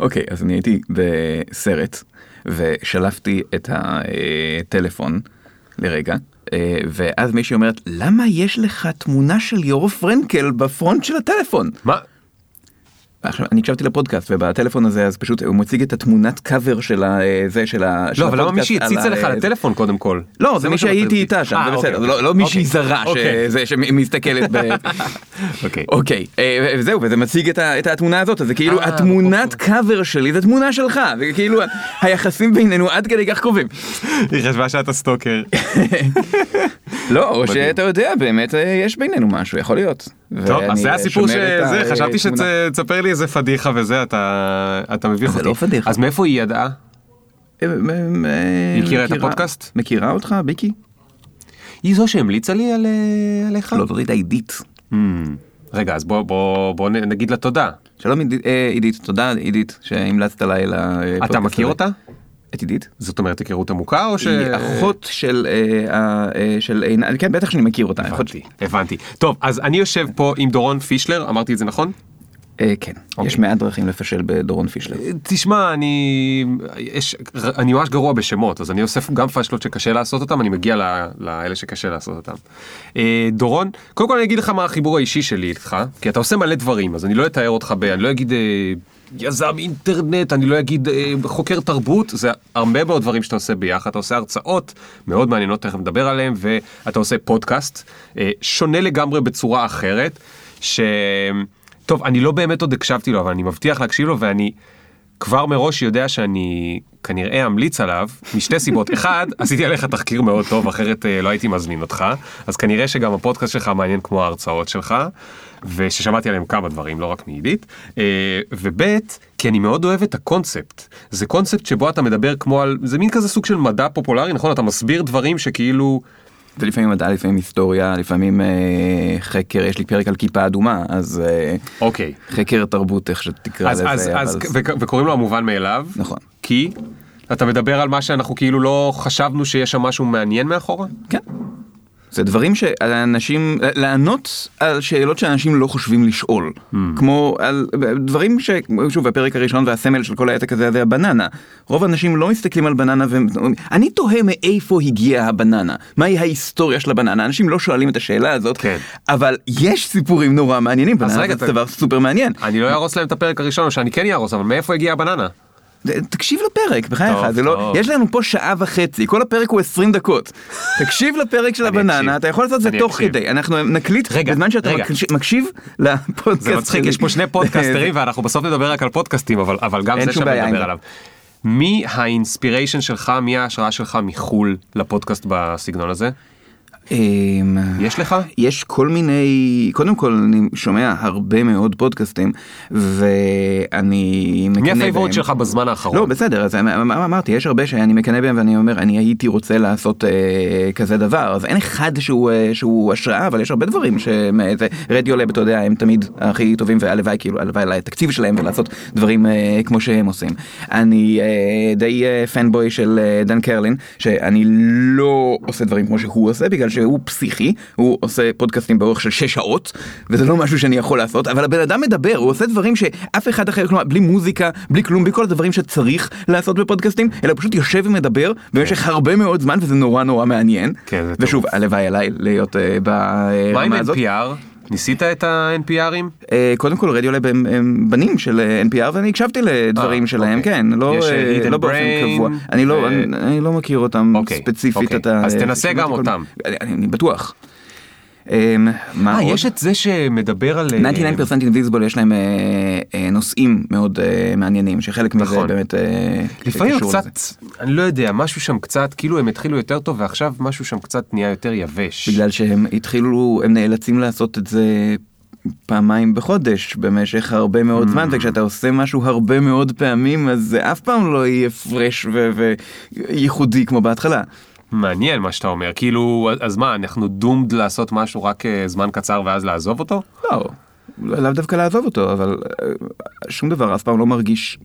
אוקיי, אז אני הייתי בסרט ושלפתי את הטלפון לרגע, אה, ואז מישהי אומרת, למה יש לך תמונה של יורו פרנקל בפרונט של הטלפון? מה? עכשיו אני הקשבתי לפודקאסט ובטלפון הזה אז פשוט הוא מציג את התמונת קאבר של זה של ה... לא, אבל למה הפודקאסט מישהי על הציצה ה- לך לטלפון קודם כל? לא, זה מי שהייתי איתה. שם, אה, זה אוקיי, בסדר, לא- לא אוקיי. מישהי זרה אוקיי. שמסתכלת ב... אוקיי. אה, וזהו, וזה מציג את התמונה הזאת, זה כאילו אה, התמונת קאבר שלי זה תמונה שלך, וכאילו היחסים בינינו עד כדי כך קרובים. היא חשבה שאתה סטוקר. לא, או. שאתה יודע, באמת אה, יש בינינו משהו, יכול להיות. טוב, אז זה אה, הסיפור שזה, חשבתי. שתספר לי איזה פדיחה וזה, אתה אתה מביך זה אותי. לא פדיחה. אז מאיפה היא ידעה? אה, היא הכירה את הפודקאסט? מכירה אותך, ביקי? היא זו שהמליצה לי על, אה, עליך? לא, זאת הייתה עידית. Hmm. רגע, אז בוא, בוא, בוא נגיד לה תודה. שלום עידית, אה, עידית, תודה עידית שהמלצת עליי לפודקאסט אתה מכיר. אותה? את עידית? זאת אומרת היכרות עמוקה או ש... היא אחות של אה, אה, של עינת, כן בטח שאני מכיר אותה. הבנתי, הבנתי. טוב, אז אני יושב פה עם דורון פישלר, אמרתי את זה נכון? אה, כן, אוקיי. יש מעט דרכים לפשל בדורון פישלר. תשמע, אני... יש... אני ממש גרוע בשמות, אז אני אוסף גם פאשלות שקשה לעשות אותם, אני מגיע לאלה שקשה לעשות אותם. אה, דורון, קודם כל אני אגיד לך מה החיבור האישי שלי איתך, כי אתה עושה מלא דברים, אז אני לא אתאר אותך ב... אני לא אגיד אה, יזם אינטרנט, אני לא אגיד אה, חוקר תרבות, זה הרבה מאוד דברים שאתה עושה ביחד, אתה עושה הרצאות מאוד מעניינות, תכף נדבר עליהן, ואתה עושה פודקאסט, אה, שונה לגמרי בצורה אחרת, ש... טוב, אני לא באמת עוד הקשבתי לו, אבל אני מבטיח להקשיב לו, ואני כבר מראש יודע שאני כנראה אמליץ עליו, משתי סיבות. אחד, עשיתי עליך תחקיר מאוד טוב, אחרת אה, לא הייתי מזמין אותך, אז כנראה שגם הפודקאסט שלך מעניין כמו ההרצאות שלך, וששמעתי עליהם כמה דברים, לא רק מעידית. אה, וב', כי אני מאוד אוהב את הקונספט. זה קונספט שבו אתה מדבר כמו על, זה מין כזה סוג של מדע פופולרי, נכון? אתה מסביר דברים שכאילו... זה לפעמים מדע, לפעמים היסטוריה, לפעמים אה, חקר, יש לי פרק על כיפה אדומה, אז אה, אוקיי. חקר תרבות, איך שתקרא אז, לזה. אז, אבל- אז, ו- וקוראים לו המובן מאליו. נכון. כי? אתה מדבר על מה שאנחנו כאילו לא חשבנו שיש שם משהו מעניין מאחורה? כן. זה דברים שאנשים, לענות על שאלות שאנשים לא חושבים לשאול. Hmm. כמו על דברים ש... שוב, הפרק הראשון והסמל של כל העסק הזה זה הבננה. רוב האנשים לא מסתכלים על בננה ואומרים, אני תוהה מאיפה הגיעה הבננה. מהי ההיסטוריה של הבננה? אנשים לא שואלים את השאלה הזאת, כן. אבל יש סיפורים נורא מעניינים. בננה זה דבר סופר מעניין. אני לא אהרוס להם את הפרק הראשון, או שאני כן אהרוס, אבל מאיפה הגיעה הבננה? תקשיב לפרק, בחייך, זה לא. יש לנו פה שעה וחצי, כל הפרק הוא 20 דקות. תקשיב לפרק של הבננה. אתה יכול לעשות את זה תוך. כדי, אנחנו נקליט, בזמן שאתה מקשיב לפודקאסט זה מצחיק. יש פה שני פודקאסטרים ואנחנו בסוף נדבר רק על פודקאסטים, אבל, אבל גם זה שווה לדבר. עליו. מי האינספיריישן שלך, מי ההשראה שלך מחו"ל לפודקאסט בסגנון הזה? אמ, יש לך? יש כל מיני, קודם כל אני שומע הרבה מאוד פודקאסטים, ואני מקנא מי בהם. ה favorite שלך בזמן האחרון? לא בסדר אז אמ- אמ- אמרתי יש הרבה שאני מקנא בהם ואני אומר אני הייתי רוצה לעשות אה, כזה דבר אז אין אחד שהוא אה, שהוא השראה אבל יש הרבה דברים ש Radiolab אתה יודע הם תמיד הכי טובים והלוואי כאילו הלוואי על התקציב שלהם ולעשות דברים אה, כמו שהם עושים. אני אה, די אה, fanboy של אה, דן קרלין שאני לא עושה דברים כמו שהוא עושה בגלל שהוא פסיכי הוא עושה פודקאסטים באורך של 6 שעות וזה לא משהו שאני יכול לעשות אבל הבן אדם מדבר הוא עושה דברים שאף אחד אחר כלומר בלי מוזיקה בלי כלום בלי כל הדברים שצריך לעשות בפודקאסטים אלא פשוט יושב ומדבר במשך הרבה מאוד זמן וזה נורא נורא מעניין כן, ושוב הלוואי עליי להיות מה עם ברמה הזאת. NPR? ניסית את ה-NPRים? אה, קודם כל רדיולב הם, הם בנים של אה, NPR ואני הקשבתי לדברים אה, שלהם אוקיי. כן לא, אה, לא באופן קבוע אני לא אני, אני לא מכיר אותם אוקיי, ספציפית אוקיי. אתה אז תנסה גם אותם. אני בטוח. אה, מה אה, עוד? יש את זה שמדבר על... אה, 99% Invisible יש להם אה, אה, נושאים מאוד אה, מעניינים שחלק מזה נכון. באמת אה, לפעמים קצת. אני לא יודע, משהו שם קצת, כאילו הם התחילו יותר טוב ועכשיו משהו שם קצת נהיה יותר יבש. בגלל שהם התחילו הם נאלצים לעשות את זה פעמיים בחודש במשך הרבה מאוד זמן וכשאתה עושה משהו הרבה מאוד פעמים אז זה אף פעם לא יהיה פרש וייחודי כמו בהתחלה. מעניין מה שאתה אומר, כאילו, אז מה, אנחנו דומד לעשות משהו רק אה, זמן קצר ואז לעזוב אותו? לא, לאו דווקא לעזוב אותו אבל אה, שום דבר אף פעם לא מרגיש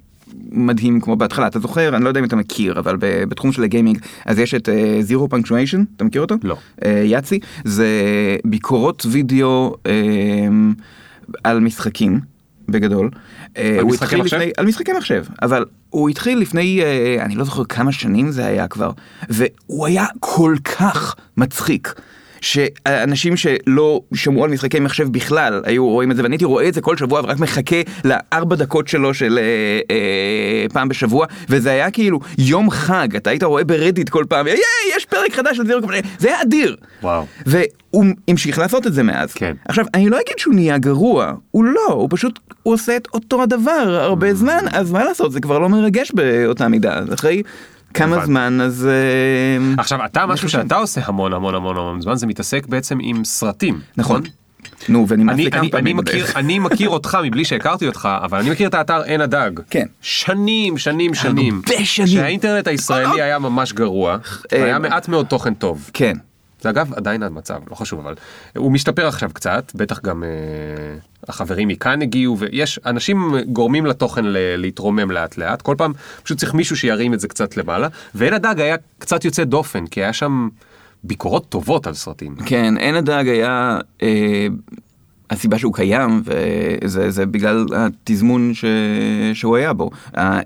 מדהים כמו בהתחלה אתה זוכר אני לא יודע אם אתה מכיר אבל בתחום של ה gaming אז יש את Zero Punctuation אתה מכיר אותו? לא. אה, יאצי זה ביקורות וידאו אה, על משחקים בגדול. אה, הוא התחיל מחשב? לפני, על משחקי מחשב, אבל הוא התחיל לפני, אה, אני לא זוכר כמה שנים זה היה כבר, והוא היה כל כך מצחיק. שאנשים שלא שמעו על משחקי מחשב בכלל היו רואים את זה ואני הייתי רואה את זה כל שבוע ורק מחכה לארבע דקות שלו של אה, אה, פעם בשבוע וזה היה כאילו יום חג אתה היית רואה ברדיט כל פעם ייי יש פרק חדש של זירו קומפלט זה היה אדיר וואו. והוא המשיך לעשות את זה מאז. כן. עכשיו, אני לא אגיד שהוא נהיה גרוע, הוא לא, הוא פשוט, הוא עושה את אותו הדבר Mm. הרבה זמן, אז מה לעשות, זה כבר לא מרגש באותה מידה, אחרי כמה הבנתי. זמן, אז... אה, עכשיו אתה משהו חושב. שאתה עושה המון המון המון המון זמן זה מתעסק בעצם עם סרטים. נכון. נו, ונמאס אני, לי כמה אני, אני, פעמים מכיר, בדרך. אני מכיר אותך מבלי שהכרתי אותך, אבל אני מכיר את האתר עין הדג. כן. שנים, שנים, שנים. הרבה שנים. שהאינטרנט הישראלי היה ממש גרוע, אה, והיה מעט מאוד תוכן טוב. כן. זה אגב עדיין המצב, לא חשוב, אבל הוא משתפר עכשיו קצת, בטח גם אה, החברים מכאן הגיעו, ויש, אנשים גורמים לתוכן ל- להתרומם לאט לאט, כל פעם פשוט צריך מישהו שירים את זה קצת למעלה, ועין הדג היה קצת יוצא דופן, כי היה שם ביקורות טובות על סרטים. כן, עין הדג היה... אה, הסיבה שהוא קיים, וזה זה בגלל התזמון ש... שהוא היה בו.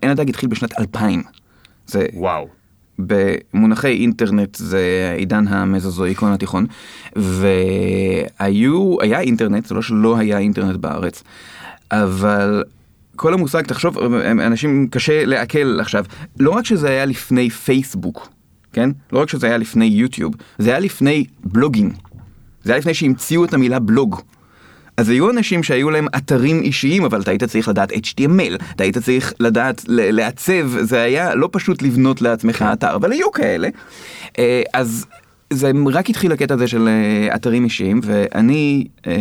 עין הדג התחיל בשנת 2000. זה וואו. במונחי אינטרנט זה עידן המזוזואיקון התיכון והיו היה אינטרנט זה לא שלא היה אינטרנט בארץ אבל כל המושג תחשוב אנשים קשה לעכל עכשיו. לא רק שזה היה לפני פייסבוק כן? לא רק שזה היה לפני יוטיוב זה היה לפני בלוגים. זה היה לפני שהמציאו את המילה בלוג. אז היו אנשים שהיו להם אתרים אישיים, אבל אתה היית צריך לדעת HTML, אתה היית צריך לדעת לעצב, זה היה לא פשוט לבנות לעצמך אתר, אבל היו כאלה. אה, אז זה רק התחיל הקטע הזה של אה, אתרים אישיים, ואני אה,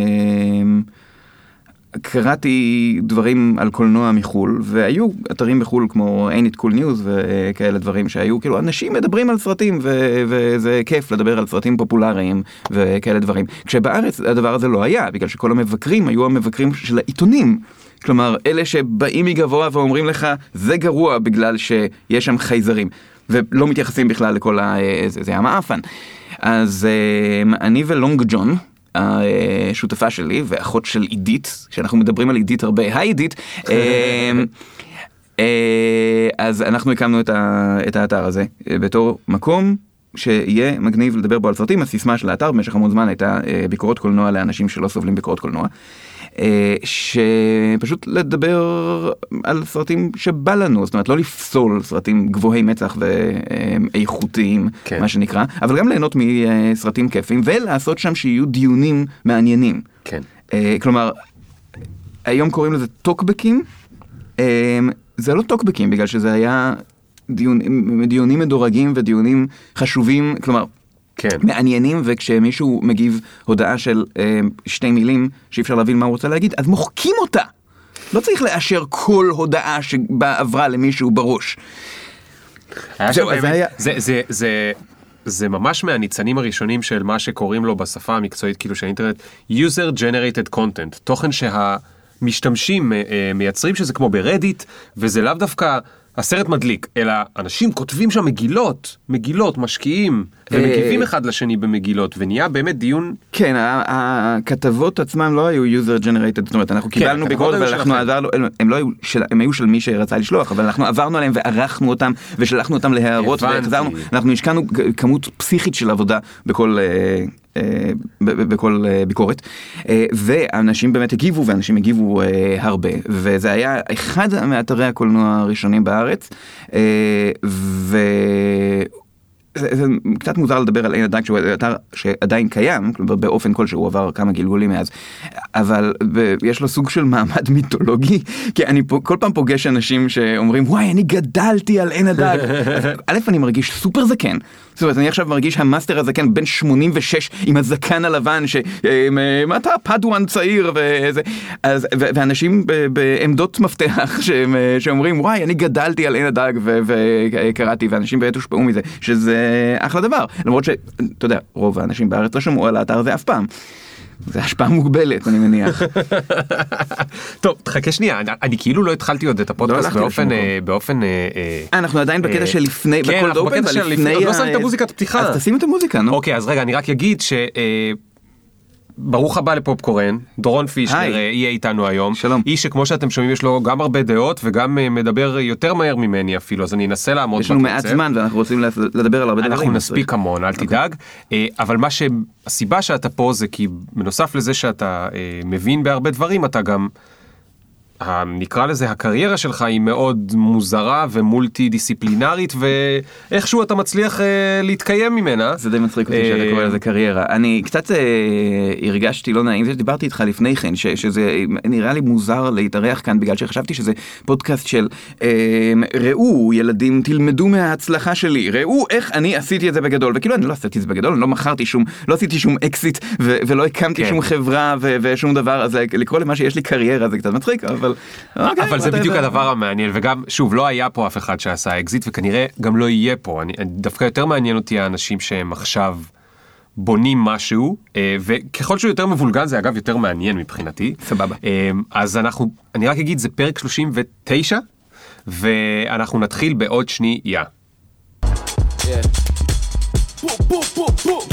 קראתי דברים על קולנוע מחו"ל, והיו אתרים בחו"ל כמו ain't it cool news וכאלה דברים שהיו, כאילו אנשים מדברים על סרטים ו- וזה כיף לדבר על סרטים פופולריים וכאלה דברים. כשבארץ הדבר הזה לא היה, בגלל שכל המבקרים היו המבקרים של העיתונים. כלומר, אלה שבאים מגבוה ואומרים לך, זה גרוע בגלל שיש שם חייזרים. ולא מתייחסים בכלל לכל ה... זה, זה היה מעפן. אז אה, אני ולונג ג'ון, השותפה שלי ואחות של עידית, כשאנחנו מדברים על עידית הרבה, היי עידית, אה, אה, אז אנחנו הקמנו את, ה, את האתר הזה אה, בתור מקום שיהיה מגניב לדבר בו על סרטים, הסיסמה של האתר במשך המון זמן הייתה אה, ביקורות קולנוע לאנשים שלא סובלים ביקורות קולנוע. אה, שפשוט לדבר על סרטים שבא לנו, זאת אומרת לא לפסול סרטים גבוהי מצח ואיכותיים, כן. מה שנקרא, אבל גם ליהנות מסרטים כיפים ולעשות שם שיהיו דיונים מעניינים. כן. אה, כלומר, היום קוראים לזה טוקבקים, אה, זה לא טוקבקים בגלל שזה היה דיון, דיונים מדורגים ודיונים חשובים, כלומר כן. מעניינים וכשמישהו מגיב הודעה של אה, שתי מילים שאי אפשר להבין מה הוא רוצה להגיד אז מוחקים אותה. לא צריך לאשר כל הודעה שעברה למישהו בראש. זהו, אז היה- זה, זה, זה, זה ממש מהניצנים הראשונים של מה שקוראים לו בשפה המקצועית כאילו של האינטרנט user generated content תוכן שהמשתמשים אה, אה, מייצרים שזה כמו ברדיט וזה לאו דווקא הסרט מדליק אלא אנשים כותבים שם מגילות מגילות משקיעים ומגיבים אה, אחד לשני במגילות ונהיה באמת דיון כן, הכתבות עצמם לא היו user generated, זאת אומרת אנחנו קיבלנו הכתבות ביקורת ואנחנו. עברנו, הם- לא היו הם היו של מי שרצה לשלוח, אבל אנחנו עברנו עליהם וערכנו אותם ושלחנו אותם להערות. והחזרנו, אנחנו השקענו כמות פסיכית של עבודה בכל... אה, בכל אה, ביקורת. אה, ואנשים באמת הגיבו ואנשים הגיבו הרבה. וזה היה אחד מאתרי הקולנוע הראשונים בארץ. ו... זה, זה קצת מוזר לדבר על עין הדג שהוא אתר שעדיין קיים כלומר באופן כלשהו עבר כמה גלגולים מאז אבל יש לו סוג של מעמד מיתולוגי כי אני פה, כל פעם פוגש אנשים שאומרים וואי אני גדלתי על עין הדג. א' אני מרגיש סופר זקן. זאת אומרת אני עכשיו מרגיש המאסטר הזקן בן 86 עם הזקן הלבן שמה אתה padawan צעיר וזה אז ואנשים בעמדות מפתח שהם, שאומרים וואי אני גדלתי על עין הדג וקראתי ואנשים באמת הושפעו מזה שזה אחלה דבר למרות שאתה יודע רוב האנשים בארץ לא שמעו על האתר הזה אף פעם. זה השפעה מוגבלת אני מניח. טוב תחכה שנייה אני, אני כאילו לא התחלתי עוד את הפודקאסט הלכתי באופן אה, באופן אה, אה, אנחנו עדיין בקטע אה, של לפני כן, אנחנו בקטע של לפני- לא שמת ה- מוזיקת פתיחה. אז תשים את המוזיקה נו. אוקיי אז רגע אני רק אגיד ש... ברוך הבא לפופקורן, דורון פישלר. אה, יהיה איתנו היום. שלום. איש שכמו שאתם שומעים יש לו גם הרבה דעות וגם אה, מדבר יותר מהר ממני אפילו, אז אני אנסה לעמוד יש לנו בקצב. מעט זמן ואנחנו רוצים לדבר על הרבה דברים. אנחנו נספיק המון, אל תדאג. אה, אבל מה שהסיבה שאתה פה זה כי בנוסף לזה שאתה אה, מבין בהרבה דברים, אתה גם, נקרא לזה, הקריירה שלך היא מאוד מוזרה ומולטי דיסציפלינרית, ואיכשהו אתה מצליח אה, להתקיים ממנה. זה די מצחיק אותי שאתה אה, קורא לזה קריירה. אני קצת אה, הרגשתי לא נעים, זה שדיברתי איתך לפני כן, ש- שזה נראה לי מוזר להתארח כאן בגלל שחשבתי שזה פודקאסט של אה, ראו ילדים תלמדו מההצלחה שלי, ראו איך אני עשיתי את זה בגדול, וכאילו אני לא עשיתי את זה בגדול, אני לא מכרתי שום, לא עשיתי שום אקזיט ו- ולא הקמתי כן. שום חברה ו- ושום דבר, אז לקרוא למה שיש לי קריירה זה קצת מצחיק, אבל... אוקיי, אבל זה. בדיוק הדבר המעניין וגם שוב לא היה פה אף אחד שעשה אקזיט וכנראה גם לא יהיה פה אני דווקא יותר מעניין אותי האנשים שהם עכשיו בונים משהו אה, וככל שהוא יותר מבולגן זה אגב יותר מעניין מבחינתי סבבה. אה, אז אנחנו אני רק אגיד זה פרק 39 ואנחנו נתחיל בעוד שנייה. Yeah. Boom, boom, boom, boom.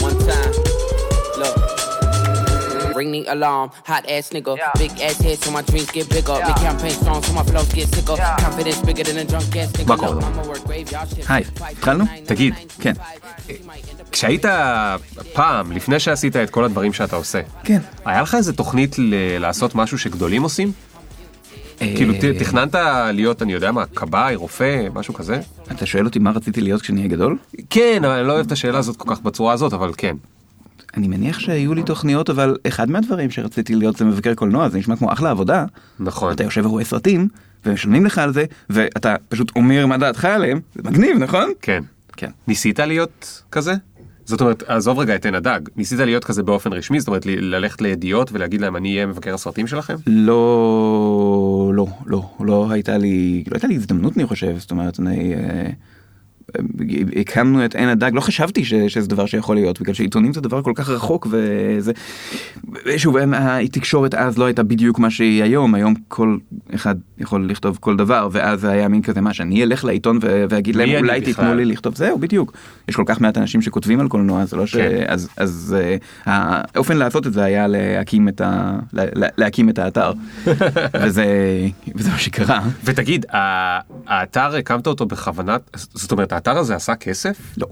One time. Ring the alarm, hot ass nigga. Big ass head, so my dreams get bigger. Make campaign songs, so my flows get sicker. Confidence bigger than a drunk ass nigga. מה קורה? Shift. היי, התחלנו? תגיד. כן. כשהיית פעם לפני שעשית את כל הדברים שאתה עושה כן. היה לך איזה תוכנית ל- לעשות משהו שגדולים עושים? כאילו ת- אה, תכננת להיות אני יודע מה כבאי רופא משהו כזה? אתה שואל אותי מה רציתי להיות כשאני אהיה גדול? כן אבל אני לא אוהב את השאלה הזאת כל כך בצורה הזאת אבל כן. אני מניח שהיו לי תוכניות אבל אחד מהדברים שרציתי להיות זה מבקר קולנוע זה נשמע כמו אחלה עבודה. נכון. אתה יושב ורואה סרטים ומשלמים לך על זה ואתה פשוט אומר מה דעתך עליהם זה מגניב נכון? כן. כן. ניסית להיות כזה? זאת אומרת עזוב רגע את עין הדג ניסית להיות כזה באופן רשמי זאת אומרת ל- ללכת לידיעות ולהגיד להם אני אהיה מבקר הסרטים שלכם? לא לא לא לא הייתה לי לא הייתה לי הזדמנות אני חושב זאת אומרת אני. אה, הקמנו את עין הדג לא חשבתי ש, שזה דבר שיכול להיות בגלל שעיתונים זה דבר כל כך רחוק וזה שוב התקשורת אז לא הייתה בדיוק מה שהיא היום היום כל אחד יכול לכתוב כל דבר ואז היה מין כזה מה שאני אלך לעיתון ואגיד להם אולי בכלל?" תיתנו לי לכתוב זהו בדיוק יש כל כך מעט אנשים שכותבים על קולנוע זה לא ש... כן. אז אז אה, האופן לעשות את זה היה להקים את ה... לה- לה- להקים את האתר וזה וזה מה שקרה. ותגיד האתר הקמת אותו בכוונת זאת אומרת האתר הזה עשה כסף? לא.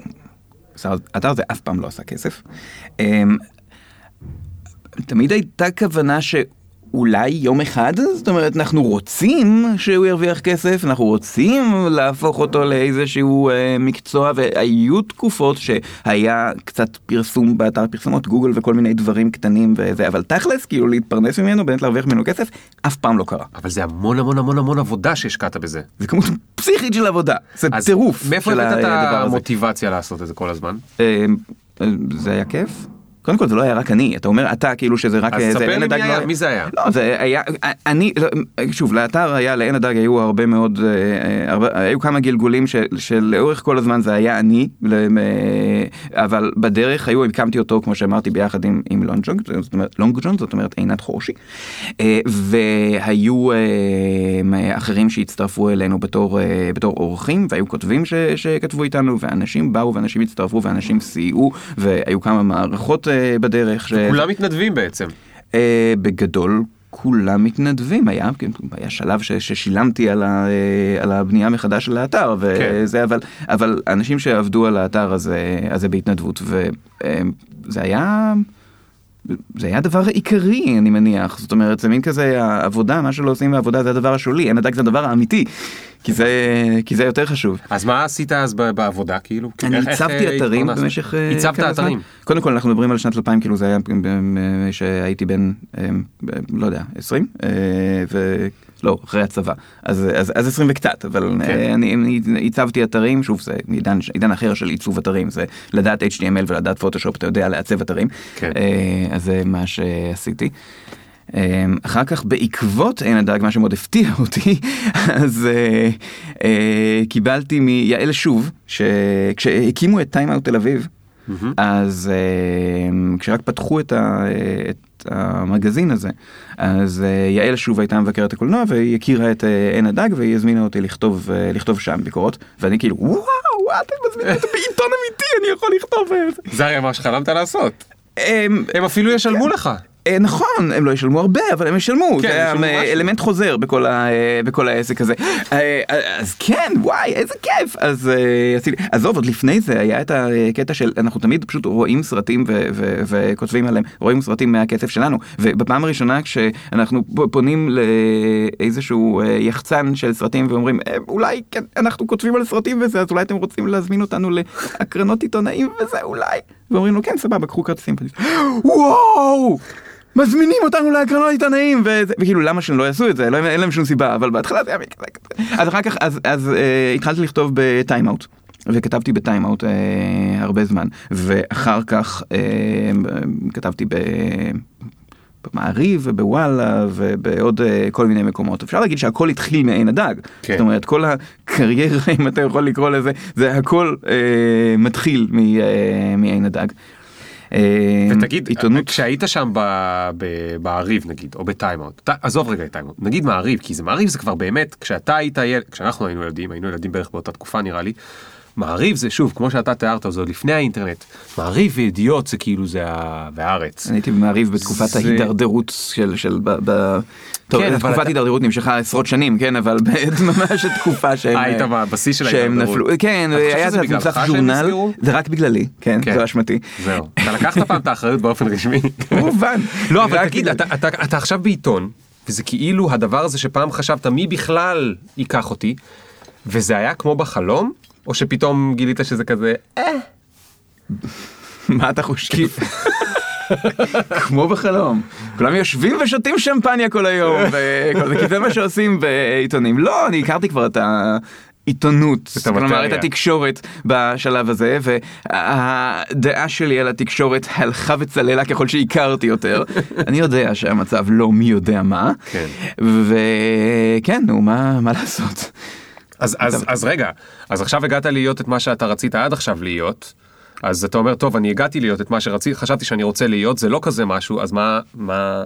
האתר הזה אף פעם לא עשה כסף. אמ, תמיד הייתה כוונה שאולי יום אחד, זאת אומרת, אנחנו רוצים שהוא ירוויח כסף, אנחנו רוצים להפוך אותו לאיזשהו אה, מקצוע, והיו תקופות שהיה קצת פרסום באתר פרסומות, גוגל וכל מיני דברים קטנים וזה, אבל תכלס, כאילו להתפרנס ממנו, באמת להרוויח ממנו כסף, אף פעם לא קרה. אבל זה המון המון המון המון עבודה שהשקעת בזה. זה כמות פסיכית של עבודה, זה טירוף מאיפה של הבאת את הדבר הזה. המוטיבציה לעשות את זה כל הזמן? אה, זה היה כיף. קודם כל זה לא היה רק אני, אתה אומר אתה כאילו שזה רק... אז אה, ספר לי מי היה, לא- מי זה היה? לא, זה היה, אני, לא, שוב, לאתר היה, לעין הדג היו הרבה מאוד, אה, הרבה, היו כמה גלגולים של- שלאורך כל הזמן זה היה אני, אה, אבל בדרך היו, הקמתי אותו, כמו שאמרתי, ביחד עם, עם לונג ג'ון, זאת אומרת, לונג ג'ון, זאת אומרת עינת חורשי, אה, והיו אה, אחרים שהצטרפו אלינו בתור, אה, בתור אורחים, והיו כותבים ש, שכתבו איתנו, ואנשים באו, ואנשים הצטרפו, ואנשים סייעו, והיו כמה מערכות אה, בדרך. ש... כולם מתנדבים בעצם. אה, בגדול כולם מתנדבים היה כן, היה שלב ש, ששילמתי על, ה, אה, על הבנייה מחדש של האתר וזה אבל אבל אנשים שעבדו על האתר הזה הזה בהתנדבות וזה היה. זה היה הדבר העיקרי אני מניח זאת אומרת זה מין כזה העבודה מה שלא עושים בעבודה זה הדבר השולי אין הדק זה הדבר האמיתי כי זה כי זה יותר חשוב. אז מה עשית אז בעבודה כאילו? אני הצבתי אה, אתרים? במשך אה, הצבת זמן. אתרים. קודם כל אנחנו מדברים על שנת 2000 כאילו זה היה אה, שהייתי בן אה, לא יודע 20 אה, ולא אחרי הצבא אז אז אז 20 וקצת אבל כן. אה, אני הצבתי אתרים שוב זה עידן עידן אחר של עיצוב אתרים זה לדעת HTML ולדעת פוטושופ אתה יודע לעצב אתרים כן. אה, אז זה מה שעשיתי. אמ, אחר כך בעקבות עין הדג מה שמאוד הפתיע אותי אז אה, אה, קיבלתי מיעל שוב שכשהקימו את טיים אאוט תל אביב אז אה, כשרק פתחו את, ה, את המגזין הזה אז אה, יעל שוב הייתה מבקרת הקולנוע והיא הכירה את עין הדג והיא הזמינה אותי לכתוב אה, לכתוב שם ביקורות ואני כאילו וואו אתם מזמינים אותי בעיתון אמיתי אני יכול לכתוב. אה, זה." זה הרי מה שחלמת לעשות. הם, הם אפילו ישלמו לך. אה, נכון, הם לא ישלמו הרבה, אבל הם ישלמו, כן, זה היה ישלמו אה. אלמנט חוזר בכל, ה, אה, בכל העסק הזה. אז כן, וואי, איזה כיף. אז עזוב, עוד לפני זה היה את הקטע של, אנחנו תמיד פשוט רואים סרטים ו- ו- וכותבים עליהם, רואים סרטים מהכסף שלנו, ובפעם הראשונה כשאנחנו פונים לאיזשהו יחצן של סרטים ואומרים, "אה, אולי כן, אנחנו כותבים על סרטים וזה, אז אולי אתם רוצים להזמין אותנו להקרנות עיתונאים וזה, אולי. ואומרים לו, כן, סבבה, קחו כרטיסים. וואו! מזמינים אותנו להקרנות עיתונאים וכאילו למה שהם לא יעשו את זה לא אין להם שום סיבה אבל בהתחלה זה היה כזה כזה. אז אחר כך אז אז אה, התחלתי לכתוב בטיימאוט. וכתבתי בטיימאוט אה, הרבה זמן ואחר כך אה, כתבתי ב... במעריב ובוואלה ובעוד אה, כל מיני מקומות אפשר להגיד שהכל התחיל מעין הדג כן. זאת אומרת כל הקריירה אם אתה יכול לקרוא לזה זה הכל אה, מתחיל מ- אה, מעין הדג. אה, ותגיד, עיתונות. כשהיית שם ב- ב- במעריב נגיד, או ב Time Out, ת- עזוב רגע את Time Out, נגיד מעריב, כי זה מעריב זה כבר באמת, כשאתה היית ילד, כשאנחנו היינו ילדים, היינו ילדים בערך באותה תקופה נראה לי, מעריב זה שוב, כמו שאתה תיארת, זה עוד לפני האינטרנט, מעריב וידיעות זה כאילו זה והארץ. אני הייתי במעריב בתקופת זה- ההידרדרות של, של, ב, ב... טוב, כן, תקופת אתה- הידרדרות נמשכה עשרות שנים, כן, אבל ממש התקופה שהם... אה, היית בשיא של שהם ההידרדרות. נפלו, כן, היה המוסף שהם ז'ורנל? זה רק בגללי, כן, כן. זו אשמתי. זהו, אתה לקחת פעם את האחריות באופן רשמי. כמובן. לא, אבל תגיד, אתה עכשיו בעיתון, וזה כאילו הדבר הזה שפעם חשבת מי בכלל ייקח אותי, וזה היה כמו בחלום, או שפתאום גילית שזה כזה, אה, מה אתה חושב? כמו בחלום. כולם יושבים ושותים שמפניה כל היום, וכל זה, מה שעושים בעיתונים. לא, אני הכרתי כבר את העיתונות, את המטריה. כלומר את התקשורת בשלב הזה, והדעה שלי על התקשורת הלכה וצללה ככל שהכרתי יותר. אני יודע שהמצב לא מי יודע מה, כן. וכן, נו, מה מה לעשות? אז, אז, אז רגע, אז עכשיו הגעת להיות את מה שאתה רצית עד עכשיו להיות, אז אתה אומר, טוב, אני הגעתי להיות את מה שרציתי, חשבתי שאני רוצה להיות, זה לא כזה משהו, אז מה, מה,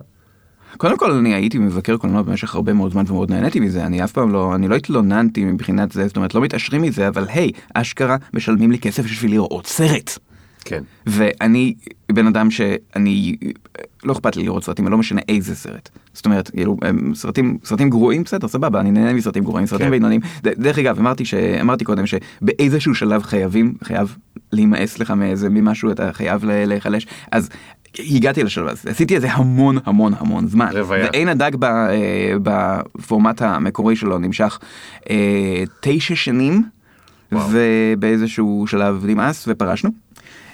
קודם כל אני הייתי מבקר קולנוע במשך הרבה מאוד זמן ומאוד נהניתי מזה אני אף פעם לא אני לא התלוננתי מבחינת זה זאת אומרת לא מתעשרים מזה אבל היי אשכרה משלמים לי כסף בשביל לראות סרט. כן. ואני בן אדם שאני לא אכפת לי לראות סרטים לא משנה איזה סרט זאת אומרת כאילו סרטים סרטים גרועים בסדר סבבה אני נהנה מסרטים גרועים סרטים כן. בינוניים דרך אגב אמרתי שאמרתי קודם שבאיזשהו שלב חייבים חייב להימאס לך מאיזה ממשהו אתה חייב להיחלש אז. הגעתי לשלב הזה עשיתי את זה המון המון המון זמן רוויה. ואין הדג ב, אה, בפורמט המקורי שלו נמשך אה, תשע שנים וואו. ובאיזשהו שלב נמאס ופרשנו.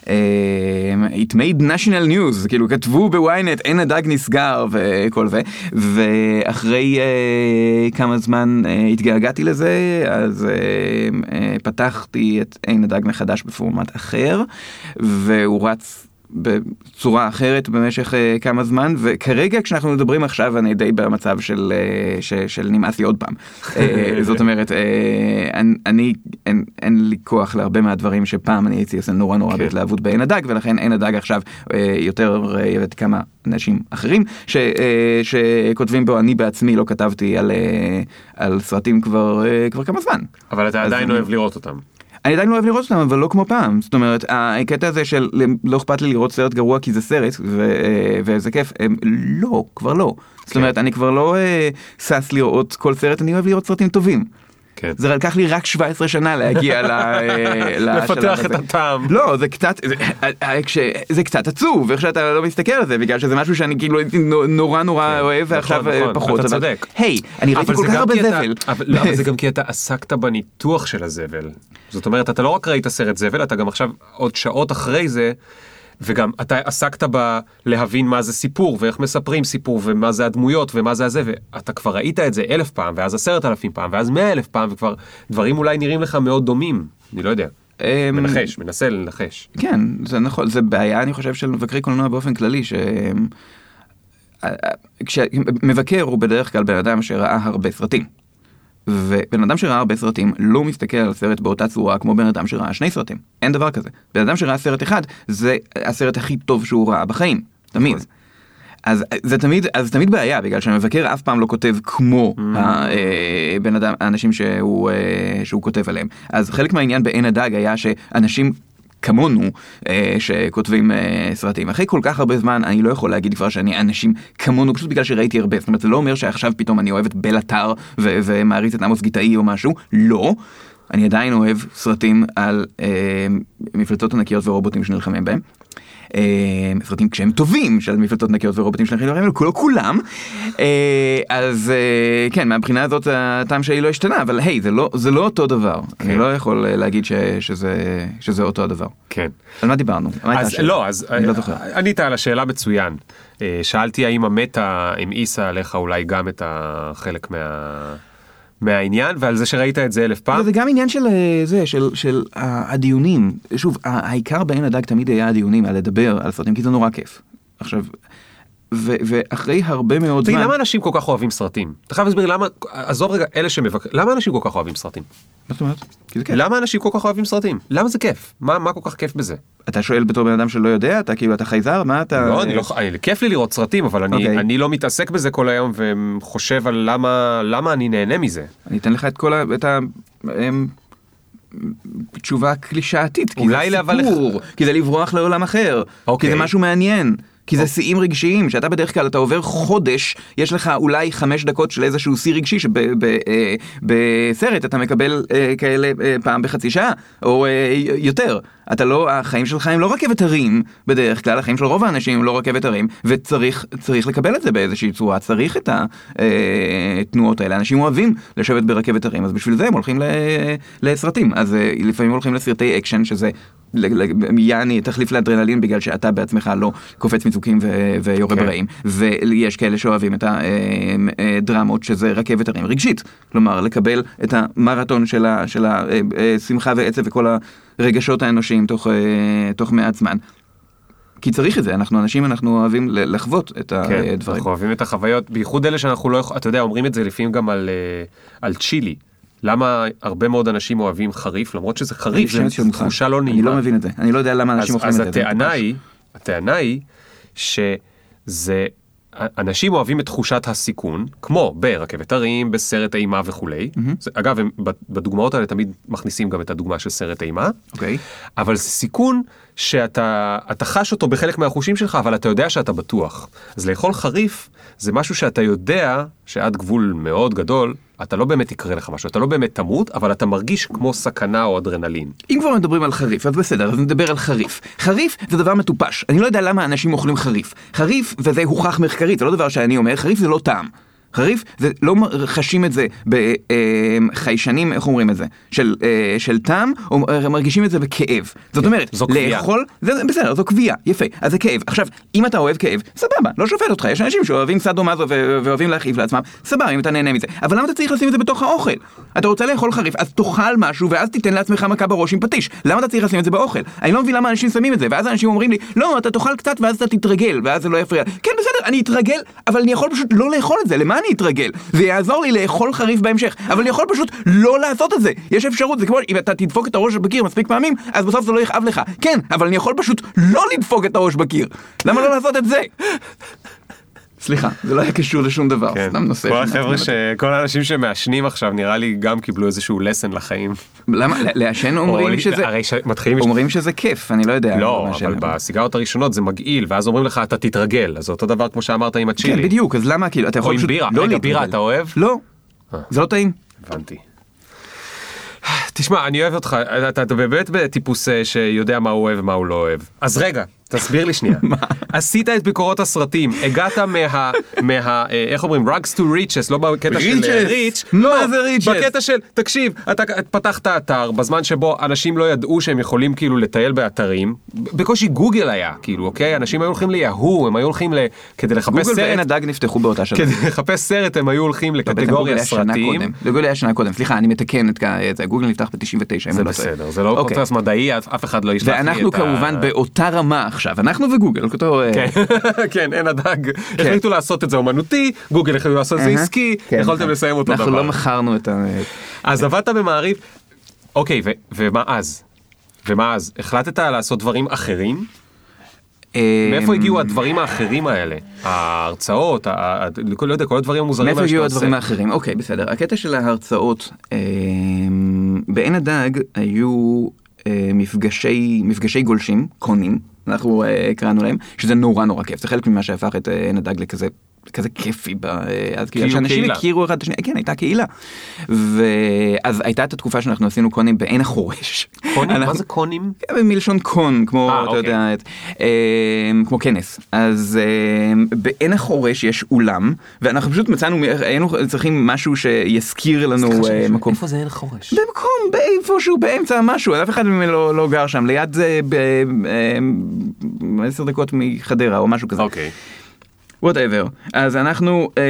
אה, it made national news כאילו כתבו בוויינט אין הדג נסגר וכל זה ואחרי אה, כמה זמן אה, התגעגעתי לזה אז אה, אה, פתחתי את אין הדג מחדש בפורמט אחר והוא רץ בצורה אחרת במשך uh, כמה זמן וכרגע כשאנחנו מדברים עכשיו אני די במצב של, uh, ש, של נמאס לי עוד פעם. uh, זאת אומרת uh, אני, אני אין, אין לי כוח להרבה מהדברים שפעם אני הייתי עושה נורא נורא כן. בהתלהבות בעין הדג ולכן עין הדג עכשיו uh, יותר uh, כמה אנשים אחרים ש, uh, שכותבים בו אני בעצמי לא כתבתי על, uh, על סרטים כבר, uh, כבר כמה זמן. אבל אתה עדיין אני- אוהב לראות אותם. אני עדיין לא אוהב לראות אותם אבל לא כמו פעם זאת אומרת הקטע הזה של לא אכפת לי לראות סרט גרוע כי זה סרט ו- וזה כיף הם, לא כבר לא זאת כן. אומרת אני כבר לא אה, שש לראות כל סרט אני אוהב לראות סרטים טובים. כן. זה לקח לי רק 17 שנה להגיע ל- אה, לפתח את. הטעם. לא זה קצת זה, אה, כש- זה קצת עצוב איך שאתה לא מסתכל על זה בגלל שזה משהו שאני כאילו הייתי נו- נורא נורא כן, אוהב ועכשיו נכון, אה, נכון, פחות אתה צודק. היי אני ראיתי כל כך הרבה זבל. אבל לא, אבל זה גם כי אתה עסקת בניתוח של הזבל. זאת אומרת, אתה לא רק ראית סרט זבל, אתה גם עכשיו עוד שעות אחרי זה, וגם אתה עסקת בלהבין מה זה סיפור, ואיך מספרים סיפור, ומה זה הדמויות, ומה זה הזה, ואתה כבר ראית את זה אלף פעם, ואז עשרת אלפים פעם, ואז מאה אלף פעם, וכבר דברים אולי נראים לך מאוד דומים. אני לא יודע. אמ, מנחש, מנסה לנחש. כן, זה נכון, זה בעיה אני חושב של מבקרי קולנוע באופן כללי, ש... כשמבקר הוא בדרך כלל בן אדם שראה הרבה סרטים. ובן אדם שראה הרבה סרטים לא מסתכל על סרט באותה צורה כמו בן אדם שראה שני סרטים. אין דבר כזה. בן אדם שראה סרט אחד זה הסרט הכי טוב שהוא ראה בחיים. תמיד. אז זה תמיד, אז תמיד בעיה בגלל שהמבקר אף פעם לא כותב כמו הבן אדם, האנשים שהוא, אה, שהוא כותב עליהם. אז חלק מהעניין בעין הדג היה שאנשים כמונו אה, שכותבים אה, סרטים. אחרי כל כך הרבה זמן אני לא יכול להגיד כבר שאני אנשים כמונו פשוט בגלל שראיתי הרבה. זאת אומרת זה לא אומר שעכשיו פתאום אני אוהב את בל עטר ו- ומעריץ את עמוס גיטאי או משהו, לא. אני עדיין אוהב סרטים על אה, מפלצות ענקיות ורובוטים שנלחמים בהם. אה, סרטים כשהם טובים של מפלצות ענקיות ורובוטים שנלחמים בהם, לא כולם. אה, אז אה, כן, מהבחינה הזאת הטעם שלי לא השתנה, אבל היי, זה לא, זה לא אותו דבר. אני לא יכול אה, להגיד ש, שזה, שזה אותו הדבר. כן. על מה דיברנו? אז? לא, אז אני לא זוכר. ענית על השאלה מצוין. אה, שאלתי האם המטה המאיסה עליך אולי גם את החלק מה... מהעניין, ועל זה שראית את זה אלף פעם. זה גם עניין של אה, זה, של, של הדיונים. שוב, העיקר בעין הדג תמיד היה הדיונים, על לדבר על סרטים, כי זה נורא כיף. עכשיו, ו, ואחרי הרבה מאוד תגיד, זמן... למה אנשים כל כך אוהבים סרטים? אתה חייב להסביר למה, עזוב רגע, אלה שמבקרים, למה אנשים כל כך אוהבים סרטים? מה זאת אומרת? כי זה כיף. למה אנשים כל כך אוהבים סרטים? למה זה כיף? מה מה כל כך כיף בזה? אתה שואל בתור בן אדם שלא יודע, אתה כאילו, אתה חייזר? מה אתה... לא, אני לא, כיף לי לראות סרטים, אבל אני אוקיי. אני לא מתעסק בזה כל היום וחושב על למה למה אני נהנה מזה. אני אתן לך את כל ה... את ה... תשובה קלישאתית, כי זה סיפור, כי זה לברוח לעולם אחר, כי אוקיי. זה משהו מעניין. כי זה שיאים רגשיים, שאתה בדרך כלל, אתה עובר חודש, יש לך אולי חמש דקות של איזשהו שיא רגשי שבסרט אתה מקבל אה, כאלה אה, פעם בחצי שעה, או אה, יותר. אתה לא, החיים שלך הם לא רכבת הרים בדרך כלל, החיים של רוב האנשים הם לא רכבת הרים, וצריך צריך לקבל את זה באיזושהי צורה, צריך את התנועות האלה. אנשים אוהבים לשבת ברכבת הרים, אז בשביל זה הם הולכים ל- לסרטים. אז אה, לפעמים הולכים לסרטי אקשן, שזה יעני תחליף לאדרנלין בגלל שאתה בעצמך לא קופץ מצוקים ו- ויורה כן. ברעים. ויש כאלה שאוהבים את הדרמות שזה רכבת הרים רגשית. כלומר, לקבל את המרתון של ה- של השמחה ועצב וכל הרגשות האנושיים תוך, אה, תוך מעט זמן. כי צריך את זה, אנחנו אנשים, אנחנו אוהבים לחוות את כן, הדברים. אנחנו אוהבים את החוויות, בייחוד אלה שאנחנו לא יכולים, אתה יודע, אומרים את זה לפעמים גם על, אה, על צ'ילי. למה הרבה מאוד אנשים אוהבים חריף, למרות שזה חריף, שזו. תחושה לא נעימה. אני לא מבין את זה, אני לא יודע למה אנשים אז, אוכלים אז את זה. זה הטענה. היא, הטענה היא שזה, אנשים אוהבים את תחושת הסיכון, כמו ברכבת הרים, בסרט אימה וכולי. אגב, הם בדוגמאות האלה תמיד מכניסים גם את הדוגמה של סרט אימה. אוקיי. אבל סיכון שאתה אתה חש אותו בחלק מהחושים שלך, אבל אתה יודע שאתה בטוח. אז לאכול חריף זה משהו שאתה יודע שעד גבול מאוד גדול, אתה לא באמת יקרה לך משהו, אתה לא באמת תמות, אבל אתה מרגיש כמו סכנה או אדרנלין. אם כבר מדברים על חריף, אז בסדר, אז נדבר על חריף. חריף זה דבר מטופש. אני לא יודע למה אנשים אוכלים חריף. חריף, וזה הוכח מחקרית, זה לא דבר שאני אומר, חריף זה לא טעם. חריף, זה לא חשים את זה בחיישנים, איך אומרים את זה? של, אה, של טעם, או אה, מרגישים את זה בכאב. זאת אומרת, זו. לאכול, זה, בסדר, זו קביעה, יפה, אז זה כאב. עכשיו, אם אתה אוהב כאב, סבבה, לא שופט אותך, יש אנשים שאוהבים סאדו מאזו ו- ואוהבים להכאיב לעצמם, סבבה, אם אתה נהנה מזה. אבל למה אתה צריך לשים את זה בתוך האוכל? אתה רוצה לאכול חריף, אז תאכל משהו, ואז תיתן לעצמך מכה בראש עם פטיש. למה אתה צריך לשים את זה באוכל? אני לא מבין למה אנשים שמים את זה, ואז אנשים אומרים לי, לא, אתה תאכל קצת ואז אתה תתרגל, ואז זה לא יפריע. כן, בסדר, אני אתרגל, אבל אני יכול פשוט לא לאכול את זה, למה אני אתרגל? זה יעזור לי לאכול חריף בהמשך, אבל אני יכול פשוט לא לעשות את זה. יש אפשרות, זה כמו אם אתה תדפוק את הראש בקיר מספיק פעמים, אז בסוף זה לא יכאב לך. כן, אבל אני יכול פשוט לא לדפוק את הראש בקיר. למה לא לעשות את זה? סליחה, זה לא היה קשור לשום דבר, סתם נושא. כן. כל החבר'ה. ש... כל האנשים שמעשנים עכשיו נראה לי גם קיבלו איזשהו לסן לחיים. למה? לעשן או אומרים שזה... הרי שמתחילים... אומרים שזה כיף, אני לא יודע. לא, אבל בסיגריות הראשונות זה מגעיל, ואז אומרים לך אתה תתרגל, אז אותו דבר כמו שאמרת עם כן, הצ'ילי. בדיוק, אז למה כאילו, אתה או יכול עם פשוט בירה. לא רגע. בירה אתה אוהב? לא, אה. זה לא טעים. הבנתי. תשמע, אני אוהב אותך, אתה, אתה באמת בטיפוס אה, שיודע מה הוא אוהב ומה הוא לא אוהב. אז רגע, תסביר לי שנייה. עשית את ביקורות הסרטים, הגעת מה... מה אה, איך אומרים? rugs to riches, לא בקטע של אה, Riches. ריץ', מה לא, זה riches? בקטע של, תקשיב, אתה פתחת אתר בזמן שבו אנשים לא ידעו שהם יכולים כאילו לטייל באתרים, בקושי גוגל היה, כאילו, אוקיי? אנשים היו הולכים ליהו, הם היו הולכים ל... כדי לחפש גוגל ועין סרט, הדג נפתחו באותה שנה. כדי לחפש סרט הם היו הולכים לא, לקטגוריה סרטים. גוגל היה שנה קודם, סליחה, אני מתקן את זה, גוגל נפתח ב-99, אם זה לא. בסדר, זה לא אוקיי. פודקאסט מדעי, אף אחד לא ישלח לי את ה... ואנחנו כמובן באותה רמה עכשיו, אנחנו וגוגל, אותו... אה, כן, כן, אין הדג. החליטו לעשות את זה אומנותי, גוגל החליטו לעשות את זה. עסקי, כן, יכולתם. לסיים אותו אנחנו לא דבר. מכרנו את ה... אז עבדת במעריב, אוקיי, ומה אז? ומה אז? החלטת לעשות דברים אחרים? אה, מאיפה הגיעו הדברים האחרים האלה? ההרצאות, ה- לא יודע, כל הדברים המוזרים מאיפה הגיעו הדברים. האחרים? אוקיי, בסדר. הקטע של ההרצאות, אה, בעין הדג היו אה, מפגשי, מפגשי גולשים, קונים, אנחנו אה, קראנו להם, שזה נורא נורא כיף, זה חלק ממה שהפך את אה, נדג לכזה. כזה כיפי, ב- אה, אז כאילו שאנשים קהילה. הכירו אחד את השני, כן הייתה קהילה. ואז הייתה את התקופה שאנחנו עשינו קונים בעין החורש. קונים? מה אנחנו- זה קונים? כן, מלשון קון, כמו, אה, אתה אוקיי. יודע, את, אה, כמו כנס. אז אה, בעין החורש יש אולם, ואנחנו פשוט מצאנו, היינו צריכים משהו שיזכיר לנו אה, מקום. איפה זה עין חורש? במקום, באיפשהו באמצע משהו, אף אחד ממנו לא, לא גר שם, ליד זה עשר דקות מחדרה או משהו כזה. אוקיי. whatever. אז אנחנו אה,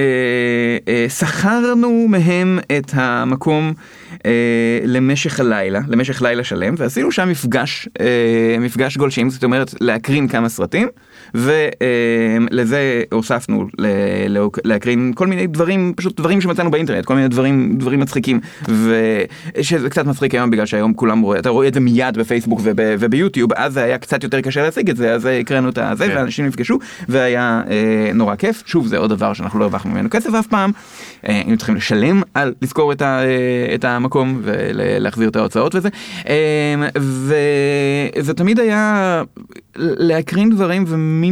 אה, שכרנו מהם את המקום אה, למשך הלילה, למשך לילה שלם, ועשינו שם מפגש, אה, מפגש גולשים, זאת אומרת להקרין כמה סרטים, ולזה הוספנו להקרין כל מיני דברים, פשוט דברים שמצאנו באינטרנט, כל מיני דברים, דברים מצחיקים, ושזה קצת מצחיק היום בגלל שהיום כולם רואים, אתה רואה את זה מיד בפייסבוק וב, וביוטיוב, אז זה היה קצת יותר קשה להשיג את זה, אז הקראנו את הזה, כן. ואנשים נפגשו, והיה אה, נורא כיף. שוב, זה עוד דבר שאנחנו לא הרווחנו ממנו כסף אף פעם, אה, היינו צריכים לשלם על לזכור את, ה, אה, את המקום ולהחזיר את ההוצאות וזה, אה, וזה תמיד היה להקרין דברים ומינימום,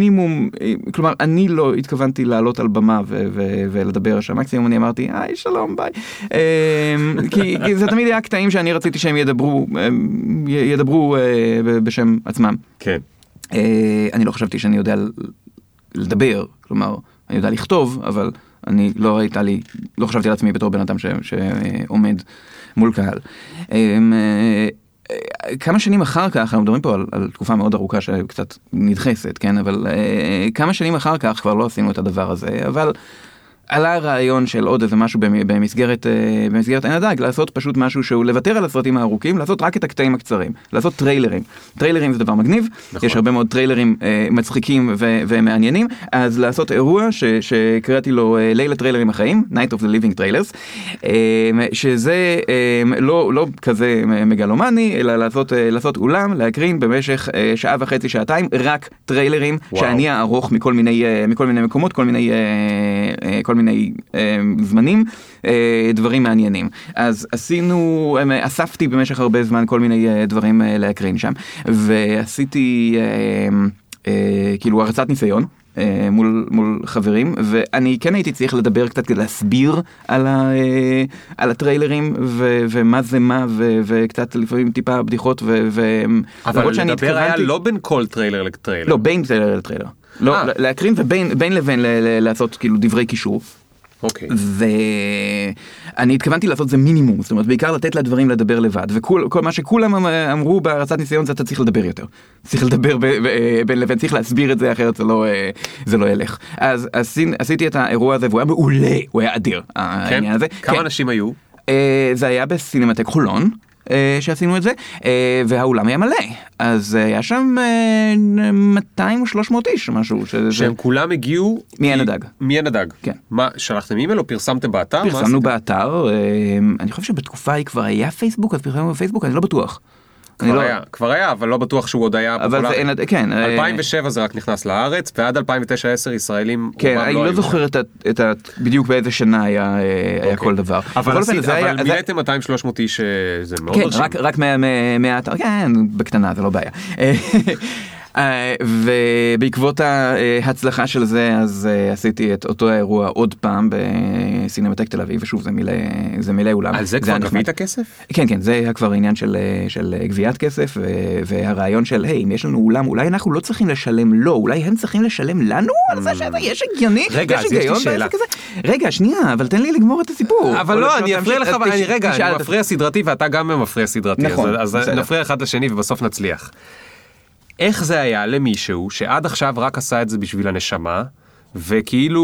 אה, כלומר, אני לא התכוונתי לעלות על במה ו- ו- ולדבר שם, מקסימום אני אמרתי, היי, שלום, ביי. אה, כי, כי זה תמיד היה קטעים שאני רציתי שהם ידברו, י- ידברו אה, בשם עצמם. כן. אה, אני לא חשבתי שאני יודע לדבר, כלומר, אני יודע לכתוב, אבל אני לא הייתה לי, לא חשבתי על עצמי בתור בן אדם ש- שעומד מול קהל. כמה שנים אחר כך, אנחנו מדברים פה על, על תקופה מאוד ארוכה שקצת נדחסת, כן? אבל אה, כמה שנים אחר כך כבר לא עשינו את הדבר הזה, אבל עלה הרעיון של עוד איזה משהו במ- במסגרת, אה, במסגרת עין הדג, לעשות פשוט משהו שהוא לוותר על הסרטים הארוכים, לעשות רק את הקטעים הקצרים, לעשות טריילרים. טריילרים זה דבר מגניב, נכון. יש הרבה מאוד טריילרים אה, מצחיקים ו- ומעניינים, אז לעשות אירוע ש- שקראתי לו אה, ליל הטריילרים החיים, Night of the Living Trailers, אה, שזה אה, לא, לא כזה מגלומני, אלא לעשות, אה, לעשות אולם, להקרין במשך אה, שעה וחצי, שעתיים, רק טריילרים, וואו. שאני אערוך מכל מיני, אה, מכל מיני מקומות, כל מיני, אה, אה, כל מיני אה, זמנים, אה, דברים מעניינים. אז עשינו, אה, אספתי במשך הרבה זמן כל מיני אה, דברים אה, להקרין שם, ועשיתי אה, אה, כאילו הרצת ניסיון. אה, מול, מול חברים ואני כן הייתי צריך לדבר קצת כדי להסביר על, ה, אה, על הטריילרים ו, ומה זה מה ו, וקצת לפעמים טיפה בדיחות ו, ו, אבל לדבר היה התכוונתי- לא בין כל טריילר לטריילר. לא בין טריילר לטריילר לא אה. להקרין ובין בין לבין לעשות כאילו דברי קישור אוקיי. ואני התכוונתי לעשות זה מינימום, זאת אומרת בעיקר לתת לדברים לדבר לבד, וכל כל מה שכולם אמ- אמרו בהרצת ניסיון זה אתה צריך לדבר יותר. צריך לדבר בין לבין, צריך להסביר את זה אחרת זה לא, אה, זה לא ילך. אז עשי- עשיתי את האירוע הזה והוא היה מעולה, הוא היה אדיר, כן? כמה כן. אנשים היו? אה, זה היה בסינמטק חולון. אה, שעשינו את זה אה, והאולם היה מלא אז אה, היה שם אה, 200 או 300 איש משהו שזה שהם כולם הגיעו... מעין הדג. מעין הדג. כן. מה, שלחתם אימייל או פרסמתם באתר? פרסמנו? באתר, אני חושב שבתקופה ההיא כבר היה פייסבוק, אז פרסמנו בפייסבוק, אני לא בטוח. כבר לא- היה, כבר היה, אבל לא בטוח שהוא עוד היה אבל זה פופולרי. אין, כן, אה, 2007 זה רק נכנס לארץ, ועד 2009-10 ישראלים כן, אני לא היו זוכר את את ה... בדיוק באיזה שנה היה אה, היה אוקיי. כל דבר. אבל עשית- זה היה- אבל זה- מילאתם 200-300 איש, אה, זה מאוד כן, מרשים. רק- רק מה- מה- מהאתר, כן, בקטנה, זה לא בעיה. אה, ובעקבות ההצלחה של זה אז אה, עשיתי את אותו האירוע עוד פעם בסינמטק תל אביב ושוב זה מילא זה מילא אולם. על זה כבר היה נחמד. גבית כסף? כן כן זה היה כבר עניין של, אה, של גביית כסף והרעיון של היי אם יש לנו אולם אולי אנחנו לא צריכים לשלם לו אולי הם צריכים לשלם לנו על זה שזה יש הגיוני רגע, יש אז יש לי היגיון שאלה. בעסק הזה? רגע שנייה אבל תן לי לגמור את הסיפור. אבל לא, אני אפריע לך, רגע, אני מפריע סדרתי ואתה גם מפריע סדרתי, נכון, אז- בסדר. נפריע אחד לשני ובסוף נצליח. איך זה היה למישהו שעד עכשיו רק עשה את זה בשביל הנשמה, וכאילו,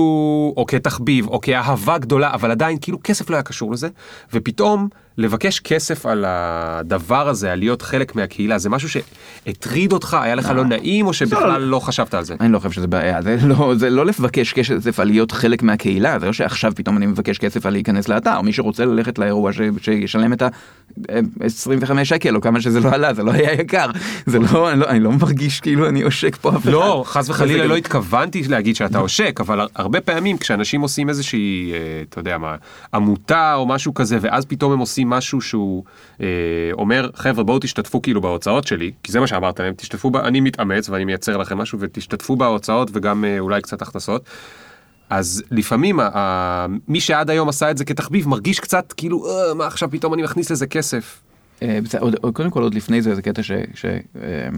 או כתחביב, או כאהבה גדולה, אבל עדיין כאילו כסף לא היה קשור לזה, ופתאום לבקש כסף על הדבר הזה, על להיות חלק מהקהילה, זה משהו שהטריד אותך, היה לך לא נעים, או שבכלל לא. חשת על זה? אני לא חושב שזה בעיה, זה לא, זה לא לבקש כסף על להיות חלק מהקהילה, זה לא שעכשיו פתאום אני מבקש כסף על להיכנס לאתר, מי שרוצה ללכת לאירוע ש, שישלם את ה-25 שקל או כמה שזה לא עלה, זה לא היה יקר, זה לא, אני לא, אני לא מרגיש כאילו אני עושק פה אף אחד. לא, חס וחלילה. לא התכוונתי להגיד שאתה עושק, אבל הרבה פעמים כשאנשים עושים איזושהי, אה, אתה יודע מה, עמותה או משהו כזה, ואז פתאום הם עושים משהו שהוא אה, אומר, חבר'ה בואו תשתתפו כאילו בהוצאות שלי, כי זה מה שאמרת להם, תשתתפו. אני מתאמץ ואני מייצר לכם משהו ותשתתפו בהוצאות וגם אה, אולי קצת הכנסות. אז לפעמים ה- מי שעד היום עשה את זה כתחביב מרגיש קצת כאילו, אה, מה עכשיו פתאום אני מכניס לזה כסף. אה, עוד- קודם כל עוד לפני זה זה קטע ש... ש... אה,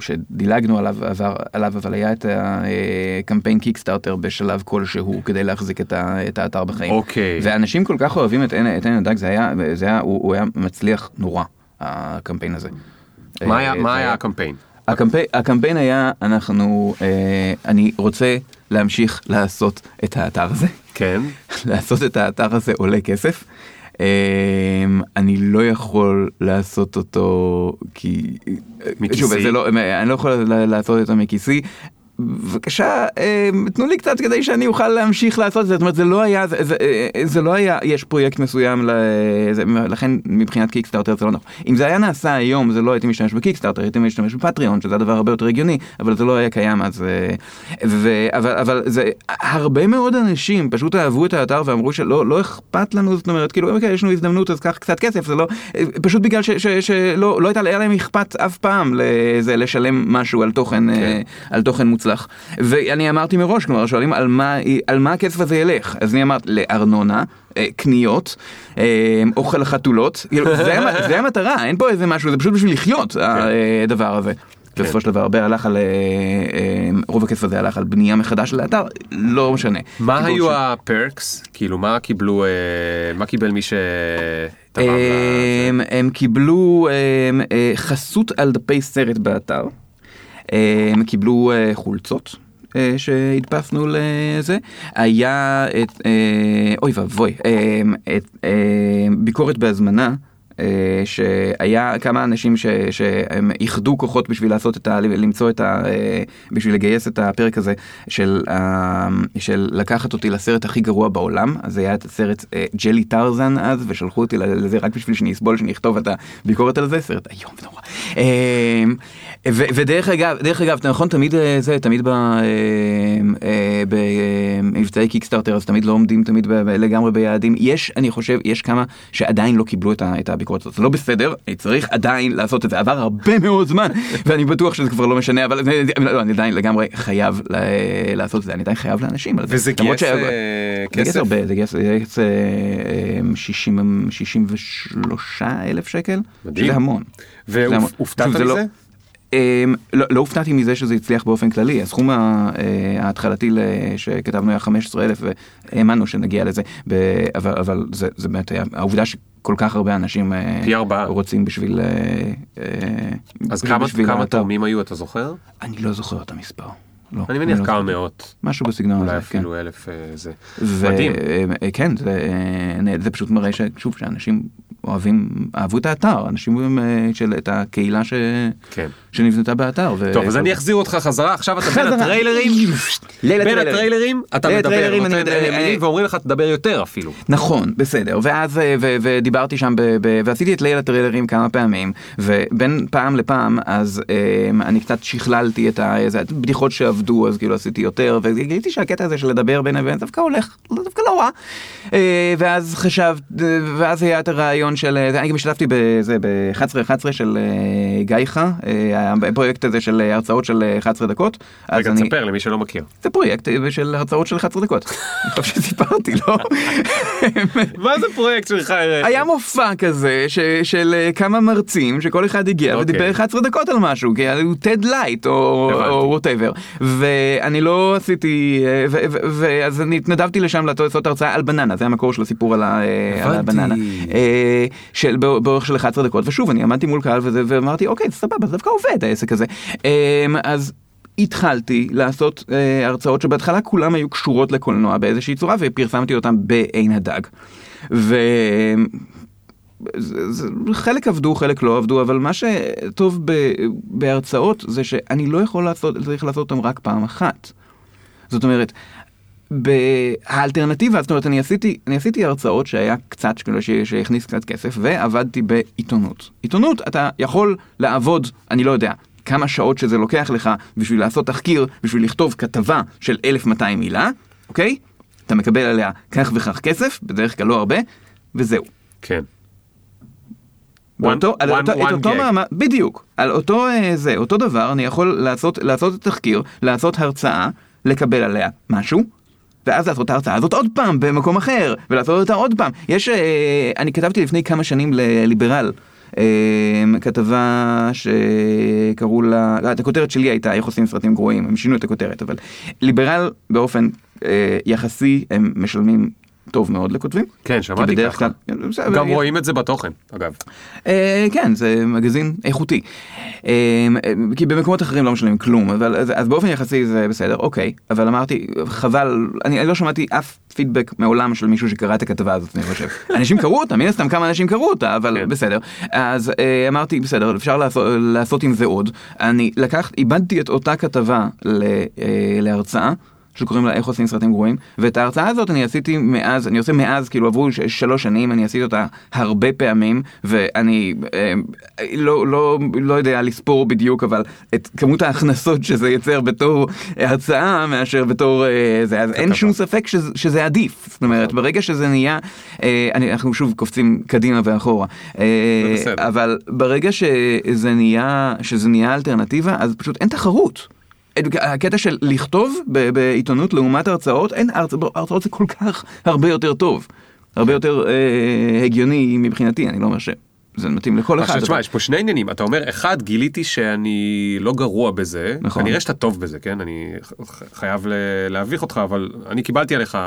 שדילגנו עליו, עבר, עליו אבל היה את הקמפיין קיקסטארטר בשלב כלשהו כדי להחזיק את, ה, את האתר בחיים. אוקיי. ואנשים כל כך אוהבים את עין עין הדג זה היה, זה היה, הוא, הוא היה מצליח נורא הקמפיין הזה. מה היה, אה, מה זה היה הקמפיין? הקמפיין, הקמפיין היה אנחנו אה, אני רוצה להמשיך לעשות את האתר הזה. כן. לעשות את האתר הזה עולה כסף. Um, אני לא יכול לעשות אותו כי מכיסי? שוב, זה לא, אני לא יכול לעשות אותו מכיסי. בבקשה um, תנו לי קצת כדי שאני אוכל להמשיך לעשות את זה, זאת אומרת זה לא היה, זה, זה, אה, זה לא היה, יש פרויקט מסוים, לזה, לכן מבחינת קיקסטארטר זה לא נכון. אם זה היה נעשה היום זה לא הייתי משתמש בקיקסטארטר, הייתי משתמש בפטריון שזה הדבר הרבה יותר הגיוני, אבל זה לא היה קיים אז, אה, ו, אבל, אבל זה, הרבה מאוד אנשים פשוט אהבו את האתר ואמרו שלא לא אכפת לנו, זאת אומרת כאילו אוקיי יש לנו הזדמנות אז קח קצת כסף, זה לא, אה, פשוט בגלל ש, ש, שלא לא הייתה היה להם אכפת אף פעם לזה, לשלם משהו על תוכן, כן. על תוכן מוצלח. ואני אמרתי מראש, כלומר שואלים על מה, על מה הכסף הזה ילך, אז אני אמרתי לארנונה. אה, קניות, אה, אוכל חתולות, כאילו, זה, זה המטרה, אין פה איזה משהו, זה פשוט בשביל לחיות הדבר הזה. בסופו של דבר הרבה הלך על, אה, אה, רוב הכסף הזה הלך על בנייה מחדש של האתר, לא משנה. מה היו ש- הפרקס? כאילו מה קיבלו, אה, מה קיבל מי לזה? הם, הם קיבלו הם, אה, חסות על דפי סרט באתר, הם קיבלו אה, חולצות. אה, שהדפסנו לזה, היה את, אה, אוי ואבוי, אה, אה, ביקורת בהזמנה. אה, שהיה כמה אנשים ש, שהם איחדו כוחות בשביל לעשות את ה... למצוא את ה... אה, בשביל לגייס את הפרק הזה של, ה- של לקחת אותי לסרט הכי גרוע בעולם, אז זה היה את הסרט אה, ג'לי טרזן אז, ושלחו אותי לזה רק בשביל שאני אסבול שאני אכתוב את הביקורת על זה, סרט איום ונורא. אה, ו- ודרך אגב, דרך אגב, נכון, תמיד אה, זה, תמיד אה, אה, במבצעי קיקסטארטר, אז תמיד לא עומדים תמיד לגמרי ביעדים. יש, אני חושב, יש כמה שעדיין לא קיבלו את ה- את הביקורת הזאת. זה לא בסדר, אני צריך עדיין לעשות את זה. עבר הרבה מאוד זמן, ואני בטוח שזה כבר לא משנה, אבל זה- לא, אני עדיין לגמרי חייב ל- לעשות את זה, אני עדיין חייב לאנשים. על וזה גייס שה- אה, זה גייס כסף? הרבה, זה גייס, זה גייס אה, אה, 60 63 אלף שקל, מדהים. שזה המון. זה. והופתעת שוב, זה לא- מזה? אמ, לא, לא הופתעתי מזה שזה הצליח באופן כללי, הסכום אה, ההתחלתי שכתבנו היה 15 אלף והאמנו שנגיע לזה, אבל, זה, באמת העובדה שכל כך הרבה אנשים אה, פי ארבעה. רוצים בשביל... אה, אז כמה בשביל כמה האתר. תורמים היו, אתה זוכר? אני לא זוכר את המספר. לא, אני מניח לא כמה. מאות. משהו בסגנון אולי הזה, כן. אפילו אלף זה. מדהים. כן, זה פשוט מראה ששוב, שאנשים אוהבים, אהבו את האתר, אנשים אה, של, את הקהילה ש... כן. שנבנתה באתר. ו- טוב, אז אני אחזיר אותך חזרה, עכשיו אתה בין. הטריילרים, בין הטריילרים. אתה מדבר, הטריילרים, נותן אני- אה, אני- מילים ואומרים לך תדבר יותר אפילו. נכון, בסדר, ואז אה, ו- ודיברתי שם, ב- ב- ועשיתי את ליל הטריילרים כמה פעמים, ובין פעם לפעם אז אה, אני קצת שכללתי את הבדיחות שעבדו, אז כאילו עשיתי יותר, וגיליתי שהקטע הזה של לדבר בין לבין דווקא הולך, דווקא לא רע. אה, ואז חשבת, ואז היה את הרעיון של, אה, אני גם השתתפתי בזה, ב-11-11 של אה, גייחה, אה, הפרויקט הזה של הרצאות של אה, 11 דקות. רגע, תספר למי שלא מכיר. זה פרויקט של הרצאות של 11 דקות. אני חושב שסיפרתי, לא? מה זה פרויקט שלך? היה מופע כזה של כמה מרצים שכל אחד הגיע אוקיי. ודיבר 11 דקות על משהו, כי הוא TED light או. whatever, ואני לא עשיתי, ואז אני התנדבתי לשם לעשות הרצאה על בננה, זה המקור של הסיפור על. הבננה, של, בא- באורך של 11 דקות, ושוב אני עמדתי מול קהל וזה, ואמרתי אוקיי סבבה זה דווקא עובד העסק הזה, אה, אז. התחלתי לעשות אה, הרצאות שבהתחלה כולם היו קשורות לקולנוע באיזושהי צורה ופרסמתי אותם בעין הדג. ו... זה, זה, חלק עבדו, חלק לא עבדו, אבל מה שטוב ב, בהרצאות זה שאני לא יכול לעשות, צריך לעשות אותם רק פעם אחת. זאת אומרת, האלטרנטיבה, זאת אומרת, אני עשיתי, אני עשיתי הרצאות שהיה קצת, כאילו, שהכניס קצת כסף, ועבדתי בעיתונות. עיתונות, אתה יכול לעבוד, אני לא יודע, כמה שעות שזה לוקח לך בשביל לעשות תחקיר, בשביל לכתוב כתבה של 1200 מילה, אוקיי? אתה מקבל עליה כך וכך כסף, בדרך כלל לא הרבה, וזהו. כן. באותו, על one- אותו, את one אותו gag. מעמד, בדיוק, על אותו אה, זה, אותו דבר אני יכול לעשות, לעשות את התחקיר, לעשות הרצאה, לקבל עליה משהו. ואז לעשות את ההרצאה הזאת עוד פעם במקום אחר, ולעשות אותה עוד פעם. יש, אה, אני כתבתי לפני כמה שנים לליברל, אה, כתבה שקראו לה, לא, הכותרת שלי הייתה איך עושים סרטים גרועים, הם שינו את הכותרת, אבל ליברל באופן אה, יחסי הם משלמים טוב מאוד לכותבים. כן, שמעתי ככה. כלל, כן, גם יש- רואים את זה בתוכן, אגב. אה, כן, זה מגזין איכותי. אה, אה, כי במקומות אחרים לא משלמים כלום, אבל אז, אז באופן יחסי זה בסדר, אוקיי, אבל אמרתי, חבל, אני, אני לא שמעתי אף פידבק מעולם של מישהו שקרא את הכתבה הזאת, אני חושב. אנשים קראו אותה, מן הסתם כמה אנשים קראו אותה, אבל כן. בסדר. אז אה, אמרתי, בסדר, אפשר לעשות, לעשות עם זה עוד. אני לקחת, איבדתי את אותה כתבה ל, אה, להרצאה. שקוראים לה איך עושים סרטים גרועים ואת ההרצאה הזאת אני עשיתי מאז אני עושה מאז כאילו עברו שלוש שנים אני עשיתי אותה הרבה פעמים ואני אה, לא לא לא יודע לספור בדיוק אבל את כמות ההכנסות שזה יוצר בתור הרצאה מאשר בתור אה, זה אז אין. שום ספק שזה, שזה עדיף זאת אומרת ברגע שזה נהיה אה, אני, אנחנו שוב קופצים קדימה ואחורה אה. אבל ברגע שזה נהיה שזה נהיה אלטרנטיבה אז פשוט אין תחרות. הקטע של לכתוב ב- בעיתונות לעומת הרצאות, אין, הרצ... הרצאות זה כל כך הרבה יותר טוב. הרבה יותר אה, הגיוני מבחינתי, אני לא אומר שזה מתאים לכל אחד. תשמע, יש פה שני עניינים. אתה אומר, אחד, גיליתי שאני לא גרוע בזה. נכון. כנראה שאתה טוב בזה, כן? אני חייב להביך אותך, אבל אני קיבלתי עליך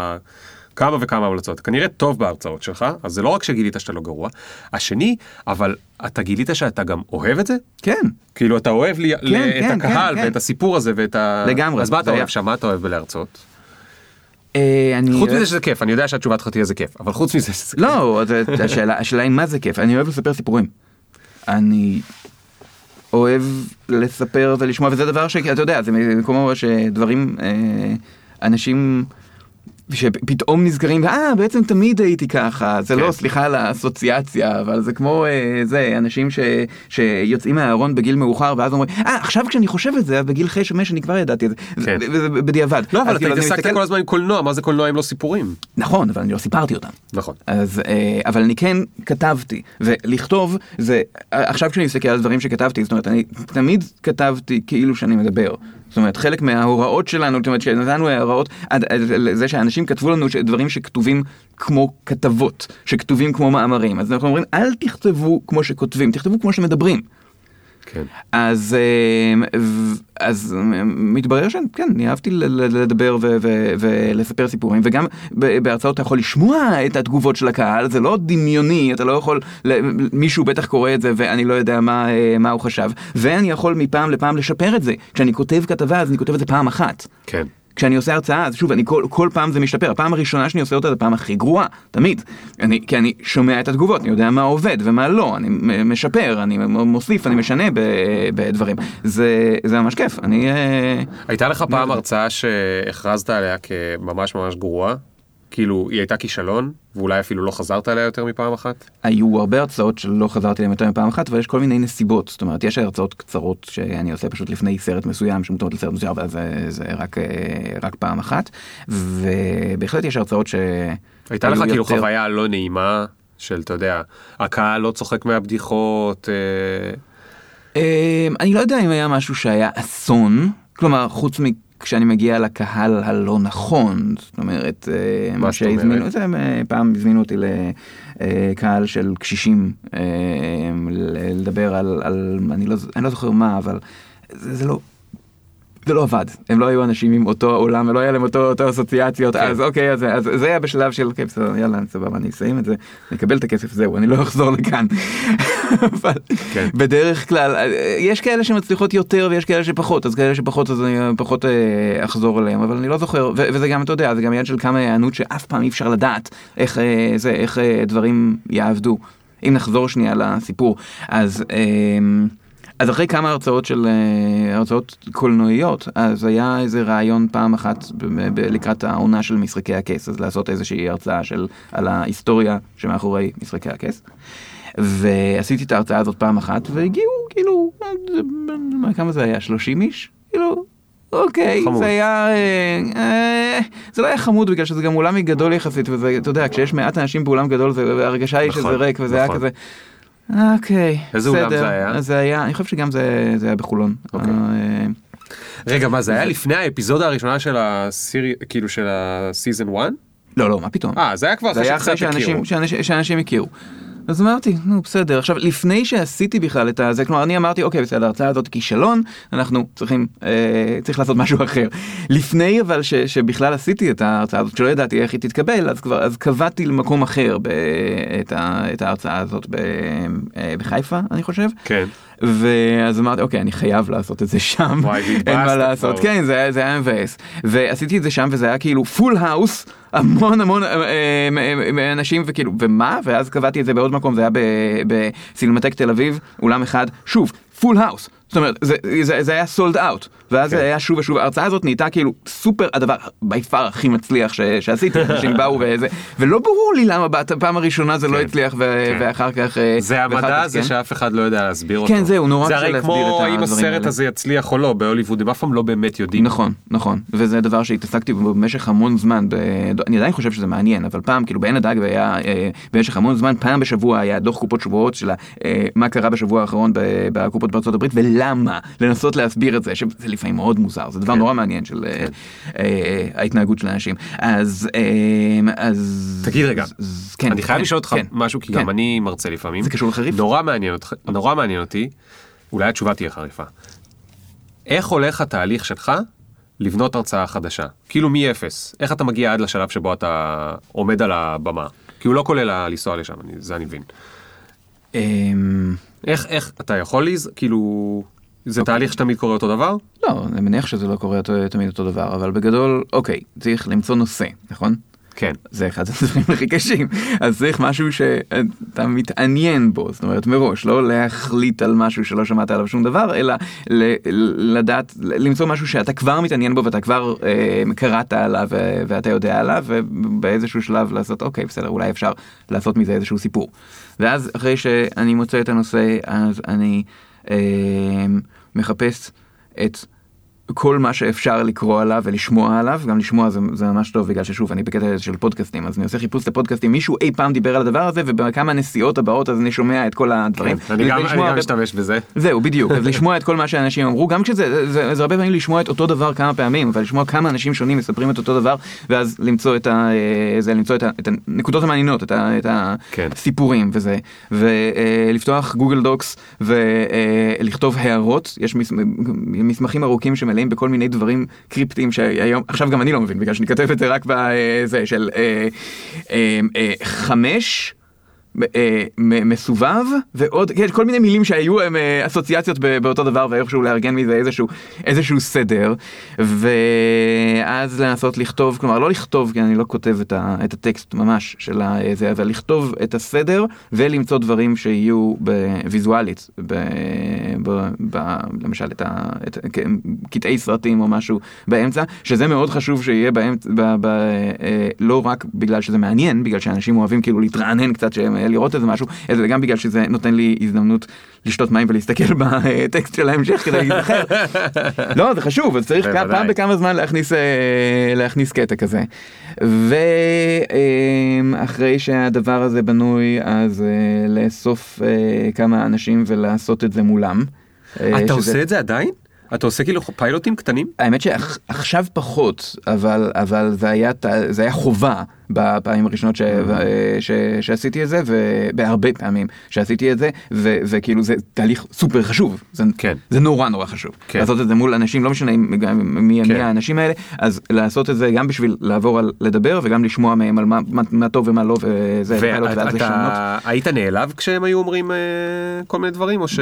כמה וכמה המלצות. כנראה טוב בהרצאות שלך, אז זה לא רק שגילית שאתה לא גרוע. השני, אבל אתה גילית שאתה גם אוהב את זה? כן, כאילו אתה אוהב לי, ל- כן, את הקהל כן. ואת הסיפור הזה ואת ה... לגמרי, אז מה אתה אוהב שם? מה אתה אוהב בלהרצות? אה, אני... חוץ מזה שזה כיף, אני יודע שהתשובה שלך תהיה זה כיף, אבל חוץ מזה שזה כיף. לא, השאלה, השאלה היא מה זה כיף, אני אוהב לספר סיפורים. אני אוהב לספר ולשמוע, וזה דבר שאתה יודע, זה מקום שדברים, אה, אנשים שפתאום נזכרים, אה, בעצם תמיד הייתי ככה, זה כן. לא, סליחה על האסוציאציה, אבל זה כמו אה, זה, אנשים ש, שיוצאים מהארון בגיל מאוחר, ואז אומרים, אה, עכשיו כשאני חושב את זה, אז בגיל חמש אני כבר ידעתי את זה, כן. זה- זה בדיעבד. לא, אבל אתה כאילו, התעסקת מסתכל- כל הזמן עם קולנוע, מה זה קולנוע אם לא סיפורים? נכון, אבל אני לא סיפרתי אותם. נכון. אז, אה, אבל אני כן כתבתי, ולכתוב זה, עכשיו כשאני מסתכל על דברים שכתבתי, זאת אומרת, אני תמיד כתבתי כאילו שאני מדבר. זאת אומרת, חלק מההוראות שלנו, זאת אומרת, שנתנו הערות, עד- עד לזה שאנשים כתבו לנו דברים שכתובים כמו כתבות, שכתובים כמו מאמרים. אז אנחנו אומרים, אל תכתבו כמו שכותבים, תכתבו כמו שמדברים. כן. אז, אה, אז אה, מתברר שכן, אני אהבתי לדבר ו- ו- ולספר סיפורים, וגם בהרצאות אתה יכול לשמוע את התגובות של הקהל, זה לא דמיוני, אתה לא יכול, מישהו בטח קורא את זה ואני לא יודע מה, אה, מה הוא חשב, ואני יכול מפעם לפעם לשפר את זה. כשאני כותב כתבה אז אני כותב את זה פעם אחת. כן. כשאני עושה הרצאה, אז שוב, אני כל, כל פעם זה משתפר. הפעם הראשונה שאני עושה אותה זה הפעם הכי גרועה, תמיד. אני, כי אני שומע את התגובות, אני יודע מה עובד ומה לא, אני משפר, אני מוסיף, אני משנה בדברים. זה, זה ממש כיף, אני... אה, הייתה לך פעם הרצאה שהכרזת עליה כממש ממש גרועה? כאילו, היא הייתה כישלון, ואולי אפילו לא חזרת עליה יותר מפעם אחת? היו הרבה הרצאות שלא חזרתי אליהן יותר מפעם אחת, אבל יש כל מיני נסיבות. זאת אומרת, יש הרצאות קצרות שאני עושה פשוט לפני סרט מסוים, שמותאמות לסרט מסוים, אבל זה, זה רק, אה, רק פעם אחת. ובהחלט יש הרצאות ש... הייתה לך כאילו יותר- חוויה לא נעימה של, אתה יודע, הקהל לא צוחק מהבדיחות, אה, אמ, אני לא יודע אם היה משהו שהיה אסון, כלומר, חוץ מכשאני מגיע לקהל הלא נכון, זאת אומרת, אה, מה שהזמינו? זה, אה, פעם הזמינו אותי לקהל של קשישים אה, לדבר על, על אני, לא, אני לא זוכר מה, אבל זה, זה לא... זה לא עבד, הם לא היו אנשים עם אותו עולם ולא היה להם אותו, אותו אסוציאציות, כן. אז אוקיי, אז, אז זה היה בשלב של, אוקיי, בסדר, יאללה, סבבה, אני אסיים את זה, אני אקבל את הכסף, זהו, אני לא אחזור לכאן. אבל כן. בדרך כלל, אה, יש כאלה שמצליחות יותר ויש כאלה שפחות, אז כאלה שפחות אז אני פחות אה, אחזור אליהם, אבל אני לא זוכר, ו- וזה גם, אתה יודע, זה גם עניין של כמה היענות שאף פעם אי אפשר לדעת איך אה, זה, איך אה, דברים יעבדו. אם נחזור שנייה לסיפור, אז... אה, אז אחרי כמה הרצאות של אה, הרצאות קולנועיות, אז היה איזה רעיון פעם אחת ב- ב- לקראת העונה של משחקי הכס, אז לעשות איזושהי הרצאה של, על ההיסטוריה שמאחורי משחקי הכס. ועשיתי את ההרצאה הזאת פעם אחת, והגיעו כאילו, אה, מה, כמה זה היה? 30 איש? כאילו, אוקיי, חמוד. זה היה, אה, אה, זה לא היה חמוד בגלל שזה גם אולם גדול יחסית, וזה, אתה יודע, כשיש מעט אנשים באולם גדול, זה, ההרגשה היא נכון, שזה ריק, וזה היה נכון. כזה. אוקיי, איזה אולם בסדר. זה היה? אז זה היה, אני חושב שגם זה זה היה בחולון. אוקיי. אה, רגע, מה, זה היה לפני האפיזודה הראשונה של הסירי, כאילו של הסיזן 1? לא, לא, מה פתאום. אה, זה היה כבר זה אחרי הכירו. שאנשים, שאנשים, שאנשים הכירו. אז אמרתי, נו בסדר. עכשיו, לפני שעשיתי בכלל את הזה, כלומר, אני אמרתי, אוקיי, בסדר, ההרצאה הזאת כישלון, אנחנו צריכים, אה, צריך לעשות משהו אחר. לפני אבל ש, שבכלל עשיתי את ההרצאה הזאת, שלא ידעתי איך היא תתקבל, אז כבר, אז קבעתי למקום אחר ב, את, ה, את ההרצאה הזאת ב, אה, בחיפה, אני חושב. כן. ואז אמרתי אוקיי אני חייב לעשות את זה שם אין מה לעשות. כן זה היה מבאס ועשיתי את זה שם וזה היה כאילו full house המון המון אה, אה, אה, אנשים וכאילו ומה? ואז קבעתי את זה בעוד מקום זה היה בסינמטק תל אביב אולם אחד שוב full house זאת אומרת זה, זה, זה היה sold out ואז כן. זה היה שוב ושוב ההרצאה הזאת נהייתה כאילו סופר הדבר by far הכי מצליח ש, שעשיתי אנשים באו וזה ולא ברור לי למה בפעם הראשונה זה לא כן. הצליח ו, כן. ואחר כך אה, זה המדע הזה כן. שאף אחד לא יודע להסביר אותו. כן, זהו, נורא זה קשה הרי להסביר כמו את אם הדברים הסרט האלה. הזה יצליח או לא בהוליווד, הם אף פעם לא באמת יודעים. נכון, נכון, וזה דבר שהתעסקתי בו במשך המון זמן, ב... אני עדיין חושב שזה מעניין, אבל פעם, כאילו בעין הדג היה, אה, במשך המון זמן, פעם בשבוע היה דוח קופות שבועות של אה, מה קרה בשבוע האחרון ב- בקופות בארצות הברית ולמה, לנסות להסביר את זה, שזה לפעמים מאוד מוזר, זה דבר כן. נורא מעניין של אה, אה, ההתנהגות של אנשים. אז, אה, אז... תגיד רגע, כן, אני חייב כן, לשאול אותך כן, משהו, כי כן. גם אני מרצה לפעמים. זה קשור לחריף? נורא מעניין אותי, אולי התשובה תהיה חריפה. איך הולך התהליך שלך לבנות הרצאה חדשה? כאילו מאפס. איך אתה מגיע עד לשלב שבו אתה עומד על הבמה? כי הוא לא כולל לנסוע לשם, אני- זה אני מבין. אמ, איך, איך, אתה יכול להיז... כאילו... זה תהליך שתמיד קורה אותו דבר? לא, אני מניח שזה לא קורה תמיד אותו דבר, אבל בגדול, אוקיי, צריך למצוא נושא, נכון? כן. זה אחד הדברים הכי קשים, אז צריך משהו שאתה מתעניין בו, זאת אומרת מראש, לא להחליט על משהו שלא שמעת עליו שום דבר, אלא לדעת, למצוא משהו שאתה כבר מתעניין בו ואתה כבר אה, קראת עליו ואתה יודע עליו, ובאיזשהו שלב לעשות, אוקיי, בסדר, אולי אפשר לעשות מזה איזשהו סיפור. ואז אחרי שאני מוצא את הנושא, אז אני אה, מחפש את... כל מה שאפשר לקרוא עליו ולשמוע עליו, גם לשמוע זה, זה ממש טוב בגלל ששוב אני בקטע של פודקאסטים אז אני עושה חיפוש לפודקאסטים מישהו אי פעם דיבר על הדבר הזה ובכמה נסיעות הבאות אז אני שומע את כל הדברים. כן, אני גם משתמש בזה. זהו בדיוק אז לשמוע את כל מה שאנשים אמרו גם כשזה זה, זה הרבה פעמים לשמוע את אותו דבר כמה פעמים אבל לשמוע כמה אנשים שונים מספרים את אותו דבר ואז למצוא את ה... אה, זה למצוא את, ה, את הנקודות המעניינות את, ה, את כן. הסיפורים וזה ולפתוח גוגל דוקס ולכתוב הערות יש מס, מסמכים ארוכים שמלאים בכל מיני דברים קריפטיים שהיום עכשיו גם אני לא מבין בגלל שאני כותב את זה רק בזה של אה, אה, אה, חמש. אה, מסובב ועוד כן, כל מיני מילים שהיו הם אה, אסוציאציות באותו דבר ואיכשהו לארגן מזה איזשהו איזשהו סדר. ואז לנסות לכתוב כלומר לא לכתוב כי אני לא כותב את, ה, את הטקסט ממש של זה אבל לכתוב את הסדר ולמצוא דברים שיהיו ויזואלית למשל את, ה, את כן, קטעי סרטים או משהו באמצע שזה מאוד חשוב שיהיה באמצע ב, ב, אה, לא רק בגלל שזה מעניין בגלל שאנשים אוהבים כאילו להתרענן קצת שהם לראות איזה משהו אלא גם בגלל שזה נותן לי הזדמנות לשתות מים ולהסתכל בטקסט של ההמשך כדי להיזכר. לא זה חשוב אז צריך בוודאי. פעם בכמה זמן להכניס אה, להכניס קטע כזה. ואחרי שהדבר הזה בנוי אז אה, לאסוף אה, כמה אנשים ולעשות את זה מולם. אתה שזה- עושה את זה עדיין? אתה עושה כאילו פיילוטים קטנים? האמת שעכשיו פחות אבל אבל זה היה זה היה חובה בפעמים הראשונות ש, ש, שעשיתי את זה ובהרבה פעמים שעשיתי את זה ו, וכאילו זה תהליך סופר חשוב זה, כן. זה נורא נורא חשוב כן. לעשות את זה מול אנשים לא משנה מי, כן. מי האנשים האלה אז לעשות את זה גם בשביל לעבור על לדבר וגם לשמוע מהם על מה, מה, מה טוב ומה לא וזה ואז לשנות. ואתה היית נעלב כשהם היו אומרים אה, כל מיני דברים או ש...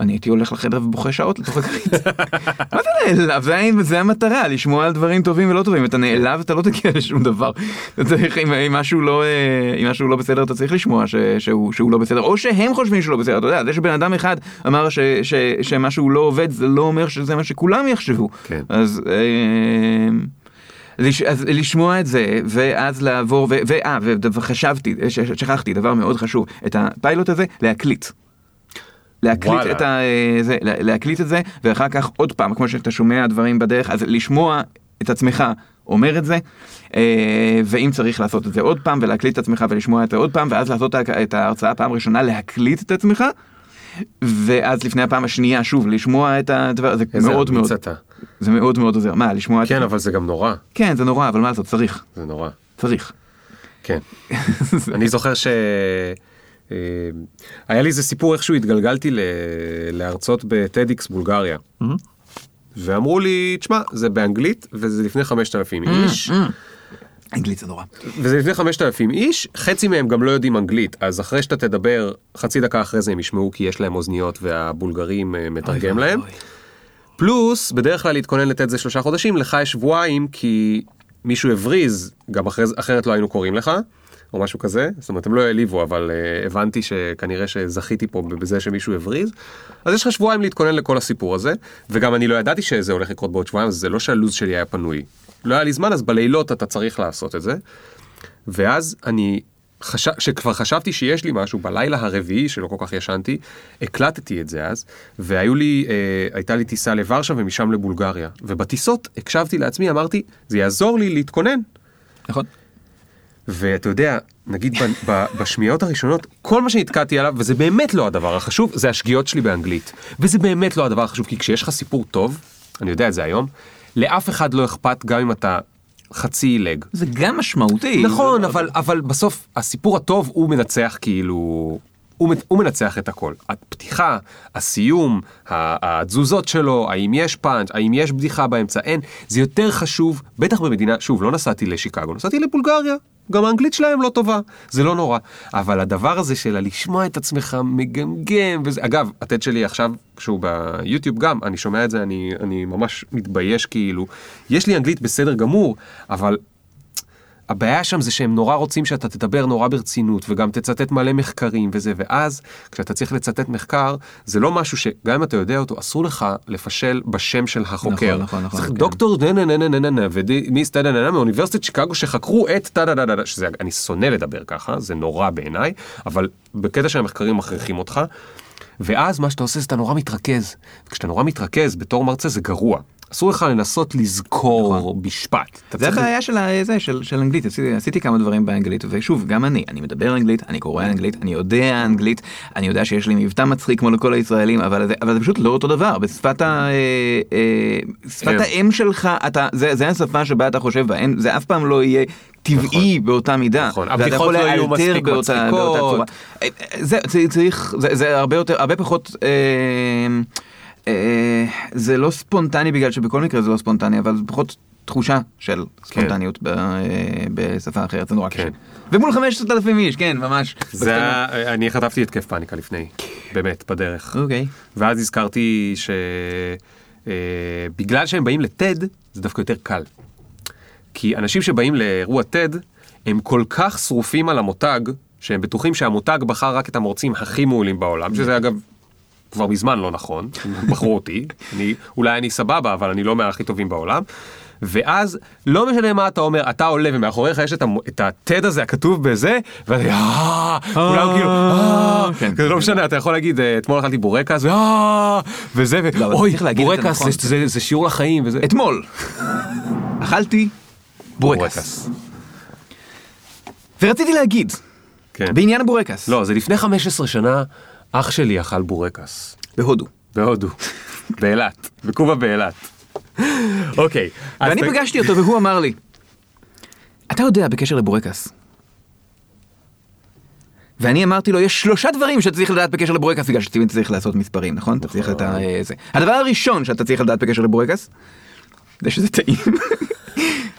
אני הייתי הולך לחדר ובוכה שעות לתוך הכרית. מה זה נעלב? זה המטרה, לשמוע על דברים טובים ולא טובים. אתה נעלב אתה לא תגיע לשום דבר. צריך, אם, אם, משהו לא, אה, אם משהו לא בסדר אתה צריך לשמוע ש, שהוא, שהוא לא בסדר, או שהם חושבים שהוא לא בסדר. אתה יודע, זה שבן אדם אחד אמר ש, ש, שמשהו לא עובד זה לא אומר שזה מה שכולם יחשבו. כן. אז... אה, לש, אז לשמוע את זה ואז לעבור ואה וחשבתי שכחתי דבר מאוד חשוב את הפיילוט הזה להקליט. להקליט וואלה. את ה... זה, לה- להקליט את זה ואחר כך עוד פעם כמו שאתה שומע דברים בדרך אז לשמוע את עצמך אומר את זה, אה, ואם צריך לעשות את זה עוד פעם ולהקליט את עצמך ולשמוע את זה עוד פעם, ואז לעשות את ההרצאה פעם ראשונה, להקליט את עצמך, ואז לפני הפעם השנייה שוב לשמוע את הדבר, זה מאוד מאוד, אתה. זה מאוד מאוד עוזר, מה לשמוע את כן, זה? אבל זה גם נורא. כן זה נורא, אבל מה לעשות, צריך, זה נורא. צריך. כן. אני זוכר ש... אה, היה לי איזה סיפור איכשהו התגלגלתי ל... להרצות בטדיקס בולגריה. ואמרו לי, תשמע, זה באנגלית וזה לפני 5,000 איש, אנגלית זה נורא. וזה לפני 5,000 איש, חצי מהם גם לא יודעים אנגלית, אז אחרי שאתה תדבר, חצי דקה אחרי זה הם ישמעו כי יש להם אוזניות והבולגרים אה, מתרגם להם. פלוס, בדרך כלל להתכונן לטד זה שלושה חודשים, לך יש שבועיים כי מישהו הבריז, גם אחרי, אחרת לא היינו קוראים לך, או משהו כזה, זאת אומרת הם לא העליבו, אבל uh, הבנתי שכנראה שזכיתי פה בזה שמישהו הבריז, אז יש לך שבועיים להתכונן לכל הסיפור הזה, וגם אני לא ידעתי שזה הולך לקרות בעוד שבועיים, אז זה לא שהלו"ז שלי היה פנוי. לא היה לי זמן, אז בלילות אתה צריך לעשות את זה. ואז אני, חש... שכבר חשבתי שיש לי משהו בלילה הרביעי שלא כל כך ישנתי, הקלטתי את זה אז, והיו לי, אה, הייתה לי טיסה לוורשה ומשם לבולגריה, ובטיסות הקשבתי לעצמי, אמרתי, זה יעזור לי להתכונן. נכון. ואתה יודע, נגיד ב- ב- בשמיעות הראשונות, כל מה שנתקעתי עליו, וזה באמת לא הדבר החשוב, זה השגיאות שלי באנגלית. וזה באמת לא הדבר החשוב, כי כשיש לך סיפור טוב, אני יודע את זה היום, לאף אחד לא אכפת גם אם אתה חצי עילג. זה גם משמעותי. נכון, אבל, אבל בסוף הסיפור הטוב הוא מנצח כאילו, הוא, מנצח את הכל. הפתיחה, הסיום, התזוזות שלו, האם יש פאנץ', האם יש בדיחה באמצע, אין. זה יותר חשוב, בטח במדינה, שוב, לא נסעתי לשיקגו, נסעתי לבולגריה. גם האנגלית שלהם לא טובה, זה לא נורא. אבל הדבר הזה של לשמוע את עצמך מגמגם, וזה, אגב, הטד שלי עכשיו, כשהוא ביוטיוב גם, אני שומע את זה, אני, אני ממש מתבייש כאילו. יש לי אנגלית בסדר גמור, אבל הבעיה שם זה שהם נורא רוצים שאתה תדבר נורא ברצינות וגם תצטט מלא מחקרים וזה ואז כשאתה צריך לצטט מחקר זה לא משהו שגם אם אתה יודע אותו אסור לך לפשל בשם של החוקר. נכון, נכון, צריך כן. דוקטור נה נה נה נה נה נה נה ומיס טה נה נה נה מאוניברסיטת שיקגו שחקרו את דה שזה אני שונא לדבר ככה זה נורא בעיניי אבל בקטע של המחקרים מכריחים אותך. ואז מה שאתה עושה זה אתה נורא מתרכז. וכשאתה נורא מתרכז בתור מרצה זה גרוע. אסור לך לנסות לזכור משפט. אתה זה הבעיה של זה, של, של אנגלית, עשיתי, עשיתי כמה דברים באנגלית, ושוב, גם אני, אני מדבר אנגלית, אני קורא אנגלית, אני יודע אנגלית, אני יודע שיש לי מבטא מצחיק כמו לכל הישראלים, אבל זה, אבל זה פשוט לא אותו דבר, בשפת ה... אה, אה, שפת כן. האם שלך, אתה, זה, זה השפה שבה אתה חושב בה, זה אף פעם לא יהיה טבעי באותה מידה. נכון, הבדיחות לא לאלתר מספיק באותה, מצחיקות. אה, זה, זה צריך, זה, זה הרבה יותר, הרבה פחות... אה, זה לא ספונטני בגלל שבכל מקרה זה לא ספונטני, אבל זה פחות תחושה של ספונטניות ב- אה, בשפה אחרת, זה נורא קשה. כן. ומול 5,000 איש, כן, ממש. זה היה, אני חטפתי התקף פאניקה לפני, באמת, בדרך. אוקיי. ואז הזכרתי שבגלל שהם באים לטד, זה דווקא יותר קל. כי אנשים שבאים לאירוע טד, הם כל כך שרופים על המותג, שהם בטוחים שהמותג בחר רק את המורצים הכי מעולים בעולם, שזה אגב כבר מזמן לא נכון, בחרו אותי, אני, אולי אני סבבה, אבל אני לא מהכי טובים בעולם. ואז לא משנה מה אתה אומר, אתה עולה ומאחוריך יש את, המו, את הטד הזה הכתוב בזה, ואתה אה, כולם כאילו, אה, כן. כזה לא משנה, אתה יכול להגיד, אה, אתמול אכלתי בורקס, ואה, וזה, לא, אבל ואוי, צריך להגיד את זה בורקס נכון. זה- זה- זה שיעור לחיים, וזה. אתמול אכלתי בורקס. בורקס. ורציתי להגיד, כן. בעניין הבורקס, לא, זה לפני 15 שנה, אח שלי אכל בורקס. בהודו. בהודו. באילת. בקובה באילת. אוקיי. ואני פגשתי אותו והוא אמר לי, אתה יודע בקשר לבורקס. ואני אמרתי לו, יש שלושה דברים שאתה צריך לדעת בקשר לבורקס, בגלל שתמיד צריך לעשות מספרים, נכון? אתה צריך את ה... אה, זה. הדבר הראשון שאתה צריך לדעת בקשר לבורקס, זה שזה טעים.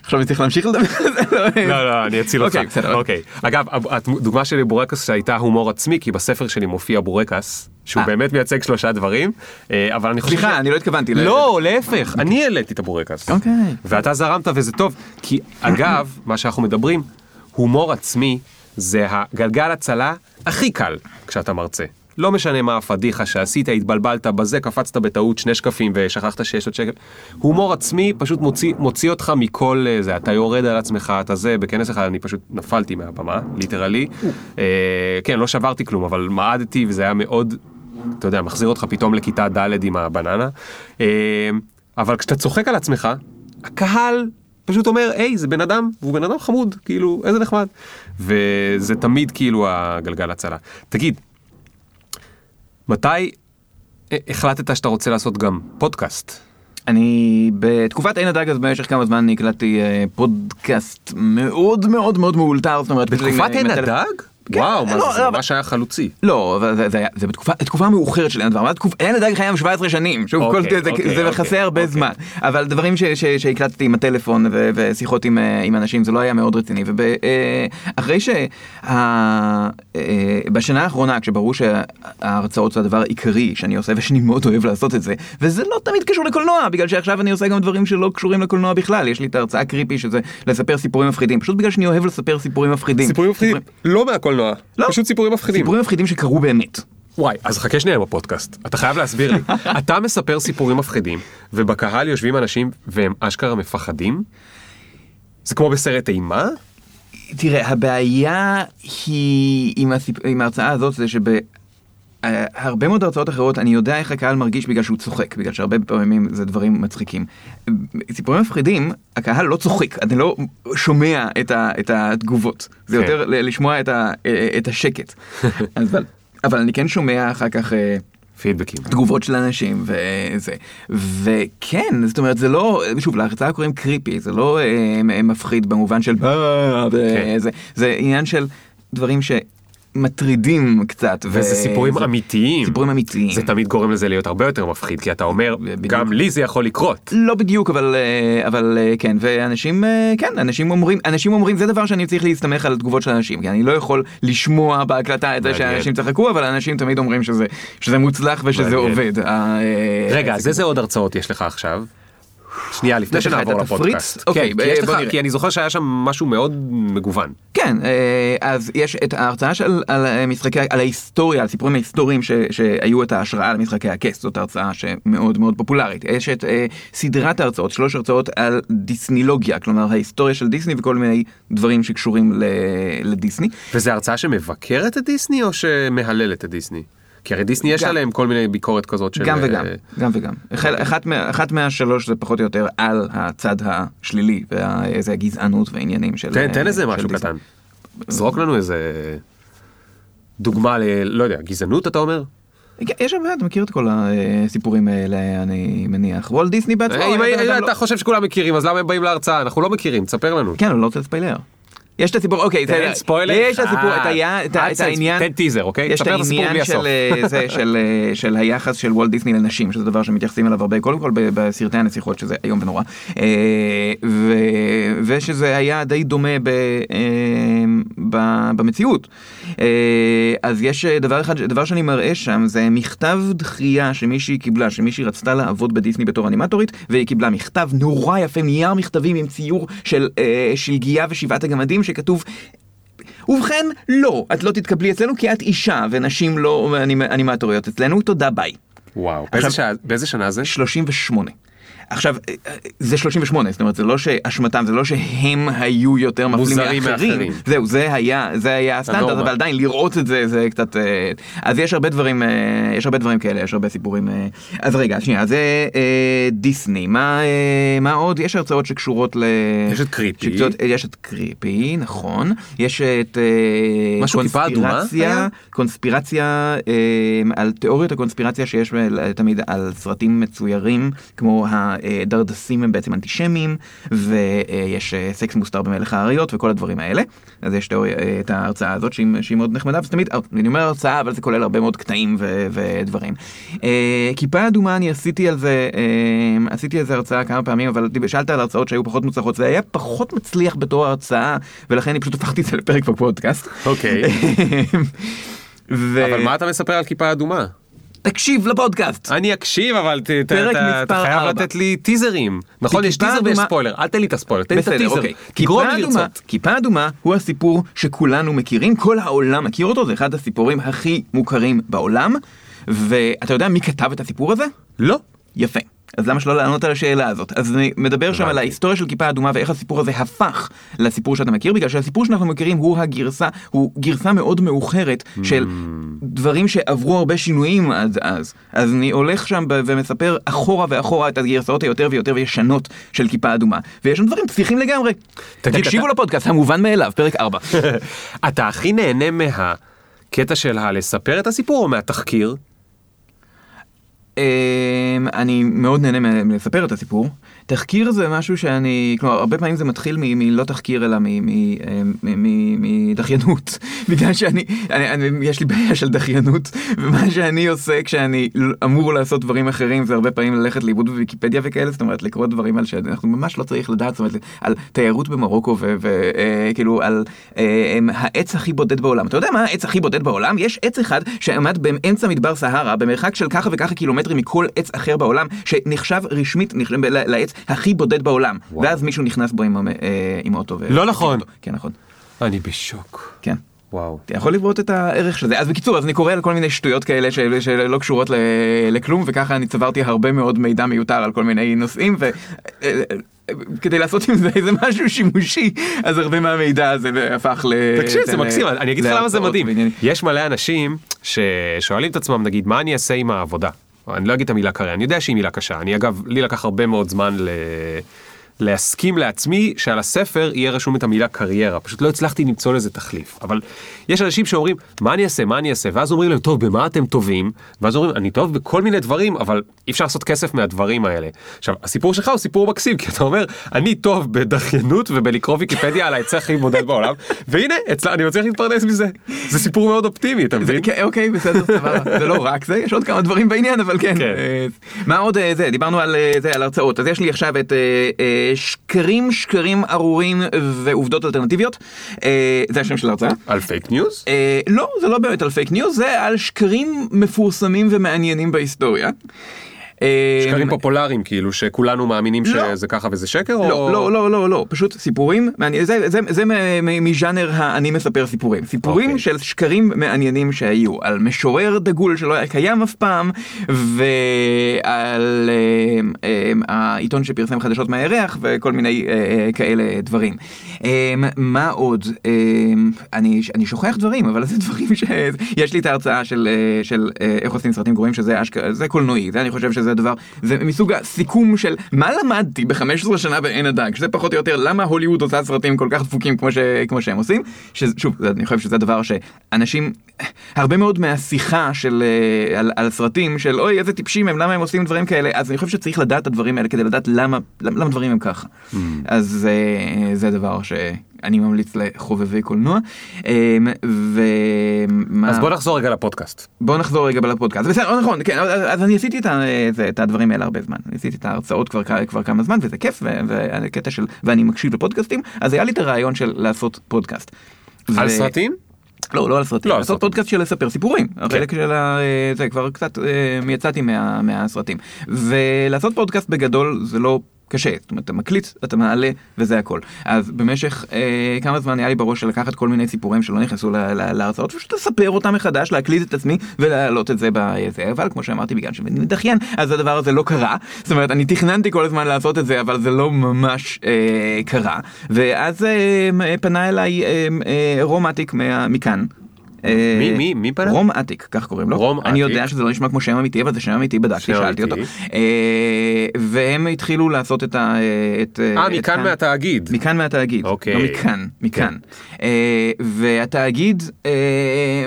עכשיו אני צריך להמשיך לדבר על זה? לא, לא, אני אציל אותך. אוקיי, בסדר. אוקיי. אגב, הדוגמה שלי בורקס הייתה הומור עצמי, כי בספר שלי מופיע בורקס, שהוא אה. באמת מייצג שלושה דברים, אה, אבל אני חושב... סליחה, אני לא התכוונתי. לא, להפך, אני העליתי את הבורקס. אוקיי. ואתה זרמת וזה טוב, כי אגב, מה שאנחנו מדברים, הומור עצמי זה הגלגל הצלה הכי קל כשאתה מרצה. לא משנה מה הפדיחה שעשית, התבלבלת בזה, קפצת בטעות שני שקפים ושכחת שיש עוד שקל. הומור עצמי פשוט מוציא, מוציא אותך מכל אה, זה, אתה יורד על עצמך, אתה זה, בכנס אחד אני פשוט נפלתי מהבמה, ליטרלי. אה, כן, לא שברתי כלום, אבל מעדתי וזה היה מאוד, אתה יודע, מחזיר אותך פתאום לכיתה ד' עם הבננה. אה, אבל כשאתה צוחק על עצמך, הקהל פשוט אומר, היי, זה בן אדם, והוא בן אדם חמוד, כאילו, איזה נחמד. וזה תמיד כאילו הגלגל הצלה. תגיד, מתי אה, החלטת שאתה רוצה לעשות גם פודקאסט? אני בתקופת עין הדג אז במשך כמה זמן אני הקלטתי אה, פודקאסט מאוד מאוד מאוד מאולתר, זאת אומרת, בתקופת עין. הדג? כן, וואו, מה לא, זה, לא, ממש היה חלוצי. לא, זה, בתקופה, תקופה מאוחרת של אבל תקופ- עין הדג חיים 17 שנים, שוב, אוקיי, זה, מכסה אוקיי, הרבה אוקיי. זמן, אבל דברים שהקלטתי עם הטלפון ושיחות עם, אה, עם אנשים זה לא היה מאוד רציני, ואחרי שבשנה האחרונה כשברור שההרצאות זה הדבר העיקרי שאני עושה ושאני מאוד אוהב לעשות את זה, וזה לא תמיד קשור לקולנוע, בגלל שעכשיו אני עושה גם דברים שלא קשורים לקולנוע בכלל, יש לי את ההרצאה הקריפי שזה לספר סיפורים מפחידים, פשוט בגלל שאני אוהב לספר סיפורים מפחידים. סיפורים מפחידים, לא מהקולנוע, לא. פשוט סיפורים מפחידים. סיפורים מפחידים שקרו באמת. וואי, אז חכה שנייה עם הפודקאסט, אתה חייב להסביר לי. אתה מספר סיפורים מפחידים, ובקהל יושבים אנשים והם אשכרה מפחדים? זה כמו בסרט אימה? תראה, הבעיה היא עם, הסיפ... עם ההרצאה הזאת זה שבהרבה מאוד הרצאות אחרות אני יודע איך הקהל מרגיש בגלל שהוא צוחק, בגלל שהרבה פעמים זה דברים מצחיקים. סיפורים מפחידים, הקהל לא צוחק, אתה לא שומע את, ה... את התגובות, זה כן. יותר לשמוע את, ה... את השקט. אבל, אבל אני כן שומע אחר כך... אה, פידבקים. תגובות של אנשים וזה וכן זאת אומרת זה לא שוב להרצאה קוראים קריפי זה לא אה, מפחיד במובן של "אה", וזה זה עניין של דברים שמטרידים קצת וזה סיפורים וזה- אמיתיים. סיפורים אמיתיים זה תמיד גורם לזה להיות הרבה יותר מפחיד, כי אתה אומר, בדיוק. גם לי זה יכול לקרות. לא בדיוק אבל אה, אבל אה, כן ואנשים אה, כן אנשים אומרים אנשים אומרים זה דבר שאני צריך להסתמך על התגובות של אנשים כי אני לא יכול לשמוע בהקלטה את זה. שאנשים צחקו אבל אנשים תמיד אומרים שזה שזה מוצלח ושזה. עובד. רגע, אז איזה עוד הרצאות יש לך עכשיו? שנייה, לפני שנעבור? לפודקאסט. אוקיי, כן, כי יש בוא נראה. כי אני זוכר שהיה שם משהו מאוד מגוון. כן, אה, אז יש את ההרצאה של, על אה, משחקי, על ההיסטוריה, על סיפורים ההיסטוריים ש, שהיו את ההשראה למשחקי הכס, זאת הרצאה שמאוד מאוד פופולרית. יש את אה, סדרת ההרצאות, שלוש הרצאות על דיסנילוגיה, כלומר ההיסטוריה של דיסני וכל מיני דברים שקשורים ל, לדיסני. וזו הרצאה שמבקרת את דיסני או שמהללת את דיסני? כי הרי דיסני יש גם. עליהם כל מיני ביקורת כזאת של... גם וגם, אה, גם וגם. אחד, אחת, מה, אחת מהשלוש זה פחות או יותר על הצד השלילי, ואיזה הגזענות והעניינים של... תן, תן אה, איזה משהו דיסני. קטן. זרוק לנו איזה דוגמה ל... לא יודע, גזענות אתה אומר? כן, יש הרבה, אתה מכיר את כל הסיפורים האלה, אני מניח. וולט דיסני בעצמו. אם אדם לא- אתה חושב שכולם מכירים, אז למה הם באים להרצאה? אנחנו לא מכירים, תספר לנו. כן, אני לא רוצה לספיילר. יש את הסיפור, אוקיי, תן. ספוילר יש את הסיפור. את היה- את ה- אל את תן- העניין, תן טיזר, אוקיי? יש את העניין. של אה, זה, של, אה, של היחס של וולט דיסני לנשים, שזה דבר שמתייחסים אליו הרבה, קודם כל בסרטי הנסיכות, שזה איום ונורא, אה, ושזה היה די דומה אה, במציאות. אה, אז יש אה, דבר אחד, דבר שאני מראה שם, זה מכתב דחייה שמישהי קיבלה, שמישהי רצתה לעבוד בדיסני בתור אנימטורית, והיא קיבלה מכתב נורא יפה, נייר מכתבים עם ציור של אה, שלגיה ושבעת הגמדים, שכתוב ובכן, לא, את לא תתקבלי אצלנו כי את אישה ונשים לא אנימ- אנימטוריות אצלנו, תודה ביי. וואו, באיזה עכשיו- שעה- באיזה שנה זה? 38. עכשיו, זה 38, זאת אומרת, זה לא שאשמתם, זה לא שהם היו יותר מפלים מאחרים. זהו, זה היה, זה היה הסטנדרט. אבל עדיין לראות את זה, זה קצת... אה, אז יש הרבה דברים, אה, יש הרבה דברים כאלה, יש הרבה סיפורים. אה, אז רגע, שנייה, זה דיסני, מה מה עוד? יש הרצאות שקשורות ל... יש את קריפי. שקשורות- יש את קריפי, נכון. יש את משהו קונספירציה? קונספירציה על תיאוריות הקונספירציה שיש תמיד על סרטים מצוירים כמו הדרדסים הם בעצם אנטישמיים ויש אה, סקס מוסתר במלך האריות וכל הדברים האלה. אז יש תיאוריה, אה, את ההרצאה הזאת שהיא, שהיא מאוד נחמדה וזה תמיד, אה, אני אומר הרצאה אבל זה כולל הרבה מאוד קטעים ו, ודברים. כיפה אדומה אני עשיתי על זה, עשיתי על זה הרצאה כמה פעמים אבל שאלת על הרצאות שהיו פחות מוצלחות זה היה פחות מצליח בתור הרצאה ולכן אני פשוט הפכתי את זה לפרק בפודקאסט. אוקיי. ו... אבל מה אתה מספר על כיפה אדומה? תקשיב לפודקאסט. אני אקשיב אבל ת- ת- פרק אתה אתה מספר חייב ארבע. לתת לי טיזרים. נכון יש טיזר ויש ספוילר, אל תן לי את הספוילר, תן לי את הטיזר. אוקיי. תגרום לי לרצות. כיפה אדומה הוא הסיפור שכולנו מכירים, כל העולם מכיר אותו, זה אחד הסיפורים הכי מוכרים בעולם. ואתה יודע מי כתב את הסיפור הזה? לא. יפה. אז למה שלא לענות על השאלה הזאת? אז אני מדבר שם על. ההיסטוריה של כיפה אדומה ואיך הסיפור הזה הפך לסיפור שאתה מכיר, בגלל שהסיפור שאנחנו מכירים הוא הגרסה, הוא גרסה מאוד מאוחרת של דברים שעברו הרבה שינויים עד אז. אז אני הולך שם ומספר אחורה ואחורה את הגרסאות היותר ויותר ישנות של כיפה אדומה, ויש שם דברים פסיכיים לגמרי. תגיד, תקשיבו אתה- לפודקאסט המובן מאליו, פרק 4. אתה הכי נהנה מהקטע של הלספר את הסיפור או מהתחקיר? אמ, אני מאוד נהנה מלספר את הסיפור. תחקיר זה משהו שאני, כלומר, הרבה פעמים זה מתחיל מלא תחקיר אלא אמ, מדחיינות. בגלל שאני, אני- אני- יש לי בעיה של דחיינות, ומה שאני עושה כשאני אמור לעשות דברים אחרים זה הרבה פעמים ללכת לאיבוד בוויקיפדיה וכאלה, זאת אומרת לקרוא דברים על שאנחנו ממש לא צריך לדעת, זאת אומרת על תיירות במרוקו וכאילו על אה, אמ, העץ הכי בודד בעולם. אתה יודע מה העץ הכי בודד בעולם? יש עץ אחד שעמד באמצע מדבר סהרה במרחק של ככה וככה קילומטרים מכל עץ אחר בעולם שנחשב רשמית נחשב לעץ הכי בודד בעולם וואו. ואז מישהו נכנס בו עם, אה, עם האוטו. לא נכון. אותו. כן נכון. אני בשוק. כן. וואו. אתה יכול לראות את הערך של זה. אז בקיצור, אז אני קורא על כל מיני שטויות כאלה של- שלא קשורות ל- לכלום, וככה אני צברתי הרבה מאוד מידע מיותר על כל מיני נושאים, וכדי לעשות עם זה איזה משהו שימושי, אז הרבה מהמידע הזה הפך ל... תקשיב, זה מקסים, אני אגיד לך למה זה מדהים. יש מלא אנשים ששואלים את עצמם, נגיד, מה אני אעשה עם העבודה? אני לא אגיד את המילה קריירה, אני יודע שהיא מילה קשה. אני אגב, לי לקח הרבה מאוד זמן ל... להסכים לעצמי שעל הספר יהיה רשום את המילה קריירה, פשוט לא הצלחתי למצוא לזה תחליף. אבל יש אנשים שאומרים, מה אני אעשה, מה אני אעשה, ואז אומרים להם, טוב, במה אתם טובים? ואז אומרים, אני טוב בכל מיני דברים, אבל אי אפשר לעשות כסף מהדברים האלה. עכשיו, הסיפור שלך הוא סיפור מקסים, כי אתה אומר, אני טוב בדחיינות ובלקרוא ויקיפדיה על העץ הכי בודד בעולם, והנה, אצלה, אני מצליח להתפרנס מזה. זה סיפור מאוד אופטימי, אתה מבין? כן, אוקיי, בסדר, סבבה. זה לא רק זה, יש עוד כמה דברים בעניין, אבל כן. כן. אה, מה עוד אה, זה? דיברנו על אה, זה, על הרצאות. אז יש לי עכשיו את שקרים, שקרים ארורים ועובדות אלטרנטיביות. אה, זה השם של ההרצאה. על fake news? אה, לא, זה לא באמת על fake news, זה על שקרים מפורסמים ומעניינים בהיסטוריה. אה, שקרים פופולריים כאילו שכולנו מאמינים לא. שזה ככה וזה שקר? או- לא, לא, לא, לא, לא, פשוט סיפורים, זה, מז'אנר האני מספר סיפורים. סיפורים אוקיי. של שקרים מעניינים שהיו, על משורר דגול שלא היה קיים אף פעם, ועל אה, אה, העיתון שפרסם חדשות מהירח, וכל מיני כאלה דברים. אה, מה עוד? אה, אני, אני שוכח דברים, אבל זה דברים ש... יש לי את ההרצאה של, אה, של אה, איך עושים סרטים גרועים, שזה אשכרה, זה קולנועי, זה אני חושב שזה הדבר, זה מסוג הסיכום של מה למדתי ב-15 שנה בעין הדג, שזה פחות או יותר למה הוליווד עושה סרטים כל כך דפוקים כמו, ש... כמו שהם עושים, ששוב, אני חושב שזה דבר שאנשים, הרבה מאוד מהשיחה של, אה, על, על סרטים של אוי איזה טיפשים הם, למה הם עושים דברים כאלה, אז אני חושב שצריך לדעת את הדברים האלה כדי לדעת למה, למה, למה דברים הם ככה. אז אה, זה דבר שאני ממליץ לחובבי קולנוע. אה, ומה... אז בוא נחזור רגע לפודקאסט. בוא נחזור רגע לפודקאסט. בסדר, נכון, כן, אז, אני עשיתי את, זה, את הדברים האלה הרבה זמן. אני עשיתי את ההרצאות כבר, כבר כמה זמן, וזה כיף, והקטע של, ואני מקשיב לפודקאסטים, אז היה לי את הרעיון של לעשות פודקאסט. על ו- סרטים? לא, לא על סרטים, לא על לעשות סרטים. פודקאסט של לספר סיפורים. החלק של ה... זה כבר קצת אה, יצאתי מה- מהסרטים. ולעשות פודקאסט בגדול זה לא... קשה, זאת אומרת, אתה מקליט, אתה מעלה, וזה הכל. אז במשך אה, כמה זמן היה לי בראש של לקחת כל מיני סיפורים שלא נכנסו להרצאות, ופשוט לספר אותם מחדש, להקליט את עצמי ולהעלות את זה בזה, אבל כמו שאמרתי, בגלל שאני מדחיין, אז הדבר הזה לא קרה. זאת אומרת, אני תכננתי כל הזמן לעשות את זה, אבל זה לא ממש אה, קרה. ואז אה, פנה אליי אה, אה, מה- מכאן. אה, מי- מי- מי פנה? רום אטיק, כך קוראים לו. רום אני אטיק. יודע שזה לא נשמע כמו שם אמיתי, אבל זה שם אמיתי, בדקתי, שאלתי אותו. אה, והם התחילו לעשות את ה... אה, את מכאן כאן- מהתאגיד. מכאן מהתאגיד, אוקיי. לא מכאן, מכאן. אה, והתאגיד, אה,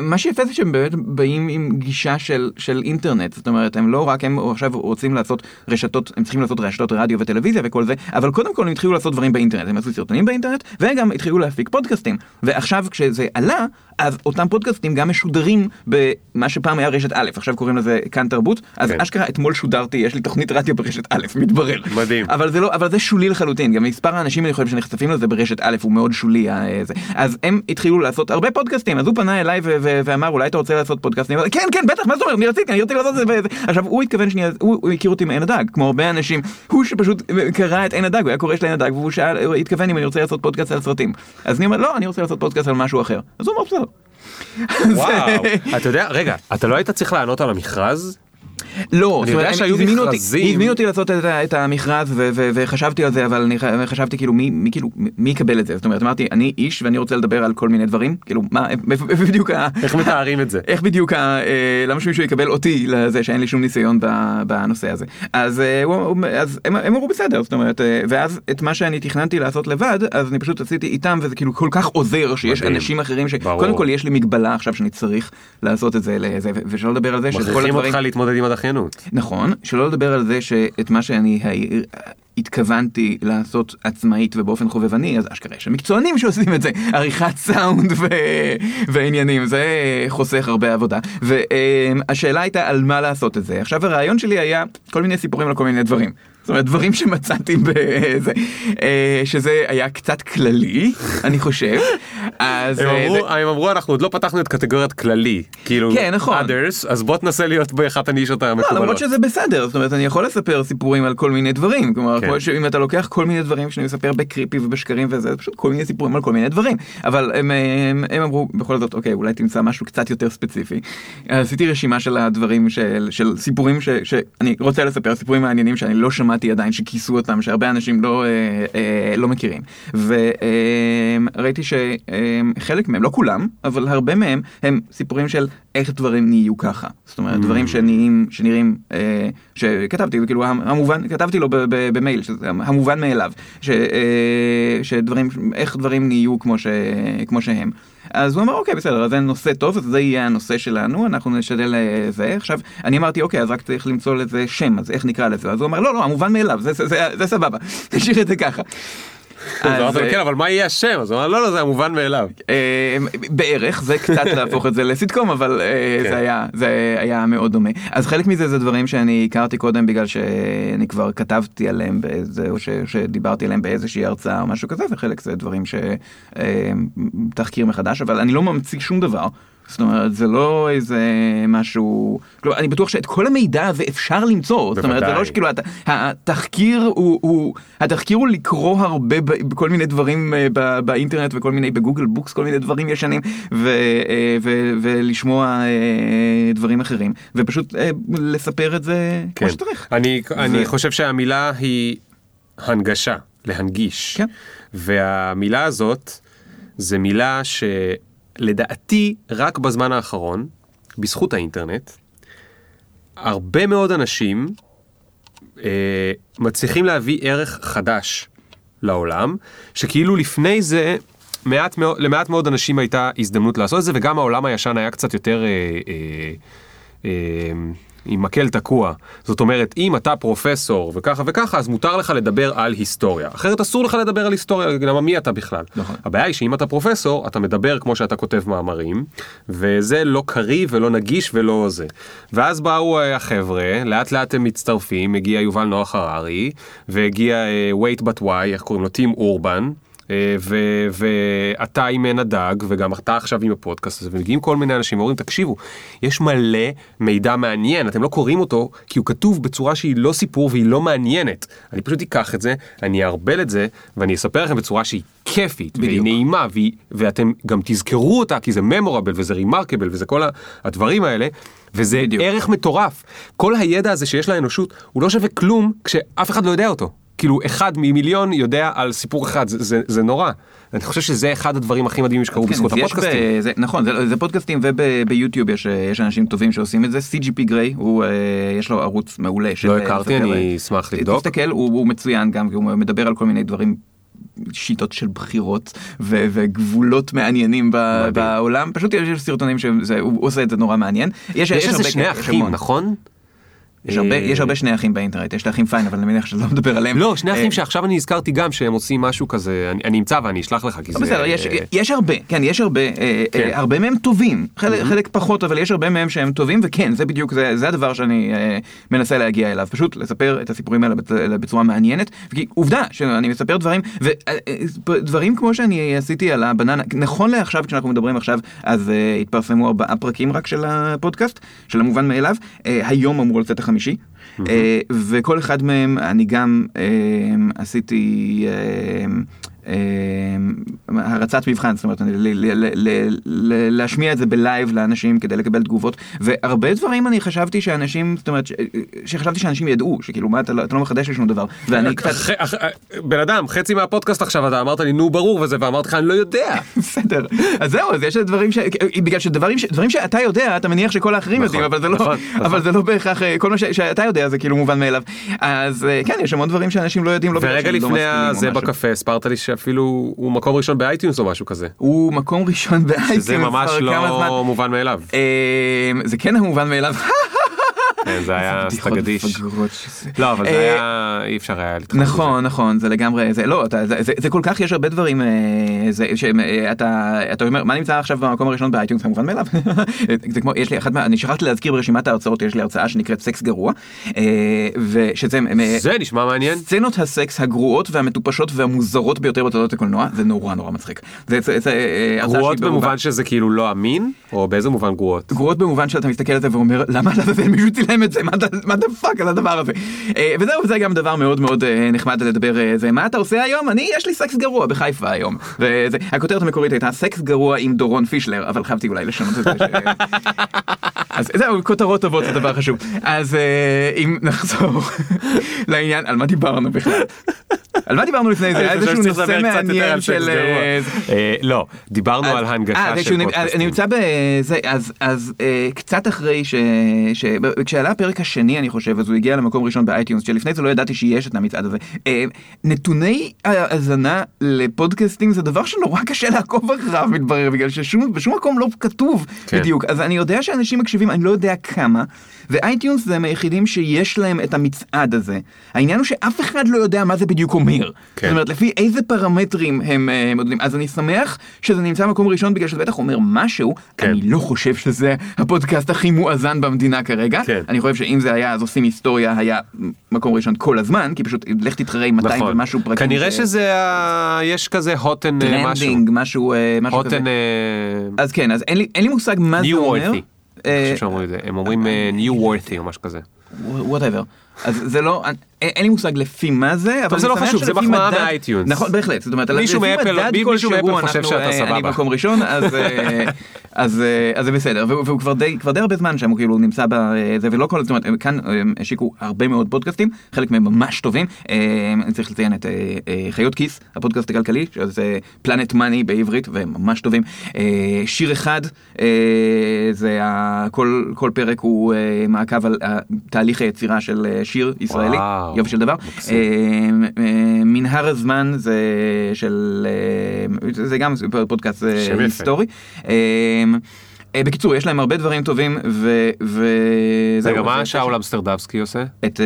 מה שיפה זה שהם באמת באים עם גישה של, של אינטרנט, זאת אומרת, הם לא רק, הם עכשיו רוצים לעשות רשתות, הם צריכים לעשות רשתות רדיו וטלוויזיה וכל זה, אבל קודם כל הם התחילו לעשות דברים באינטרנט, הם עשו סרטונים באינטרנט, וגם התחילו להפיק פודקאסטים. ועכשיו כשזה עלה, אז אותם פודקאסטים גם משודרים במה שפעם היה רשת א', עכשיו קוראים לזה כאן תרבות, אז כן. אשכרה אתמול שודרתי, יש לי תוכנית רדיו ברשת א', מתברר. מדהים. אבל זה לא, אבל זה שולי לחלוטין, גם מספר האנשים אני חושב שנחשפים לזה ברשת א' הוא מאוד שולי. ה- זה. אז הם התחילו לעשות הרבה פודקאסטים, אז הוא פנה אליי ו- ו- ואמר אולי אתה רוצה לעשות פודקאסטים, כן כן בטח מה זאת אומרת, אני רציתי, אני רציתי לעשות את זה. וזה." עכשיו הוא התכוון שנייה, הוא, הוא הכיר אותי מעין הדג, כמו הרבה אנשים, הוא שפשוט קרא את עין הדג, הוא היה קורא של עין הדג והוא שאל, התכוון אם אני רוצה לעשות פודקאסט על סרטים. אז אני אומר לא, אני רוצה לעשות פודקאסט על משהו אחר. אז הוא אמר בסדר. וואו. אתה יודע, רגע, אתה לא היית צריך לענות על המכרז? לא, אני יודע שהיו הזמינו אותי- מכרזים. הזמינו אותי לעשות את ה- את המכרז ו- ו- וחשבתי על זה, אבל אני ח- חשבתי כאילו מי מי כאילו מי יקבל את זה, זאת אומרת אמרתי אני איש ואני רוצה לדבר על כל מיני דברים, כאילו מה, איפה איפה בדיוק ה... איך מתארים את זה? איך בדיוק, ה- אה, למה שמישהו יקבל אותי לזה שאין לי שום ניסיון ב- בנושא הזה. אז, אה, הוא- הוא- אז הם, הם אמרו בסדר, זאת אומרת, אה, ואז את מה שאני תכננתי לעשות לבד, אז אני פשוט עשיתי איתם וזה כאילו כל כך עוזר שיש מדהים. אנשים אחרים ש... ברור. קודם כל יש לי מגבלה עכשיו שאני צריך לעשות את זה לזה, ו- ושלא לדבר על זה שכל מכריחים הדברים... אותך להתמודד עם הדחיינות. נכון, שלא לדבר על זה שאת מה שאני התכוונתי לעשות עצמאית ובאופן חובבני, אז אשכרה יש מקצוענים שעושים את זה, עריכת סאונד ו... ועניינים, זה חוסך הרבה עבודה. והשאלה הייתה על מה לעשות את זה. עכשיו הרעיון שלי היה כל מיני סיפורים על כל מיני דברים. זאת אומרת, דברים שמצאתי בזה, אה, שזה היה קצת כללי, אני חושב. אז הם אה, אמרו, זה- הם אמרו אנחנו עוד לא פתחנו את קטגוריית כללי, כאילו כן, נכון. others, אז בוא תנסה להיות באחת הנישות לא, המקובלות. למרות שזה בסדר, זאת אומרת אני יכול לספר סיפורים על כל מיני דברים, כלומר כן. שאם אתה לוקח כל מיני דברים שאני מספר בקריפי ובשקרים וזה, זה פשוט כל מיני סיפורים על כל מיני דברים, אבל הם, הם, הם אמרו בכל זאת אוקיי אולי תמצא משהו קצת יותר ספציפי. עשיתי רשימה של הדברים של, של סיפורים ש, שאני רוצה לספר, סיפורים מעניינים שאני לא שמעתי עדיין שכיסו אותם, שהרבה אנשים לא, אה, אה, לא מכירים, וראיתי שחלק מהם, לא כולם, אבל הרבה מהם הם סיפורים של איך דברים נהיו ככה, זאת אומרת דברים שנראים, שנראים, אה, שכתבתי, כאילו המובן, כתבתי לו במייל, שזה המובן מאליו, ש, אה, שדברים, איך דברים נהיו כמו, ש, כמו שהם. אז הוא אמר אוקיי בסדר אז זה נושא טוב אז זה יהיה הנושא שלנו אנחנו נשתדל אה, זה. עכשיו אני אמרתי אוקיי אז רק צריך למצוא לזה שם אז איך נקרא לזה? אז הוא אמר לא לא המובן מאליו זה, זה, זה, זה סבבה. תשאיר את זה ככה. אה, כן אבל מה יהיה השם? אז הוא אמר לא לא זה המובן מאליו. אה, בערך זה קצת להפוך את זה לסיטקום אבל אה, כן. זה היה זה היה מאוד דומה אז חלק מזה זה דברים שאני הכרתי קודם בגלל שאני כבר כתבתי עליהם באיזה או שדיברתי עליהם באיזושהי הרצאה או משהו כזה וחלק זה דברים שתחקיר מחדש אבל אני לא ממציא שום דבר. זאת אומרת זה לא איזה משהו כלומר, אני בטוח שאת כל המידע הזה אפשר למצוא זאת אומרת זה לא בוודאי. שכאילו הת- התחקיר הוא, הוא התחקיר הוא לקרוא הרבה בכל מיני דברים אה, ב- באינטרנט וכל מיני בגוגל בוקס כל מיני דברים ישנים ו, אה, ו, ולשמוע אה, דברים אחרים ופשוט לספר את זה כמו כן. שצריך. אני, אני ו- חושב שהמילה היא הנגשה, להנגיש. כן. והמילה הזאת זה מילה שלדעתי רק בזמן האחרון, בזכות האינטרנט, הרבה מאוד אנשים אה, מצליחים להביא ערך חדש לעולם, שכאילו לפני זה מעט מאוד, למעט מאוד אנשים הייתה הזדמנות לעשות את זה, וגם העולם הישן היה קצת יותר אה, אה, אה, עם מקל תקוע. זאת אומרת, אם אתה פרופסור וככה וככה, אז מותר לך לדבר על היסטוריה. אחרת אסור לך לדבר על היסטוריה, למה מי אתה בכלל? נכון. הבעיה היא שאם אתה פרופסור, אתה מדבר כמו שאתה כותב מאמרים, וזה לא קריא ולא נגיש ולא זה. ואז באו אה, החבר'ה, לאט לאט הם מצטרפים, הגיע יובל נוח הררי, והגיע אה, wait but why, איך קוראים לו? טים אורבן. אה, ואתה עם עין הדג וגם אתה עכשיו עם הפודקאסט הזה ומגיעים כל מיני אנשים ואומרים תקשיבו יש מלא מידע מעניין אתם לא קוראים אותו כי הוא כתוב בצורה שהיא לא סיפור והיא לא מעניינת אני פשוט אקח את זה אני אערבל את זה ואני אספר לכם בצורה שהיא כיפית והיא בדיוק. נעימה והיא, ואתם גם תזכרו אותה כי זה ממורבל וזה רימרקבל וזה כל הדברים האלה וזה בדיוק. ערך מטורף כל הידע הזה שיש לאנושות הוא לא שווה כלום כשאף אחד לא יודע אותו. כאילו אחד ממיליון יודע על סיפור אחד זה, זה, זה נורא. אני חושב שזה אחד הדברים הכי מדהימים שקרו כן, בזכות יש הפודקאסטים. ב- זה, נכון זה, זה פודקאסטים וביוטיוב יש, יש אנשים טובים שעושים את זה CGP גריי הוא אה, יש לו ערוץ מעולה. של, לא אה, הכרתי, אני אה, אשמח לבדוק. תסתכל הוא, הוא מצוין גם כי הוא מדבר על כל מיני דברים. שיטות של בחירות ו- וגבולות מעניינים ב-. בעולם פשוט יש סרטונים שהוא עושה את זה נורא מעניין. יש איזה הרבה שני כאלה, יש אחים. נכון? יש הרבה, אה, יש הרבה שני אחים באינטרנט יש את האחים פיין אבל אני מניח שזה לא מדבר עליהם. לא שני אחים אה, שעכשיו אני נזכרתי גם שהם עושים משהו כזה אני, אמצא ואני אשלח לך כי לא, זה בסדר, יש, הרבה, כן, יש הרבה, אה, כן. הרבה מהם טובים, חלק, פחות, אבל יש הרבה מהם שהם טובים, וכן, זה בדיוק, זה, זה הדבר שאני מנסה להגיע אליו, פשוט לספר את הסיפורים האלה בצ- בצורה מעניינת, כי עובדה שאני מספר דברים, ודברים כמו שאני עשיתי על הבננה, נכון לעכשיו, כשאנחנו מדברים עכשיו, אז התפרסמו ארבעה פרקים רק של הפודקאסט, של המובן מאליו, היום אמור לצאת החמישי. אה, וכל אחד מהם אני גם אה, עשיתי אה, הרצת מבחן, זאת אומרת, להשמיע את זה בלייב לאנשים כדי לקבל תגובות, והרבה דברים אני חשבתי שאנשים, זאת אומרת, ש- שחשבתי שאנשים ידעו, שכאילו מה, אתה לא, לא מחדש לי שום דבר, ואני קצת, בן אדם, חצי מהפודקאסט עכשיו אתה אמרת לי נו ברור וזה, ואמרתי לך אני לא יודע. בסדר, אז זהו, אז יש דברים ש... בגלל שדברים ש... דברים שאתה יודע, אתה מניח שכל האחרים נכון, יודעים, אבל זה לא, נכון, אבל נכון. זה לא בהכרח, אה, כל מה ש... שאתה יודע זה כאילו מובן מאליו. אז אה, כן, יש המון דברים שאנשים לא יודעים, לא בגלל ורגע שהם לא לפני משכילים או הזה משהו. בקפה הסברת לי שאפילו הוא מקום ראשון ב iTunes או משהו כזה. הוא מקום ראשון ב iTunes שזה ממש. לא מובן מאליו. אה, זה כן המובן מאליו. כן, זה היה סטגדיש. לא אבל זה אה, היה אי אפשר היה להתחבר לזה. נכון נכון זה לגמרי זה לא זה, כל כך יש הרבה דברים אה, שאתה אתה אומר מה נמצא עכשיו במקום הראשון ב iTunes כמובן מאליו זה כמו יש לי אחת אני שכחתי להזכיר ברשימת ההרצאות יש לי הרצאה שנקראת סקס גרוע אה, ושזה אה, זה נשמע מעניין. סצנות הסקס הגרועות והמטופשות והמוזרות ביותר בתולדות הקולנוע זה נורא נורא מצחיק. אה, גרועות במובן שזה כאילו לא אמין או באיזה מובן גרועות? גרועות במובן שאתה מסתכל על זה ואומר למה לעזאזל מישהו צילם את זה what the- fuck על הדבר הזה. אה, וזהו זה גם דבר מאוד מאוד אה, נחמד לדבר אה, זה מה אתה עושה היום אני יש לי סקס גרוע בחיפה היום. וזה, הכותרת המקורית הייתה סקס גרוע עם דורון פישלר אבל חייבתי אולי לשנות את זה. אז זהו כותרות טובות זה דבר חשוב אז אם נחזור לעניין על מה דיברנו בכלל. על מה דיברנו לפני זה? היה איזשהו נושא מעניין על של... אה, אה, לא, דיברנו על אז- הנגשה אה, של פודקאסטים. אני נמצא בזה, אז, אז אה, קצת אחרי ש... ש... כשעלה הפרק השני אני חושב, אז הוא הגיע למקום ראשון ב iTunes, שלפני זה לא ידעתי שיש את המצעד הזה. אה, נתוני האזנה לפודקאסטים זה דבר שנורא קשה לעקוב אחריו מתברר, בגלל שבשום מקום לא כתוב כן. בדיוק. אז אני יודע שאנשים מקשיבים, אני לא יודע כמה, ו iTunes זה היחידים שיש להם את המצעד הזה. העניין הוא שאף אחד לא יודע מה זה בדיוק אומר. כן. זאת אומרת, לפי איזה פרמטרים הם אה, מודדים. אז אני שמח שזה נמצא במקום ראשון בגלל שזה בטח אומר משהו. כן. אני לא חושב שזה הפודקאסט הכי מואזן במדינה כרגע. כן. אני חושב שאם זה היה אז עושים היסטוריה היה מקום ראשון כל הזמן, כי פשוט לך תתחרה עם 200 נכון. ומשהו פרקים. כנראה ש- שזה, ה- יש כזה הוטן משהו. trending, משהו אה, משהו כזה. הוטן אז כן, אז אין לי- אין לי מושג מה זה אומר. אני אה, חושב שאומרים את זה. הם אומרים newsworthy או משהו כזה. whatever. אז זה לא, אין, לי מושג לפי מה זה, אבל זה אני לא חשוב, זה מחמאה מ iTunes. נכון, בהחלט. זאת אומרת, מישהו מאפל- מישהו מאפל חושב שאתה אה, אני סבבה. במקום ראשון, אז, אה, אז, אה, אז זה בסדר. והוא כבר די, הרבה זמן שם, הוא כאילו נמצא בזה, ולא כל, זאת אומרת, כאן השיקו הרבה מאוד פודקאסטים, חלק מהם ממש טובים. אני צריך לציין את חיות כיס, הפודקאסט הכלכלי, שזה פלנט מאני בעברית, והם ממש טובים. שיר אחד, זה כל, פרק הוא מעקב על תהליך היצירה של שיר ישראלי, וואו, יופי של דבר. אה, אה, מנהר הזמן זה של, אה, זה גם פודקאסט. היסטורי. בקיצור, יש להם הרבה דברים טובים, ו... וזהו, רגע, מה שאול אמסטרדבסקי עושה? את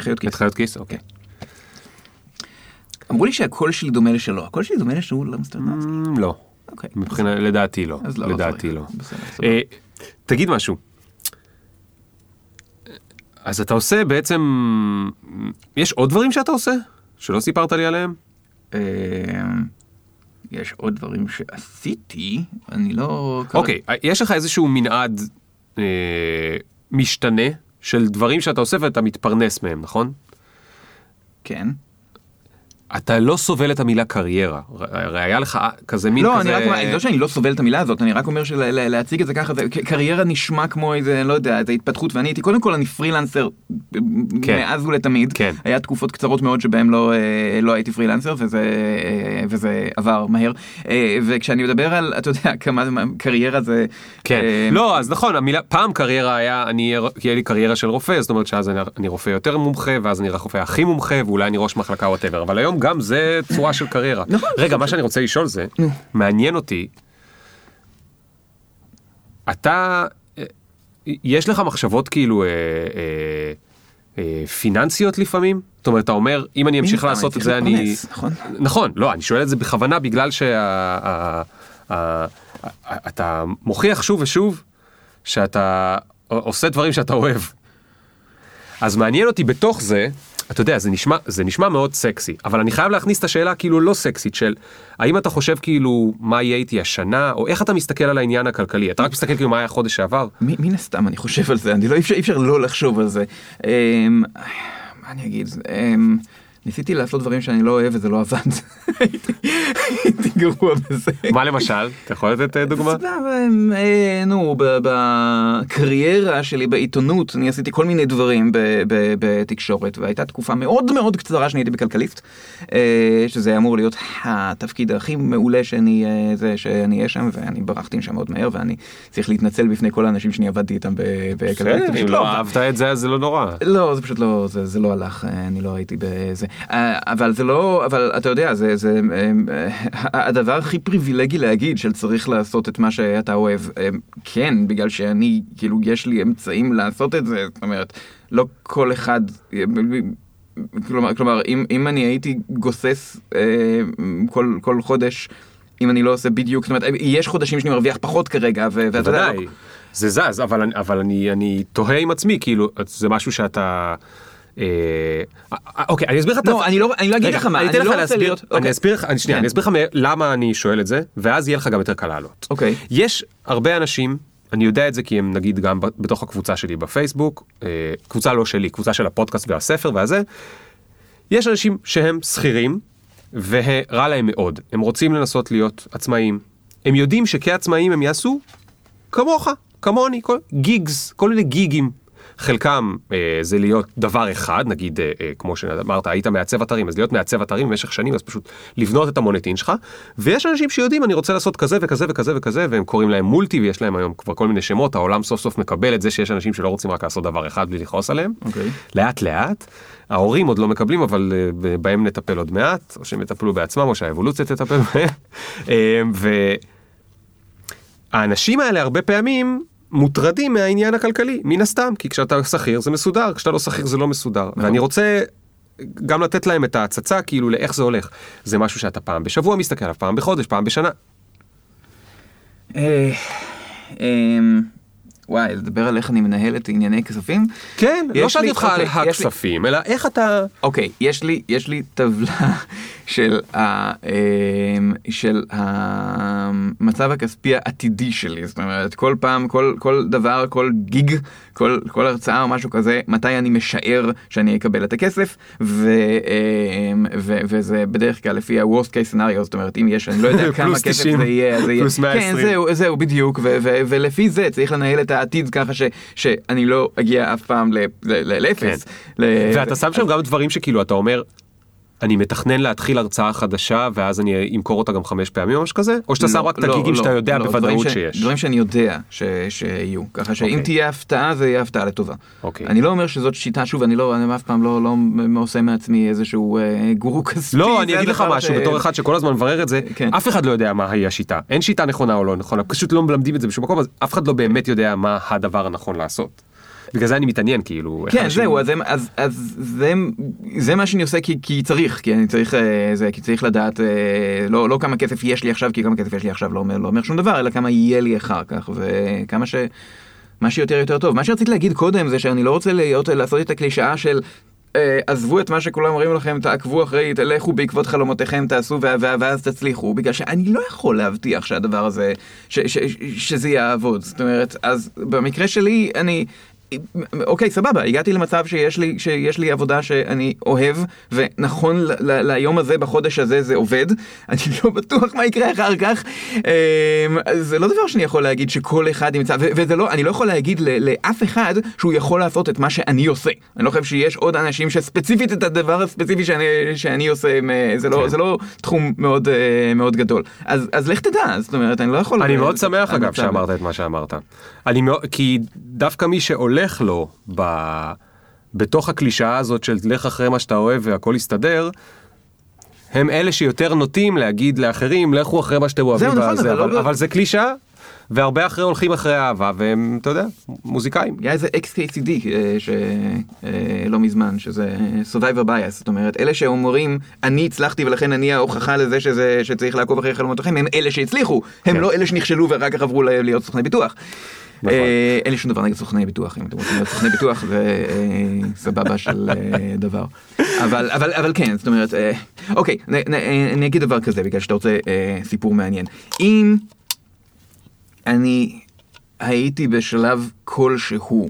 חיות כיס. את חיות כיס? אוקיי. אמרו לי שהקול שלי דומה לשלו, הקול שלי דומה לשאול אמסטרדמסקי. Mm, לא. אוקיי. מבחינה, לדעתי לא. לא, לא לדעתי. לא. תגיד משהו. אז אתה עושה בעצם, יש עוד דברים שאתה עושה? שלא סיפרת לי עליהם? אה, יש עוד דברים שעשיתי, אני לא... אוקיי, יש לך איזשהו מנעד אה, משתנה של דברים שאתה עושה ואתה מתפרנס מהם, נכון? כן. אתה לא סובל את המילה קריירה, הרי היה לך כזה מין לא, כזה... אני רק לא שאני לא סובל את המילה הזאת, אני רק אומר שלהציג את זה ככה, זה- קריירה נשמע כמו איזה, לא יודע, איזה התפתחות, ואני הייתי, קודם כל אני פרילנסר כן. מאז ולתמיד, כן. היה תקופות קצרות מאוד שבהם לא, אה, לא הייתי פרילנסר, וזה, אה, וזה עבר מהר, אה, וכשאני מדבר על, אתה יודע, כמה קריירה זה... כן, אה, לא, אז נכון, המילה, פעם קריירה היה, אני, יהיה לי קריירה של רופא, זאת אומרת שאז אני, אני רופא יותר מומחה, ואז אני רופא הכי מומחה, ואולי אני ראש מחלקה whatever, אבל היום גם זה צורה של קריירה. נכון, רגע, מה שאני רוצה לשאול זה, מעניין אותי, אתה, אה, יש לך מחשבות כאילו אה, אה, אה, פיננסיות לפעמים? זאת אומרת, אתה אומר, אם אני אמשיך הסתם, לעשות את זה, אני... נכון. נכון, לא, אני שואל את זה בכוונה בגלל שאתה מוכיח שוב ושוב שאתה עושה דברים שאתה אוהב. אז מעניין אותי בתוך זה, אתה יודע, זה נשמע, זה נשמע מאוד סקסי, אבל אני חייב להכניס את השאלה כאילו לא סקסית של האם אתה חושב כאילו מה יהיה איתי השנה, או איך אתה מסתכל על העניין הכלכלי, אתה רק מסתכל כאילו מה היה החודש שעבר? מן הסתם אני חושב על זה, אני לא, אי אפשר, אפשר לא לחשוב על זה. אמ, מה אני אגיד? אמ, ניסיתי לעשות דברים שאני לא אוהב וזה לא עבד. הייתי גרוע בזה. מה למשל? אתה יכול לתת אה, דוגמה? סבבה, אה, נו, בקריירה שלי בעיתונות אני עשיתי כל מיני דברים בתקשורת והייתה תקופה מאוד מאוד קצרה שאני הייתי בכלכליסט, אה, שזה אמור להיות התפקיד הכי מעולה שאני אה, אהיה שם ואני ברחתי משם מאוד מהר ואני צריך להתנצל בפני כל האנשים שאני עבדתי איתם בכלכליסט. אם לא אהבת את זה אז זה לא נורא. לא, זה פשוט לא, זה, לא הלך, אה, אני לא הייתי בזה. אה, אבל זה לא, אבל אתה יודע, זה, זה אה, אה, הדבר הכי פריבילגי להגיד של צריך לעשות את מה שאתה אוהב. כן, בגלל שאני, כאילו, יש לי אמצעים לעשות את זה, זאת אומרת, לא כל אחד... כלומר, כלומר אם, אם אני הייתי גוסס אה, כל, כל חודש, אם אני לא עושה בדיוק, זאת אומרת, יש חודשים שאני מרוויח פחות כרגע, ואתה יודע, בוודאי, זה זז, אבל, אבל אני, אני תוהה עם עצמי, כאילו, זה משהו שאתה... אה, אה, אוקיי, אני אסביר לך... לא, אני לא- אני לא אגיד לך מה, אני אתן לא לך רוצה להסביר, להיות- אני אוקיי. אסביר לך, שנייה. אני אסביר לך למה אני שואל את זה, ואז יהיה לך גם יותר קל לעלות. אוקיי. יש הרבה אנשים, אני יודע את זה כי הם נגיד גם בתוך הקבוצה שלי בפייסבוק, אה, קבוצה לא שלי, קבוצה של הפודקאסט והספר והזה, יש אנשים שהם שכירים ורע להם מאוד, הם רוצים לנסות להיות עצמאים, הם יודעים שכעצמאים הם יעשו כמוך, כמוני, כל, גיגס, כל מיני גיגים. חלקם אה, זה להיות דבר אחד, נגיד, אה, אה, כמו שאמרת, היית מעצב אתרים, אז להיות מעצב אתרים במשך שנים, אז פשוט לבנות את המוניטין שלך, ויש אנשים שיודעים, אני רוצה לעשות כזה וכזה וכזה וכזה, והם קוראים להם מולטי, ויש להם היום כבר כל מיני שמות, העולם סוף סוף מקבל את זה שיש אנשים שלא רוצים רק לעשות דבר אחד בלי לכעוס עליהם. אוקיי. לאט לאט, ההורים עוד לא מקבלים, אבל אה, בהם נטפל עוד מעט, או שהם יטפלו בעצמם, או שהאבולוציה תטפל בהם. אה, והאנשים האלה הרבה פעמים מוטרדים מהעניין הכלכלי, מן הסתם, כי כשאתה שכיר זה מסודר, כשאתה לא שכיר זה לא מסודר. ואני רוצה גם לתת להם את ההצצה, כאילו, לאיך זה הולך. זה משהו שאתה פעם בשבוע מסתכל עליו, פעם בחודש, פעם בשנה. אה, אמ, וואי, לדבר על איך אני מנהל את ענייני כספים? כן, לא שאלתי אותך על אוקיי, הכספים, אלא איך אתה... אוקיי, יש לי טבלה של, ה, אמ, של המצב הכספי העתידי שלי, זאת אומרת, כל פעם, כל, כל דבר, כל גיג, כל, כל הרצאה או משהו כזה, מתי אני משער שאני אקבל את הכסף, ו, אמ, ו, וזה בדרך כלל לפי ה-Worst case scenario, זאת אומרת, אם יש, אני לא יודע כמה כסף 90, זה יהיה, אז זה יהיה, פלוס 120. כן, זהו, זהו, בדיוק, ו- ו- ולפי זה צריך לנהל את העתיד ככה ש- שאני לא אגיע אף פעם לאפס. ל- ואתה שם שם גם דברים שכאילו אתה אומר, אני מתכנן להתחיל הרצאה חדשה ואז אני אמכור אותה גם חמש פעמים או משהו כזה? או שאתה שם רק את לא, הגיגים לא, שאתה יודע לא, בוודאות דברים ש- שיש? דברים שאני יודע ש- שיהיו, ככה שאם אוקיי. תהיה הפתעה זה יהיה הפתעה לטובה. אוקיי. אני לא אומר שזאת שיטה, שוב, אני לא, אני אף פעם לא לא עושה מעצמי איזשהו אה, גורו כספי. לא, אני אגיד לך משהו, ש- בתור אחד שכל הזמן מברר את זה, כן. אף אחד לא יודע מה היא השיטה. אין שיטה נכונה או לא נכונה, פשוט לא מלמדים את זה בשום מקום, אז אף אחד לא באמת יודע מה הדבר הנכון לעשות. בגלל זה אני מתעניין, כאילו. כן, זהו, אז, אז, אז זה, זה מה שאני עושה כי, כי צריך, כי אני צריך, אה, זה, כי צריך לדעת, אה, לא, לא כמה כסף יש לי עכשיו, כי כמה כסף יש לי עכשיו לא אומר, לא אומר שום דבר, אלא כמה יהיה לי אחר כך, וכמה ש... מה שיותר יותר טוב. מה שרציתי להגיד קודם זה שאני לא רוצה להיות, לעשות את הקלישאה של... אה, עזבו את מה שכולם אומרים לכם, תעקבו אחרי, תלכו בעקבות חלומותיכם, תעשו ואז תצליחו, בגלל שאני לא יכול להבטיח שהדבר הזה, ש, ש, ש, שזה יעבוד. זאת אומרת, אז במקרה שלי, אני... אוקיי, סבבה, הגעתי למצב שיש לי, שיש לי עבודה שאני אוהב, ונכון ל- ל- ליום הזה, בחודש הזה, זה עובד. אני לא בטוח מה יקרה אחר כך. אז זה לא דבר שאני יכול להגיד שכל אחד ימצא, ו- וזה לא, אני לא יכול להגיד ל- לאף אחד שהוא יכול לעשות את מה שאני עושה. אני לא חושב שיש עוד אנשים שספציפית את הדבר הספציפי שאני, שאני עושה, אה, זה לא, כן. זה לא תחום מאוד, אה, מאוד גדול. אז, אז לך תדע, זאת אומרת, אני לא יכול... אני מאוד שמח אגב שאמרת את מה שאמרת. אני מאוד, כי דווקא מי שהולך לו ב... בתוך הקלישאה הזאת של לך אחרי מה שאתה אוהב והכל יסתדר, הם אלה שיותר נוטים להגיד לאחרים לכו אחרי מה שאתם אוהבים, נכון, בזה, אבל אבל, לא- אבל זה קלישאה, והרבה אחרי הולכים אחרי אהבה, והם, אתה יודע, מוזיקאים. היה איזה XKCD אה, שלא מזמן, שזה survivor bias, זאת אומרת, אלה שאומרים, אני הצלחתי ולכן אני ההוכחה לזה שזה, שצריך לעקוב אחרי חלומותיכם, הם אלה שהצליחו, הם כן. לא אלה שנכשלו ואחר כך עברו להיות סוכני ביטוח. נכון. אה, אין לי שום דבר נגד סוכני ביטוח, אם אתם רוצים להיות סוכני ביטוח זה אה, סבבה של אה, דבר. אבל, אבל, אבל כן, זאת אומרת, אוקיי, אני אגיד דבר כזה בגלל שאתה רוצה סיפור מעניין. אם אני הייתי בשלב כלשהו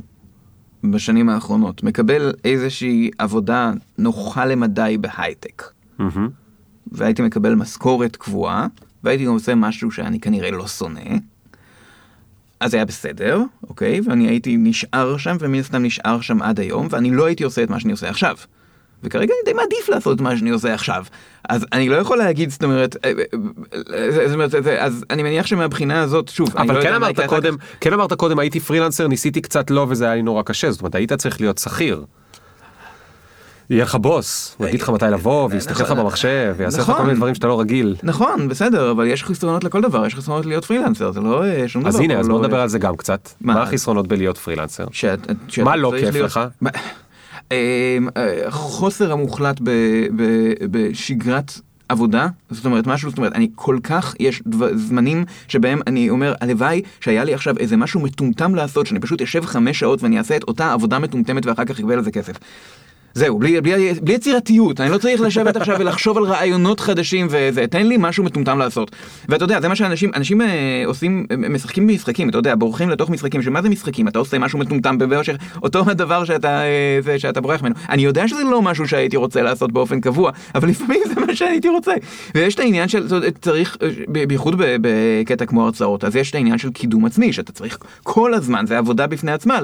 בשנים האחרונות מקבל איזושהי עבודה נוחה למדי בהייטק. והייתי מקבל משכורת קבועה, והייתי גם עושה משהו שאני כנראה לא שונא, אז היה בסדר, אוקיי? ואני הייתי נשאר שם, ומן הסתם נשאר שם עד היום, ואני לא הייתי עושה את מה שאני עושה עכשיו. וכרגע אני די מעדיף לעשות את מה שאני עושה עכשיו. אז אני לא יכול להגיד, זאת אומרת, אה, אה, אה, זאת אומרת, אז אני מניח שמהבחינה הזאת, שוב, לא אבל יודע כן אמרת קודם. כן אמרת קודם הייתי פרילנסר, ניסיתי קצת לא וזה היה לי נורא קשה, זאת אומרת היית צריך להיות שכיר. יהיה לך בוס, הוא יגיד לך מתי לבוא, ויסתכל לך. במחשב, ויעשה לך נכון. כל מיני דברים שאתה לא רגיל. נכון, בסדר, אבל יש חסרונות לכל דבר, יש חסרונות להיות פרילנסר, זה לא אה, שום דבר. אז הנה, פה אז לא- בוא נדבר על זה גם קצת. מה? החסרונות בלהיות פרילנסר? מה לא כיף לך? אמ, אה, החוסר המוחלט בשגרת עבודה, זאת אומרת משהו, זאת אומרת, אני כל כך, יש דבר, זמנים שבהם אני אומר, הלוואי שהיה לי עכשיו איזה משהו מטומטם לעשות, שאני פשוט אשב חמש שעות ואני אעשה את אותה עבודה מטומטמת ואחר כך אקבל על זה כסף. זהו, בלי, בלי, בלי יצירתיות, אני לא צריך לשבת עכשיו ולחשוב על רעיונות חדשים וזה, תן לי משהו מטומטם לעשות. ואתה יודע, זה מה שאנשים, אנשים אה, עושים, הם משחקים במשחקים, אתה יודע, בורחים לתוך משחקים, שמה זה משחקים? אתה עושה משהו מטומטם בבאושר, אותו הדבר שאתה, אה, זה, שאתה בורח ממנו. אני יודע שזה לא משהו שהייתי רוצה לעשות באופן קבוע, אבל לפעמים זה מה שהייתי רוצה. ויש את העניין של, צריך, אה, בייחוד בקטע כמו הרצאות, אז יש את העניין של קידום עצמי, שאתה צריך כל הזמן, זה עבודה בפני עצמה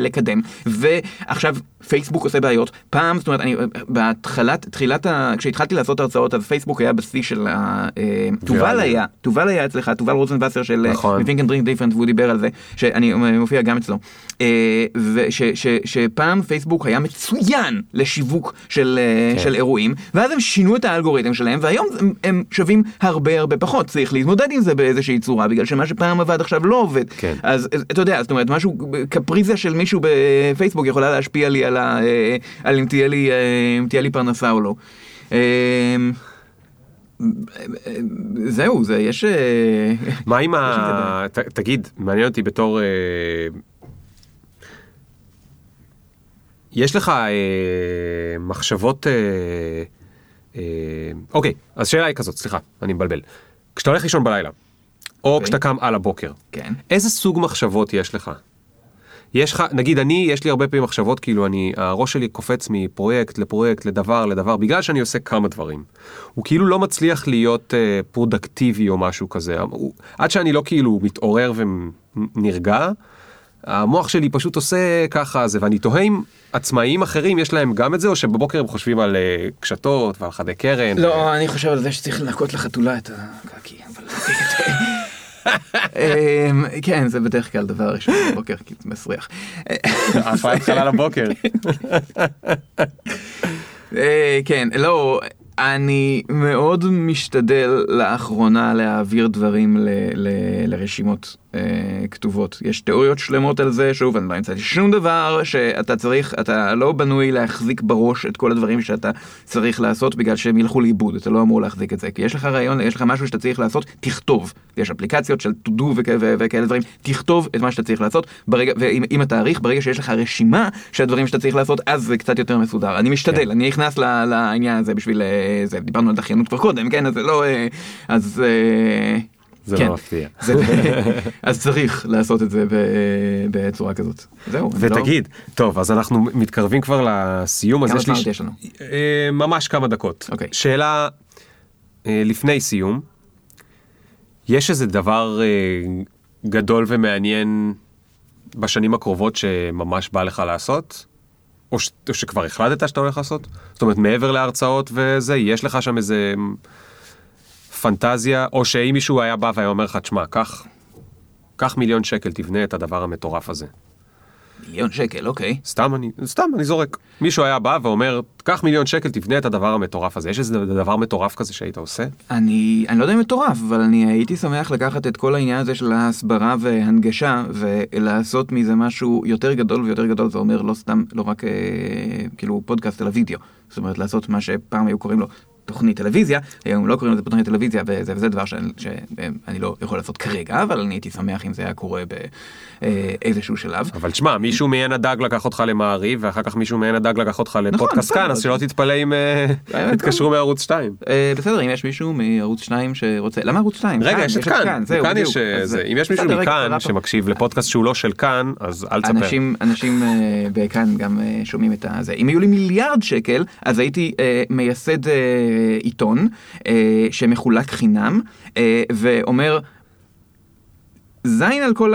לקדם. ועכשיו, פייסבוק עושה בעיות. פעם, זאת אומרת, אני, בהתחלת, תחילת ה... כשהתחלתי לעשות הרצאות, אז פייסבוק היה בשיא של ה... אה, תובל. היה, תובל היה אצלך, תובל רוזנבסר של נכון. מ Think and Drink Different, והוא דיבר על זה, שאני מופיע גם אצלו. אה, ושפעם פייסבוק היה מצוין לשיווק של, אה, כן. של אירועים, ואז הם שינו את האלגוריתם שלהם, והיום הם, הם שווים הרבה הרבה פחות. צריך להתמודד עם זה באיזושהי צורה, בגלל שמה שפעם עבד עכשיו לא עובד. כן. אז אתה יודע, זאת אומרת, משהו, קפריזה של מישהו בפייסבוק יכולה להשפיע לי על, ה, אה, על אם תהיה לי, אה, אם תהיה לי פרנסה או לא. אה, זהו, זה יש... אה, מה עם ה... ת- תגיד, מעניין אותי בתור... יש לך אה, מחשבות... אה, אה, אוקיי, אז שאלה היא כזאת, סליחה, אני מבלבל. כשאתה הולך לישון בלילה, או אוקיי. כשאתה קם על הבוקר, כן. איזה סוג מחשבות יש לך? יש לך, נגיד אני, יש לי הרבה פעמים מחשבות, כאילו אני, הראש שלי קופץ מפרויקט לפרויקט, לדבר לדבר, בגלל שאני עושה כמה דברים. הוא כאילו לא מצליח להיות אה, פרודוקטיבי או משהו כזה. הוא, עד שאני לא כאילו מתעורר ונרגע, המוח שלי פשוט עושה ככה זה, ואני תוהה אם עצמאים אחרים יש להם גם את זה, או שבבוקר הם חושבים על אה, קשתות ועל חדי קרן. לא, אני חושב על זה שצריך לנקות לחתולה את הקקי, אבל... אמ, כן, זה בדרך כלל דבר ראשון בבוקר, כי זה מסריח. עפה את חלל הבוקר. אה, כן, לא, אני מאוד משתדל לאחרונה להעביר דברים לרשימות כתובות. יש תיאוריות שלמות על זה, שוב, אני לא המצאתי שום דבר שאתה צריך, אתה לא בנוי להחזיק בראש את כל הדברים שאתה צריך לעשות בגלל שהם ילכו לאיבוד, אתה לא אמור להחזיק את זה. כי יש לך רעיון, יש לך משהו שאתה צריך לעשות, תכתוב. יש אפליקציות של to do וכאלה דברים, תכתוב את מה שאתה צריך לעשות, ברגע, ועם עם התאריך, ברגע שיש לך רשימה של הדברים שאתה צריך לעשות, אז זה קצת יותר מסודר. אני משתדל, כן. אני נכנס ל- לעניין הזה בשביל אה, זה, דיברנו על דחיינות כבר קודם, כן, אז זה לא, אה, אז... זה כן. לא מפתיע. זה, אז צריך לעשות את זה ב- בצורה כזאת. זהו. לא- ותגיד, טוב, אז אנחנו מתקרבים כבר לסיום, אז כמה יש לי... זמן ש- יש לנו? אה, ממש כמה דקות. אוקיי. שאלה אה, לפני סיום, יש איזה דבר אה, גדול ומעניין בשנים הקרובות שממש בא לך לעשות? או, ש... או שכבר החלטת שאתה הולך לעשות? זאת אומרת, מעבר להרצאות וזה, יש לך שם איזה פנטזיה, או שאם מישהו היה בא והיה אומר לך, תשמע, קח, קח מיליון שקל, תבנה את הדבר המטורף הזה. מיליון שקל, אוקיי. סתם אני, סתם אני זורק. מישהו היה בא ואומר, קח מיליון שקל, תבנה את הדבר המטורף הזה. יש איזה דבר מטורף כזה שהיית עושה? אני, אני לא יודע אם מטורף, אבל אני הייתי שמח לקחת את כל העניין הזה של ההסברה והנגשה ולעשות מזה משהו יותר גדול ויותר גדול, זה אומר לא סתם, לא רק אה, כאילו פודקאסט אלא וידאו. זאת אומרת לעשות מה שפעם היו קוראים לו תוכנית טלוויזיה, היום לא קוראים לזה תוכנית טלוויזיה וזה, וזה דבר שאני, שאני לא יכול לעשות כרגע, אבל אני הייתי שמח אם זה היה קורה באיזשהו שלב. אבל תשמע, מישהו מעין הדג לקח אותך למעריב, ואחר כך מישהו מעין הדג לקח אותך לפודקאסט בסדר. כאן, אז שלא תתפלא אם אה, אה, יתקשרו מערוץ 2. אה, בסדר, אם יש מישהו מערוץ 2 שרוצה, למה ערוץ 2? רגע, יש את כאן, כאן. יש, אה, זה. אם יש מישהו מכאן. שמקשיב לפודקאסט שהוא לא של כאן, אז אל תספר. אנשים, אנשים אה, בכאן גם אה, שומעים את הזה. אם היו לי מיליארד שקל, אז הייתי אה, מייסד אה, עיתון אה, שמחולק חינם, אה, ואומר, זין על כל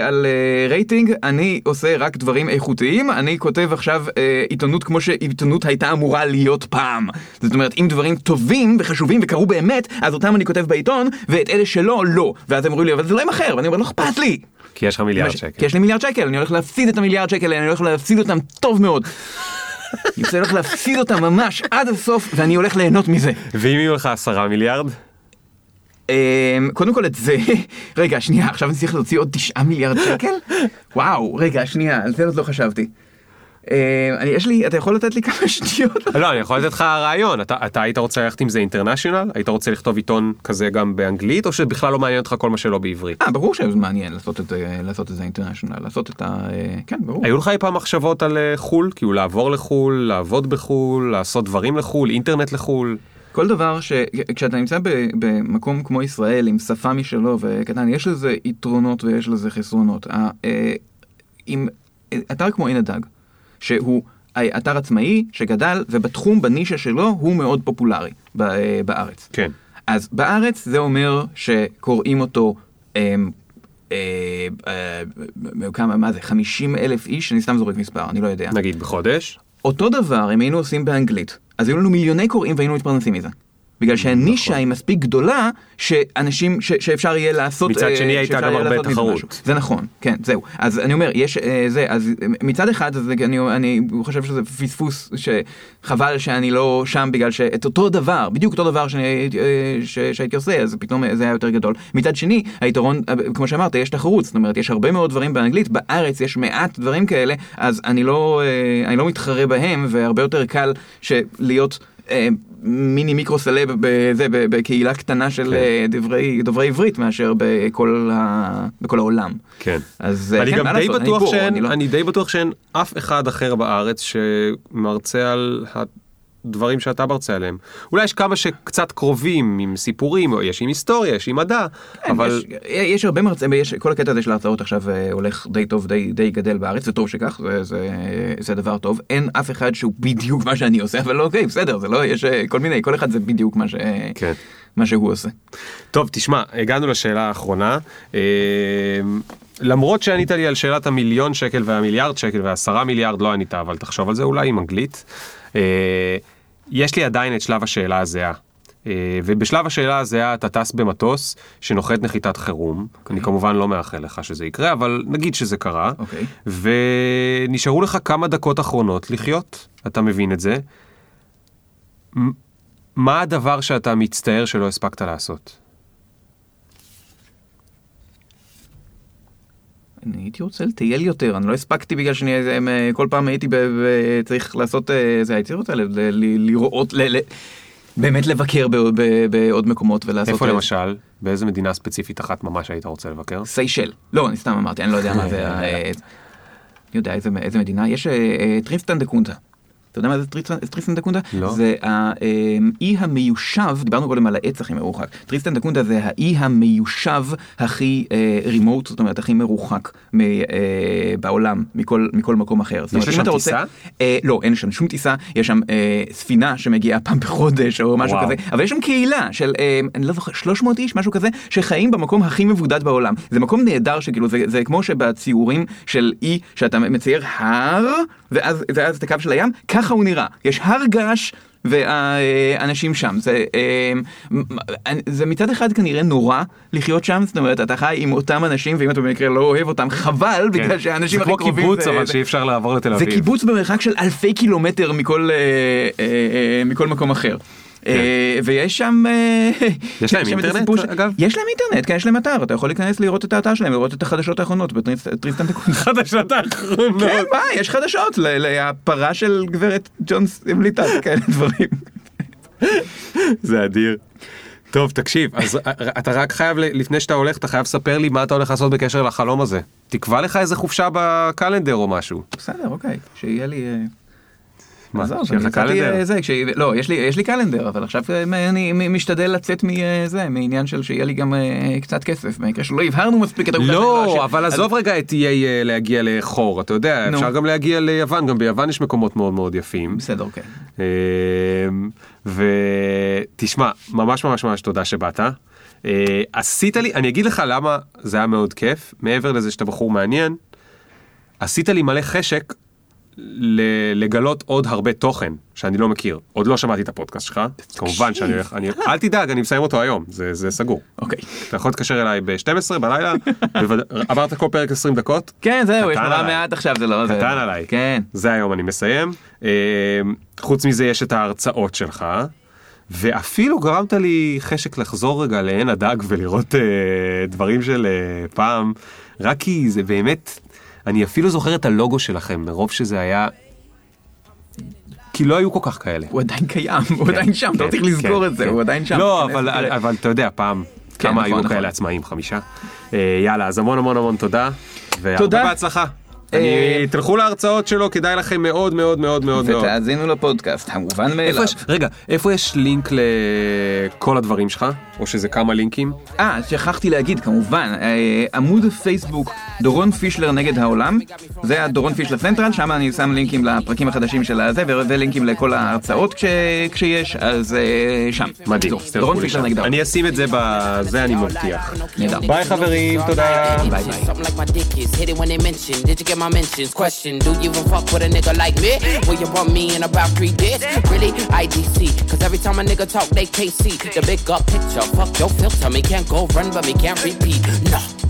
על אה, רייטינג, אני עושה רק דברים איכותיים, אני כותב עכשיו עיתונות כמו שעיתונות הייתה אמורה להיות פעם. זאת אומרת, אם דברים טובים וחשובים וקרו באמת, אז אותם אני כותב בעיתון, ואת אלה שלא, לא. ואז הם אומרים לי, אבל זה לא ימכר, ואני אומר, לא אכפת לי. כי יש לך מיליארד כי שקל. יש לי מיליארד שקל, אני הולך להפסיד את המיליארד שקל, אני הולך להפסיד אותם טוב מאוד. אני הולך להפסיד אותם ממש עד הסוף, ואני הולך ליהנות מזה. ואם יהיו לך עשרה מיליארד? אמ, קודם כל את זה, רגע, שנייה, עכשיו אני צריך להוציא עוד תשעה מיליארד שקל? וואו, רגע, שנייה, על זה עוד לא חשבתי. אמ, אני, יש לי, אתה יכול לתת לי כמה שניות? לא, אני יכול לתת לך רעיון. אתה אתה היית רוצה ללכת עם זה אינטרנשיונל? היית רוצה לכתוב עיתון כזה גם באנגלית, או שבכלל לא מעניין אותך כל מה שלא בעברית? אה, ברור שזה מעניין לעשות את זה, לעשות את זה אינטרנשיונל, לעשות את ה... אה, כן, ברור. היו לך אי פעם מחשבות על אה, חו"ל? כאילו לעבור לחו"ל, לעבוד בחו"ל, לעשות דברים לחו"ל, אינטרנט לחו"ל? כל דבר שכשאתה נמצא במקום כמו ישראל עם שפה משלו וקטן יש לזה יתרונות ויש לזה חסרונות. אה, עם אתר כמו עין הדג שהוא אה, אתר עצמאי שגדל ובתחום בנישה שלו הוא מאוד פופולרי אה, בארץ. כן. אז בארץ זה אומר שקוראים אותו אה, אה, כמה מה זה 50 אלף איש אני סתם זורק מספר אני לא יודע. נגיד בחודש? אותו דבר אם היינו עושים באנגלית, אז היו לנו מיליוני קוראים והיינו מתפרנסים מזה. בגלל שהנישה היא מספיק גדולה, שאנשים, ש, שאפשר יהיה לעשות... מצד אה, שני הייתה גם הרבה תחרות. זה נכון, כן, זהו. אז אני אומר, יש אה, זה, אז אה, מצד אחד, אז אני, אני חושב שזה פספוס, שחבל שאני לא שם בגלל שאת אותו דבר, בדיוק אותו דבר שאני, אה, ש, שהייתי עושה, אז פתאום זה היה יותר גדול. מצד שני, היתרון, כמו שאמרת, יש תחרות, זאת אומרת, יש הרבה מאוד דברים באנגלית, בארץ יש מעט דברים כאלה, אז אני לא, אה, אני לא מתחרה בהם, והרבה יותר קל להיות... אה, מיני מיקרו סלב בזה, בקהילה קטנה של כן. אה, דברי, דוברי עברית מאשר בכל, ה, בכל העולם. כן. אז אה, אני כן, גם די לעשות, בטוח אני שאין, אני לא- אני די בטוח שאין אף אחד אחר בארץ שמרצה על הדברים שאתה מרצה עליהם. אולי יש כמה שקצת קרובים עם סיפורים, או יש עם היסטוריה, יש עם מדע, כן, אבל יש, יש הרבה מרצים, יש, כל הקטע הזה של ההרצאות עכשיו אה, הולך די טוב, די, די גדל בארץ, וטוב שכך, זה, זה, זה דבר טוב. אין אף אחד שהוא בדיוק מה שאני עושה, אבל אוקיי, בסדר, זה לא, יש אה, כל מיני, כל אחד זה בדיוק מה, ש, כן. מה שהוא עושה. טוב, תשמע, הגענו לשאלה האחרונה. אה, למרות שענית לי על שאלת המיליון שקל והמיליארד שקל והעשרה מיליארד, לא ענית, אבל תחשוב על זה אולי עם אנגלית. אה, יש לי עדיין את שלב השאלה הזהה. אה, ובשלב השאלה הזהה אתה טס במטוס שנוחת נחיתת חירום. אני כמובן לא מאחל לך שזה יקרה, אבל נגיד שזה קרה. אוקיי. ונשארו לך כמה דקות אחרונות לחיות, אתה מבין את זה. מה הדבר שאתה מצטער שלא הספקת לעשות? אני הייתי רוצה לטייל יותר, אני לא הספקתי בגלל שאני איזה, אה, כל פעם הייתי צריך לעשות, אה, זה הייתי רוצה ל, ל, ל, לראות, ל, ל, באמת לבקר ב, ב, בעוד מקומות ולעשות... איפה אה, למשל? באיזה מדינה ספציפית אחת ממש היית רוצה לבקר? סיישל. לא, אני סתם אמרתי, אני לא יודע מה זה... אה, אני יודע איזה, איזה מדינה, יש אה, אה, טריסטן דה קונה. אתה יודע מה זה טריסטן דה קונה? לא. זה האי המיושב, דיברנו קודם על העץ הכי מרוחק. טריסטן דה קונה זה האי המיושב הכי remote, זאת אומרת הכי מרוחק אה, בעולם, מכל, מכל מקום אחר. אם לשם אתה רוצה- טיסה? אה, לא, אין שם שום טיסה, יש שם אה, ספינה שמגיעה פעם בחודש או משהו וואו. כזה, אבל יש שם קהילה של, אה, אני לא זוכר, 300 איש, משהו כזה, שחיים במקום הכי מבודד בעולם. זה מקום נהדר שכאילו, זה, זה כמו שבציורים של אי, שאתה מצייר הר, ואז, ואז את הקו של הים, ככה הוא נראה. יש הר געש. והאנשים שם, זה, אה, זה מצד אחד כנראה נורא לחיות שם, זאת אומרת אתה חי עם אותם אנשים ואם אתה במקרה לא אוהב אותם חבל בגלל שהאנשים כן. זה הכי כמו קרובים קיבוץ זה- אבל זה- שאי אפשר לעבור לתל זה אביב. קיבוץ במרחק של אלפי קילומטר מכל, אה, אה, אה, מכל מקום אחר. אה, ויש שם... אה, כן. יש להם שם את אינטרנט, אגב? יש להם אינטרנט, כן, יש להם אתר, אתה יכול להיכנס לראות את האתר שלהם, לראות את החדשות האחרונות בטריסטן תקון. חדשות האחרונות. כן, מה, יש חדשות, ל- ל- הפרה של גברת ג'ונס המליטה, כאלה דברים. זה אדיר. טוב, תקשיב, אז אה, אתה רק חייב, לפני שאתה הולך, אתה חייב לספר לי מה אתה הולך לעשות בקשר לחלום הזה. תקבע לך איזה חופשה בקלנדר או משהו. בסדר, אוקיי, שיהיה לי... אה, מה, שיהיה לך קלנדר? אה, זה, כש- לא, יש לי, יש לי קלנדר, אבל עכשיו אה, אני משתדל לצאת מזה, מעניין של שיהיה לי גם אה, קצת כסף, במקרה שלא הבהרנו מספיק את העובדה לא, אשם. אבל עזוב רגע את אה, להגיע לחור, אתה יודע. אפשר גם להגיע ליוון, גם ביוון יש מקומות מאוד מאוד יפים. בסדר, אוקיי. אמ, ותשמע, ממש ממש ממש תודה שבאת. אה, עשית לי, אני אגיד לך למה זה היה מאוד כיף, מעבר לזה שאתה בחור מעניין, עשית לי מלא חשק לגלות עוד הרבה תוכן שאני לא מכיר. עוד לא שמעתי את הפודקאסט שלך, כמובן שאני הולך, אני- אל תדאג, אני מסיים אותו היום, זה זה סגור. אוקיי. אתה יכול להתקשר אליי ב-12 בלילה, עברת כל פרק 20 דקות, כן, זהו, יש נורא. מעט עכשיו, זה לא... זה- קטן עליי. כן. זה היום אני מסיים. אה, חוץ מזה יש את ההרצאות שלך, ואפילו גרמת לי חשק לחזור רגע לעין הדג ולראות אה, דברים של אה, פעם, רק כי זה באמת, אני אפילו זוכר את הלוגו שלכם, מרוב שזה היה... כי לא היו כל כך כאלה. הוא עדיין קיים, הוא עדיין שם, אתה לא צריך כן, לזכור כן, את זה, כן. הוא עדיין שם. לא, אבל, אתה יודע, פעם, כן, כמה נכון, היו נכון. כאלה עצמאים? חמישה? אה, יאללה, אז המון המון המון תודה. והרבה תודה. בהצלחה. אה, אני, תלכו להרצאות שלו, כדאי לכם מאוד מאוד מאוד מאוד מאוד. ותאזינו לפודקאסט, המובן איפה מאליו. יש, רגע, איפה יש לינק לכל הדברים שלך? או שזה כמה לינקים? אה, שכחתי להגיד, כמובן, אה, עמוד פייסבוק דורון פישלר נגד העולם, זה הדורון פישלר central, שם אני שם לינקים לפרקים החדשים של הזה, ולינקים לכל ההרצאות כש- כשיש, אז אה, שם. מדהים. דורון. פישלר נגד העולם. אני אשים את זה בזה, אני מבטיח. נהדר. ביי חברים, תודה. my mentions. Question, do you even fuck with a nigga like me? Will you want me in about three days? Really? IDC. Cause every time a nigga talk, they can't see the big up picture. Fuck your filter. Me can't go run, but me can't repeat. Nah.